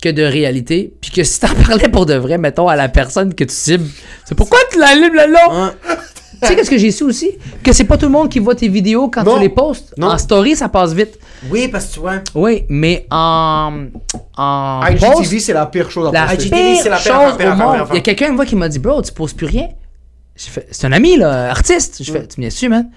que de réalité, puis que si t'en parlais pour de vrai, mettons à la personne que tu cibles, c'est pourquoi tu l'allumes le long. Hein? Tu sais qu'est-ce que j'ai su aussi? Que c'est pas tout le monde qui voit tes vidéos quand Non. tu les postes. Non. En story, ça passe vite. Oui, parce que tu vois. Oui, mais en en post, IGTV, c'est la pire chose à la poster. IGTV, pire c'est la pire chose pire au monde. Il y a quelqu'un une fois qui m'a dit, bro, tu poses plus rien. J'ai fait, c'est un ami, là, artiste. Je fais, tu me dessus, man?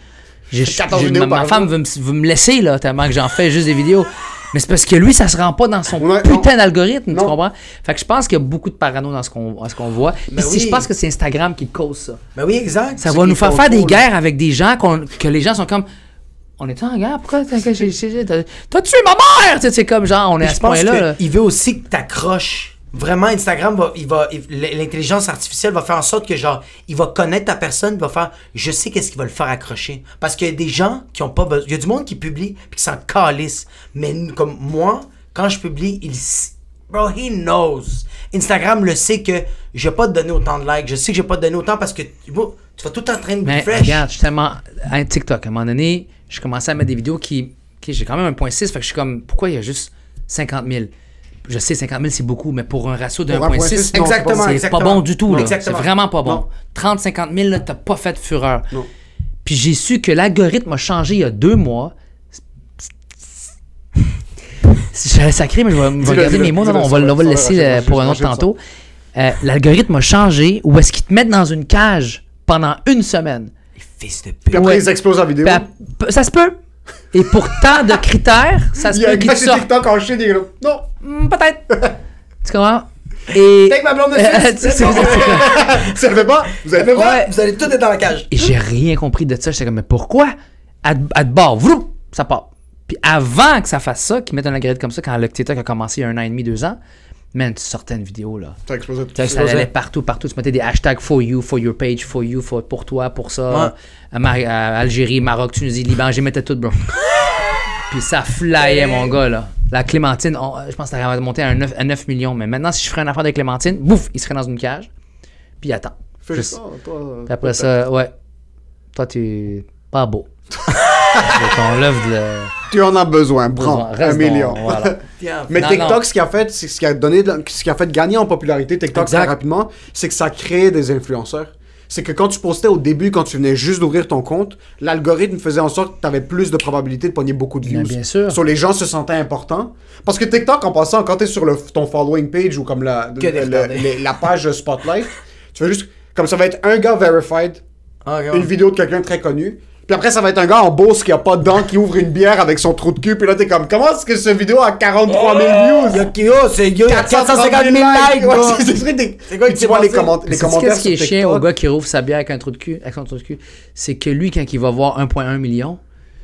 J'ai, 14 j'ai- vidéos ma, ma femme veut me, veut me laisser, là, tellement que j'en fais juste des vidéos. Mais c'est parce que lui, ça se rend pas dans son Ouais, putain d'algorithme, tu comprends? Fait que je pense qu'il y a beaucoup de parano dans ce qu'on, dans ce qu'on voit. Puis Ben si oui. je pense que c'est Instagram qui cause ça. Ben oui, exact. Ça va nous faire faire des guerres avec des gens qu'on- que les gens sont comme. On est en guerre? Pourquoi t'as, t'as- t'as- t'as tué ma mère? Tu sais, c'est comme genre, on est Mais à ce point-là. là. qu'il veut aussi que t'accroches. Vraiment, Instagram va, il va, l'intelligence artificielle va faire en sorte que genre, il va connaître ta personne, il va faire, je sais qu'est-ce qui va le faire accrocher. Parce qu'il y a des gens qui ont pas besoin, il y a du monde qui publie puis qui s'en calisse. Mais comme moi, quand je publie, il, bro, he knows. Instagram le sait que je vais pas te donner autant de likes, je sais que je vais pas te donner autant parce que bro, tu vas tout en train de Mais refresh. regarde, je suis tellement. Un TikTok, à un moment donné, je commençais à mettre des vidéos qui. ok, j'ai quand même 1.6, fait que je suis comme, pourquoi il y a juste 50 000 Je sais, 50 000 c'est beaucoup, mais pour un ratio de Pour 1.6, 1.6, c'est pas bon du tout. C'est vraiment pas bon. Non. 30-50 000, là, t'as pas fait de fureur. Non. Puis j'ai su que l'algorithme a changé il y a deux mois. J'allais sacrer, mais je vais, je vais mes mots. Non, on va, on va le laisser euh, pour un autre tantôt. Euh, L'algorithme a changé où est-ce qu'ils te mettent dans une cage pendant une semaine. Fils de Puis pute. après, Ouais. ils explosent la vidéo. Puis ça se peut. Et pour tant de critères, ça se Il y a un gars sur. TikTok en chien, il est là. Non. Hmm, Peut-être. tu comprends? Et. Take ma blonde Euh, tu sais, c'est- Ça le fait pas? Vous avez fait Ouais? Vous allez tout être dans la cage. Et j'ai rien compris de ça. J'étais comme, mais pourquoi? À, à de bord, vroup, ça part. Puis avant que ça fasse ça, qu'ils mettent un algorithme comme ça, quand le TikTok a commencé il y a un an et demi, deux ans, man, tu sortais une vidéo, là. A explosé tout Ça, allait partout, partout. Tu mettais des hashtags for you, for your page, for you, for, pour toi, pour ça. À Mar- à Algérie, Maroc, Tunisie, Liban, j'y mettais tout, bro. Puis ça flyait, mon gars, là. La Clémentine, on- je pense que ça aurait monté à, un 9, à 9 millions. Mais maintenant, si je ferais une affaire de Clémentine, bouf, il serait dans une cage. puis il attend. Fais Juste- ça, toi. Puis après ça, ouais. Toi, tu es pas beau. De ton love de. Tu en as besoin, prends un million. dans- voilà. Mais Non, TikTok, non. ce qui a fait, c'est ce qui a donné, ce qui a fait gagner en popularité TikTok Exact. très rapidement, c'est que ça crée des influenceurs. C'est que quand tu postais au début, quand tu venais juste d'ouvrir ton compte, l'algorithme faisait en sorte que tu avais plus de probabilité de pogner beaucoup de views. Bien, bien sûr. Sur les gens se sentaient importants. Parce que TikTok, en passant, quand tu es sur le, ton following page ou comme la, le- la page Spotlight, tu vas juste. Comme ça va être un gars verified, Ah, une ouais. vidéo de quelqu'un de très connu. Puis après, ça va être un gars en Beauce qui a pas de dents, qui ouvre une bière avec son trou de cul. Puis là, t'es comme, comment est-ce que ce vidéo a 43 000 views? Yo, Kyo, c'est yo, il y a 450 000 likes, Ouais, c'est- des- quoi qui tu vois les, comment- les commentaires qu'est-ce qui est chiant au gars qui rouvre sa bière avec un trou de cul, avec son trou de cul, c'est que lui, quand il va voir 1.1 million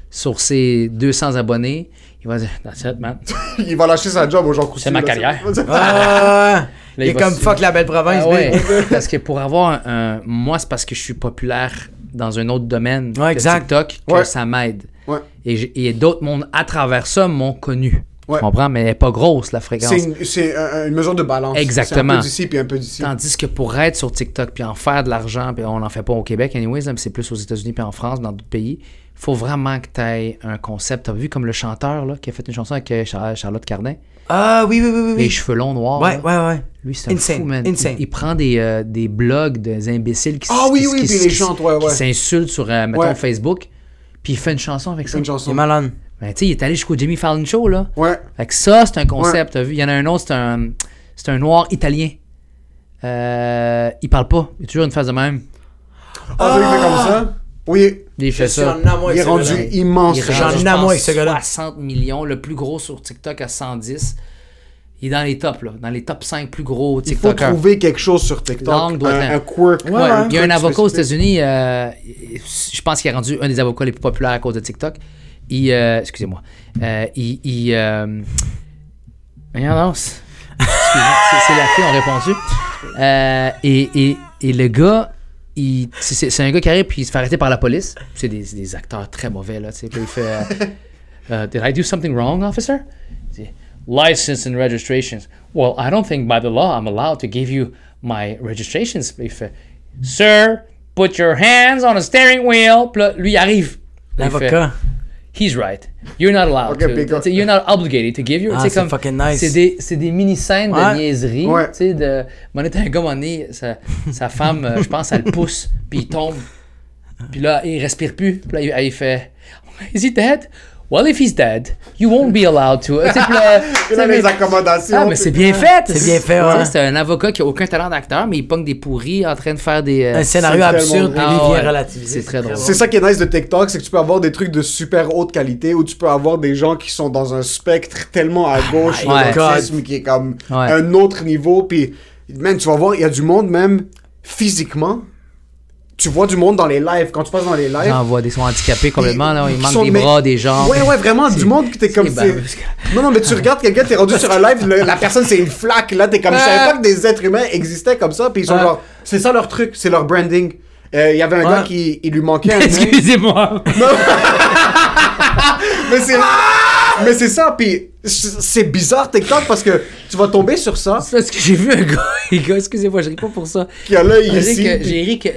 sur ses 200 abonnés, il va dire That's it, man. Il va lâcher sa job aux gens coutus. C'est ma là, carrière. c'est- Ah, il il est comme se- fuck la belle province, Ah ouais, parce que pour avoir un, un- Moi, c'est parce que je suis populaire dans un autre domaine Ouais, exact. TikTok que Ouais. ça m'aide. Ouais. Et, d'autres mondes à travers ça m'ont connu. Tu comprends? Mais elle n'est pas grosse, la fréquence. C'est une, une mesure de balance. Exactement. C'est un peu d'ici puis un peu d'ici. Tandis que pour être sur TikTok puis en faire de l'argent, puis on n'en fait pas au Québec, anyways, c'est plus aux États-Unis puis en France, dans d'autres pays, faut vraiment que tu aies un concept. Tu as vu comme le chanteur là, qui a fait une chanson avec euh, Char- Charlotte Cardin, Ah, oui, oui, oui, oui. les oui. cheveux longs noirs. Ouais, là. ouais, ouais. Lui, c'est un Insane, fou, man. insane. Il, il prend des, euh, des blogs des imbéciles qui Ah oui, qui- oui, qui- puis qui- les chante, ouais, qui ouais. s'insultent sur, euh, mettons, Ouais. Facebook, puis il fait une chanson avec ça. une C'est chanson. malade. Ben, tu sais, il est allé jusqu'au Jimmy Fallon Show, là. Ouais. Fait que ça, c'est un concept, t'as vu? Il y en a un autre, c'est un, c'est un noir italien. Euh, il parle pas. Il a toujours une face de même. Ah, il fait comme ça? Oui. Il fait ça. Il est rendu gars-là. immense. J'en ai avec ce gars-là. 60 millions, le plus gros sur TikTok à 110. Il est dans les tops, là. Dans les top 5 plus gros Il faut TikTokers. trouver quelque chose sur TikTok. Un, un quirk. Ouais, il y a un avocat aux. États-Unis, euh, je pense qu'il est rendu un des avocats les plus populaires à cause de TikTok. Il, euh, excusez-moi, euh, il, il euh, voyons donc, c'est excusez-moi, c'est- c'est la fille, on répondu. Euh, et, et, et le gars, c'est- un gars qui arrive puis il se fait arrêter par la police. C'est des, des acteurs très mauvais là. Puis il fait, euh, Did I do something wrong, officer? License and registrations. Well, I don't think by the law I'm allowed to give you my registrations. Puis il fait, Sir, put your hands on the steering wheel. Puis là, lui, arrive. L'avocat. He's right. You're not allowed Ok, puis to. You're not obligated to give you. Ah, c'est fucking nice. C'est des, c'est des mini-scènes Ouais. de niaiserie. Ouais. Tu sais, de. Mon un gars, donné, sa, sa femme, euh, je pense, elle le pousse, puis il tombe. Puis là, il respire plus. Puis là, il, il fait Is he dead? Well, if he's dead, you won't be allowed to. Sais, puis là, Il les mais- accommodations. ah, mais c'est bien fait. C'est bien fait, ouais. C'est un avocat qui a aucun talent d'acteur, mais il pogne des pourris en train de faire des. euh, Un scénario c'est absurde, puis drôle. vient Ah ouais. relativiser. C'est très drôle. C'est ça qui est nice de TikTok, c'est que tu peux avoir des trucs de super haute qualité ou tu peux avoir des gens qui sont dans un spectre tellement à gauche de my l'autisme qui est comme Ouais. un autre niveau. Puis, man, tu vas voir, il y a du monde même physiquement. Tu vois du monde dans les lives. Quand tu passes dans les lives, J'en vois des sont handicapés complètement, là. Il Ils manque sont- des mais- bras, des jambes. Ouais, ouais, vraiment, du monde qui t'es comme. Non, non, mais tu regardes quelqu'un, t'es rendu sur un live, le- la personne c'est une flaque, là, t'es comme. Je savais pas que des êtres humains existaient comme ça, puis ils sont Ouais. genre. C'est ça leur truc, c'est leur branding. Euh, Il y avait un Ouais. gars qui il lui manquait un. Excusez-moi. Mais c'est. Mais c'est ça, puis c'est bizarre TikTok parce que tu vas tomber sur ça, C'est parce que j'ai vu un gars, les gars, excusez-moi, je ris pas pour ça. qui a l'œil J'ai ri ici. que, j'ai ri que,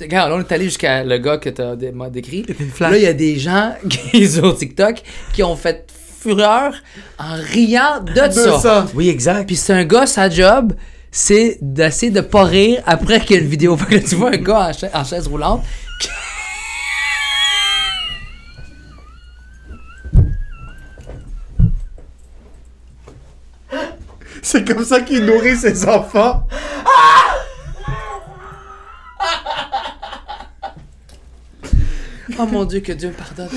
regarde, là, on est allé jusqu'à le gars que t'as m'as décrit. Là, il y a des gens qui, sur TikTok qui ont fait fureur en riant de, de ça. ça. Oui, exact. Puis c'est un gars, sa job, c'est d'essayer de pas rire après qu'il y a une vidéo. Fait que tu vois un gars en, cha- en chaise roulante qui- C'est comme ça qu'il nourrit ses enfants. Oh mon dieu, que Dieu me pardonne.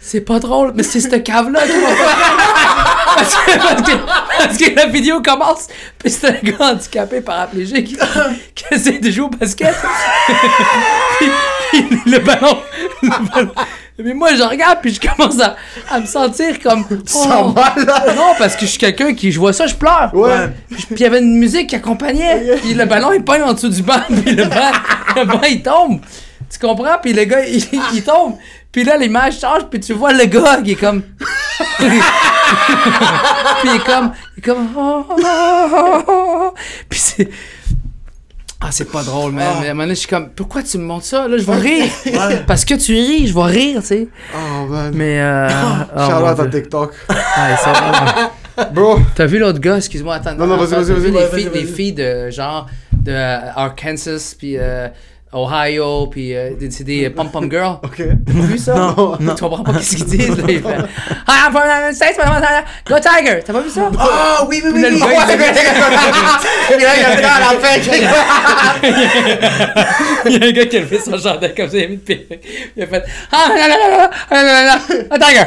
C'est pas drôle, mais c'est cette cave-là qui m'a. Parce que, la vidéo commence, puis c'est un gars handicapé paraplégique qui, essaie de jouer au basket. le ballon. le ballon- Mais moi, je regarde, puis je commence à, à me sentir comme. Tu sens mal, là. Non, parce que je suis quelqu'un qui, je vois ça, je pleure. Ouais. Puis il y avait une musique qui accompagnait. Puis le ballon, il pogne en dessous du banc. Puis le banc, le banc, il tombe. Tu comprends? Puis le gars, il, il tombe. Puis là, l'image change. Puis tu vois le gars qui est comme. puis il est comme. Il est comme. Puis c'est. Ah, c'est pas drôle, man. Mais à un moment donné, je suis comme, pourquoi tu me montres ça? Là, je vais rire. Parce que tu ris, je vais rire, tu sais. Oh man. Mais, euh. oh, mon out à. TikTok. Ouais, ça va. Bro, T'as vu l'autre gars, excuse-moi, attends. Non, non, vas-y, vas-y, vas-y. Les filles, de genre de Arkansas, puis euh, Ohio, puis euh, des- c'est des pom-pom girls. ok. T'as pas vu ça? Non, non. Tu comprends pas ce qu'ils disent, là, Hi, I'm from the United States, go Tiger! T'as pas vu ça? Ah oui, oui, oui, Puis là, il fait- a gars à la fin Il y a un gars qui a levé son chandail comme ça, il a mis une perruque. Il a fait Ah, non, non, non, non, non, non, non, un tiger!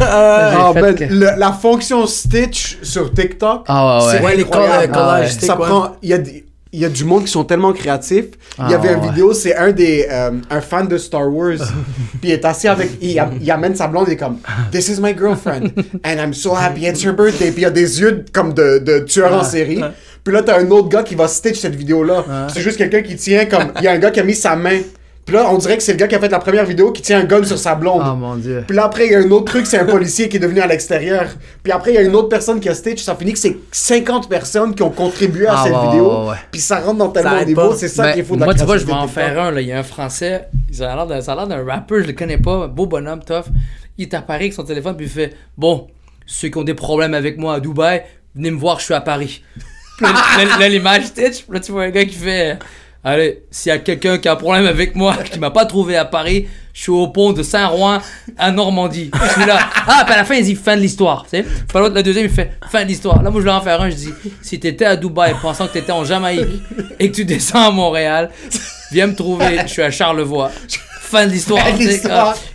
Ah, fait ben, que- le- la fonction Stitch sur TikTok, Ah, ouais, c'est Ouais, les incroyable. coll- collages, Ah, ça quoi? prend. Il y a des. Il y a du monde qui sont tellement créatifs. il y Ah, avait une ouais. vidéo, c'est un des euh, un fan de Star Wars. puis il est assis avec, il, am- il amène sa blonde, il est comme This is my girlfriend and I'm so happy it's her birthday. Puis il y a des yeux comme de, de tueur en série. Puis là t'as un autre gars qui va stitch cette vidéo là. C'est juste quelqu'un qui tient comme, il y a un gars qui a mis sa main. Puis là on dirait que c'est le gars qui a fait la première vidéo qui tient un gun sur sa blonde. Oh mon dieu. Puis là, après, il y a un autre truc, c'est un policier qui est devenu à l'extérieur. Puis après, il y a une autre personne qui a Stitch. Ça finit que c'est 50 personnes qui ont contribué à Ah, cette ouais, vidéo. ouais, ouais. Puis ça rentre dans tellement Ça de aide niveaux. pas. C'est ça Ben, qu'il faut de la Moi, tu vois, je vais en faire un. Là. Il y a un Français, il a l'air d'un, ça a l'air d'un rapper, je le connais pas, beau bonhomme, tough. Il est à Paris avec son téléphone, puis il fait Bon, ceux qui ont des problèmes avec moi à Dubaï, venez me voir, je suis à Paris. Puis là, l'image stitch, là, tu vois un gars qui fait Allez, s'il y a quelqu'un qui a un problème avec moi, qui m'a pas trouvé à Paris, je suis au pont de Saint-Rouen à Normandie. Je suis là. Ah, puis à la fin, il dit fin de l'histoire. Tu sais? Puis l'autre, le deuxième, il fait fin de l'histoire. Là, moi, je vais en faire un. Je dis si t'étais à Dubaï pensant que t'étais en Jamaïque et que tu descends à Montréal, viens me trouver. Je suis à Charlevoix. Fin de l'histoire.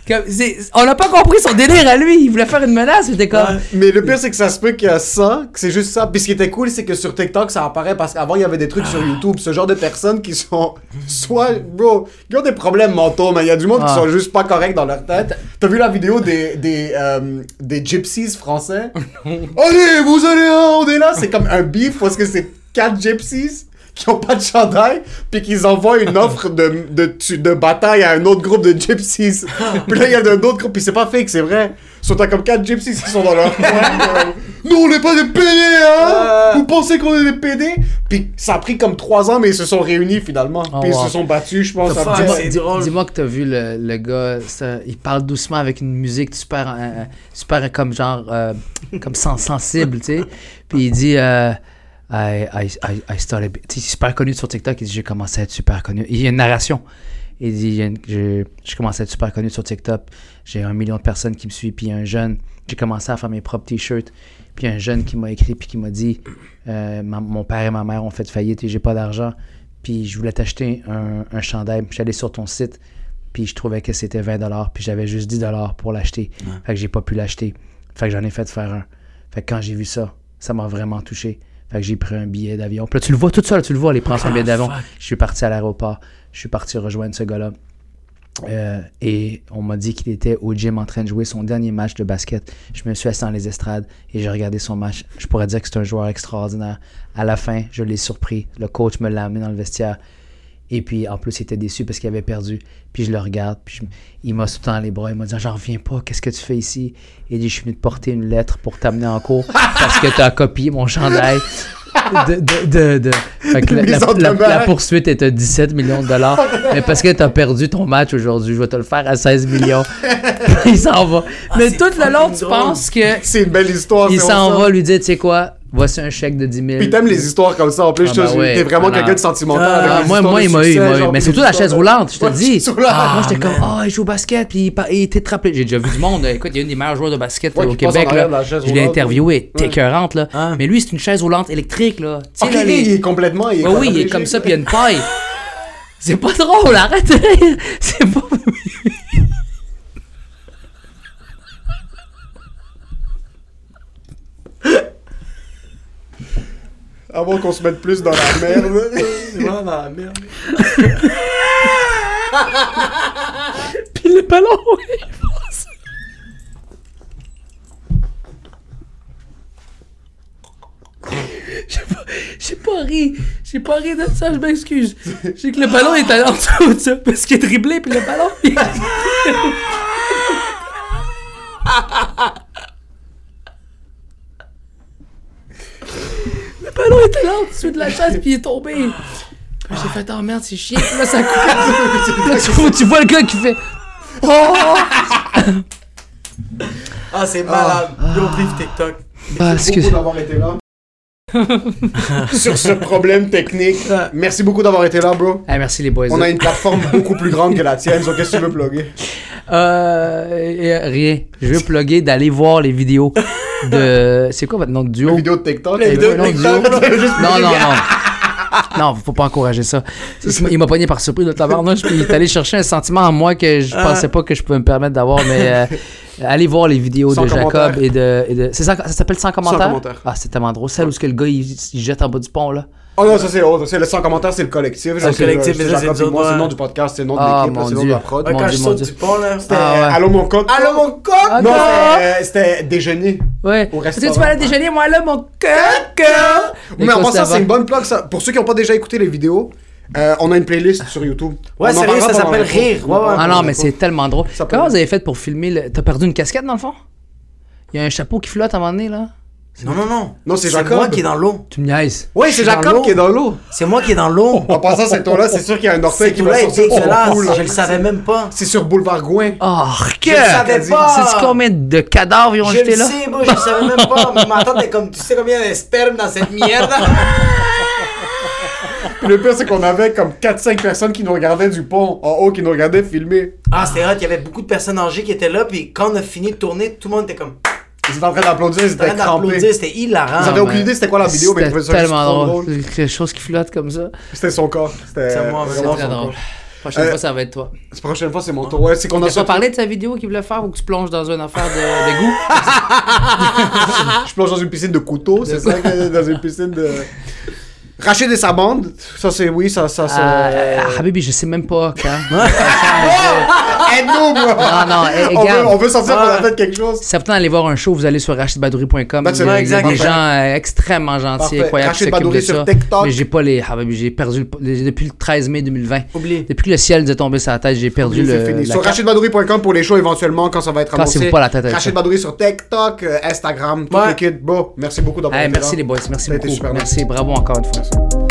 On n'a pas compris son délire à lui. Il voulait faire une menace. J'étais comme. Mais le pire, c'est que ça se peut qu'il y a ça, que c'est juste ça. Puis ce qui était cool, c'est que sur TikTok, ça apparaît parce qu'avant, il y avait des trucs sur YouTube. Ce genre de personnes qui sont soit, bro, qui ont des problèmes mentaux, mais il y a du monde qui Ah. sont juste pas corrects dans leur tête. T'as vu la vidéo des, des, euh, des gypsies français? Allez, vous allez là, on est là. C'est comme un beef parce que c'est quatre gypsies qui ont pas de chandail puis qu'ils envoient une offre de, de, de bataille à un autre groupe de gypsies. puis là, il y a un autre groupe, puis c'est pas fake, c'est vrai. Sont comme quatre gypsies qui sont dans leur coin. Nous, on n'est pas des PD, hein? Vous pensez qu'on est des PD? Puis ça a pris comme trois ans, mais ils se sont réunis finalement. Oh, puis ils se sont battus, je pense. Dis-moi c'est dis- drôle. dis-moi que t'as vu le, le gars, ça, il parle doucement avec une musique super, euh, super comme genre, euh, comme sens- sensible, tu sais. Puis il dit, euh, I, I, I, started, tu sais, super connu sur TikTok, il dit, j'ai commencé à être super connu. Il y a une narration. Il dit, j'ai commencé à être super connu sur TikTok, j'ai un million de personnes qui me suivent, puis un jeune, j'ai commencé à faire mes propres t-shirts, puis un jeune qui m'a écrit, puis qui m'a dit, euh, ma- mon père et ma mère ont fait faillite et j'ai pas d'argent, puis je voulais t'acheter un, un chandail, puis j'allais sur ton site, puis je trouvais que c'était 20$, puis j'avais juste 10$ pour l'acheter. Fait que j'ai pas pu l'acheter. Fait que j'en ai fait faire un. Fait que quand j'ai vu ça, ça m'a vraiment touché. Fait que j'ai pris un billet d'avion. Puis là, tu le vois tout seul, tu le vois, aller prendre son billet d'avion. Je suis parti à l'aéroport. Je suis parti rejoindre ce gars-là. Euh, et on m'a dit qu'il était au gym en train de jouer son dernier match de basket. Je me suis assis dans les estrades et j'ai regardé son match. Je pourrais dire que c'est un joueur extraordinaire. À la fin, je l'ai surpris. Le coach me l'a amené dans le vestiaire. Et puis, en plus, il était déçu parce qu'il avait perdu. Puis je le regarde, puis je- il m'a sauté dans les bras. Il m'a dit J'en reviens pas, qu'est-ce que tu fais ici? Il dit Je suis venu te porter une lettre pour t'amener en cours parce que tu as copié mon chandail. De, de, de, de- Fait que la, poursuite est à 17 millions de dollars. mais parce que tu as perdu ton match aujourd'hui, je vais te le faire à 16 millions. il s'en va. mais c'est tout le long, tu penses que C'est une belle histoire. il s'en va lui dire Tu sais quoi? Voici un chèque de 10 000. Puis t'aimes les histoires comme ça en plus. Ah, ouais. T'es vraiment quelqu'un de sentimental. Ah, avec Ah, moi, moi, il m'a eu, Mais surtout la chaise roulante, je te Ouais, dis. Ah, moi, j'étais comme, ah, il joue au basket, puis il, était trappelé. J'ai déjà vu du monde. Écoute, il y a une des meilleurs joueurs de basket Ouais, là, au Québec. Là. la Je l'ai interviewé, t'es écœurante, là. Ah. Mais lui, c'est une chaise roulante électrique, là. Tu sais, Ok, là, les- il est complètement. Il est oui, il est comme ça, puis il y a une paille. C'est pas drôle, arrête. C'est pas. Avant qu'on se mette plus dans la merde. C'est vraiment dans la merde. Puis le ballon, il passe. J'ai pas, j'ai pas ri. J'ai pas ri de ça, je m'excuse. J'ai que le ballon est allé en dessous de ça parce qu'il est dribblé, puis le ballon. il- le ballon est allé en dessous de la chaise, puis il est tombé. J'ai fait, oh merde, c'est chiant. Là, ça coupe. Là, tu, vois le gars qui fait. Oh! Ah, c'est malade. Yo, vive TikTok. Ah, Merci beaucoup excuse. d'avoir été là. Sur ce problème technique. Merci beaucoup d'avoir été là, bro. Hey, merci les boys. On a une plateforme beaucoup plus grande que la tienne, donc qu'est-ce que tu veux plugger? Euh, euh, rien. Je veux plugger d'aller voir les vidéos de. C'est quoi votre nom de duo? Une vidéo de TikTok. Les vidéos de TikTok. duo. Non, non, non. Non, faut pas encourager ça. Il m'a pogné par surprise, le tabarnouche, puis il est allé chercher un sentiment en moi que je pensais pas que je pouvais me permettre d'avoir, mais euh, allez voir les vidéos Sans de Jacob et de... et de- ça, ça s'appelle sans commentaire? commentaire. Ah, c'est tellement drôle. Celle où ce que le gars, il, il jette en bas du pont, là. Oh non, ça c'est autre. C'est le sans commentaire, c'est le collectif. le collectif, mais ça, c'est c'est le nom du podcast, c'est le nom de Ah, l'équipe, c'est le nom de la prod. Quand je saute du pont, là. C'était Ah, euh, Allô mon coq? Allô, mon coq! Non, c'était, euh, c'était déjeuner. Ouais. Sais, restaurant. tu aller déjeuner, moi, là, mon cœur. Mais en passant, c'est une bonne plug. Ça. Pour ceux qui n'ont pas déjà écouté les vidéos, euh, on a une playlist sur YouTube. Ouais, sérieux, ça s'appelle. Rire. Ouais, ouais. Ah non, mais c'est tellement drôle. Comment vous avez fait pour filmer le... T'as perdu une casquette, dans le fond? Il y a un chapeau qui flotte à un moment donné, là? Non, non, non. Non, c'est C'est Jacob. moi qui est dans l'eau. Tu me niaises. Oui, c'est Je Jacob qui est dans l'eau. C'est moi qui est dans l'eau. En passant, cet ton-là, c'est sûr qu'il y a un orteil C'est qui va sortir là. Je le savais même pas. C'est sur Boulevard Gouin. Oh, que... Je le savais pas. Sais-tu combien de cadavres ils ont Je jeté le là? sais, moi, je le savais même pas. Mais ma tante est comme, tu sais combien de sperme dans cette merde? Puis le pire, c'est qu'on avait comme 4-5 personnes qui nous regardaient du pont en haut, qui nous regardaient filmer. Ah, c'était hot. Il y avait beaucoup de personnes âgées qui étaient là. Puis quand on a fini de tourner, tout le monde était comme. Ils étaient en train d'applaudir, ils En train étaient crampés. d'applaudir. C'était hilarant. Ils avaient aucune idée c'était quoi la vidéo, mais ils trouvaient ça tellement drôle. Quelque chose qui flotte comme ça. C'était son corps. C'était C'est moi, mais vraiment très drôle. Prochaine Euh, fois, ça va être toi. La prochaine fois, c'est mon tour. Ouais, c'est qu'on a Tu as parlé de sa vidéo qu'il voulait faire ou que tu plonges dans une affaire de, de goût? Je plonge dans une piscine de couteaux, c'est ça, que- dans une piscine de. Rachid et sa bande, ça c'est oui, ça, ça, ça. Euh, ah, Habibi, je sais même pas quand. Aide-nous, bro! Non, non, eh, on, veut, on veut sentir qu'on a Ouais. fait quelque chose. Si ça vous d'aller voir un show, vous allez sur rachidbadouri.com. Ben, c'est Il y a vrai, exact. des gens euh, extrêmement gentils, incroyables Rachid qui s'occupent de Badouri sur ça. TikTok. Mais j'ai pas les Habibi, j'ai perdu le- les- depuis le 13 mai 2020. Oublié. Depuis que le ciel est tombé sur la tête, j'ai perdu le. fini. la Sur rachidbadouri.com pour les shows éventuellement quand ça va être Cassez-vous annoncé. pas la tête Rachid. Badouri sur TikTok, euh, Instagram, tout le kit. Bon, merci beaucoup d'avoir été merci les boys, merci beaucoup. Merci, bravo encore une fois. podcast.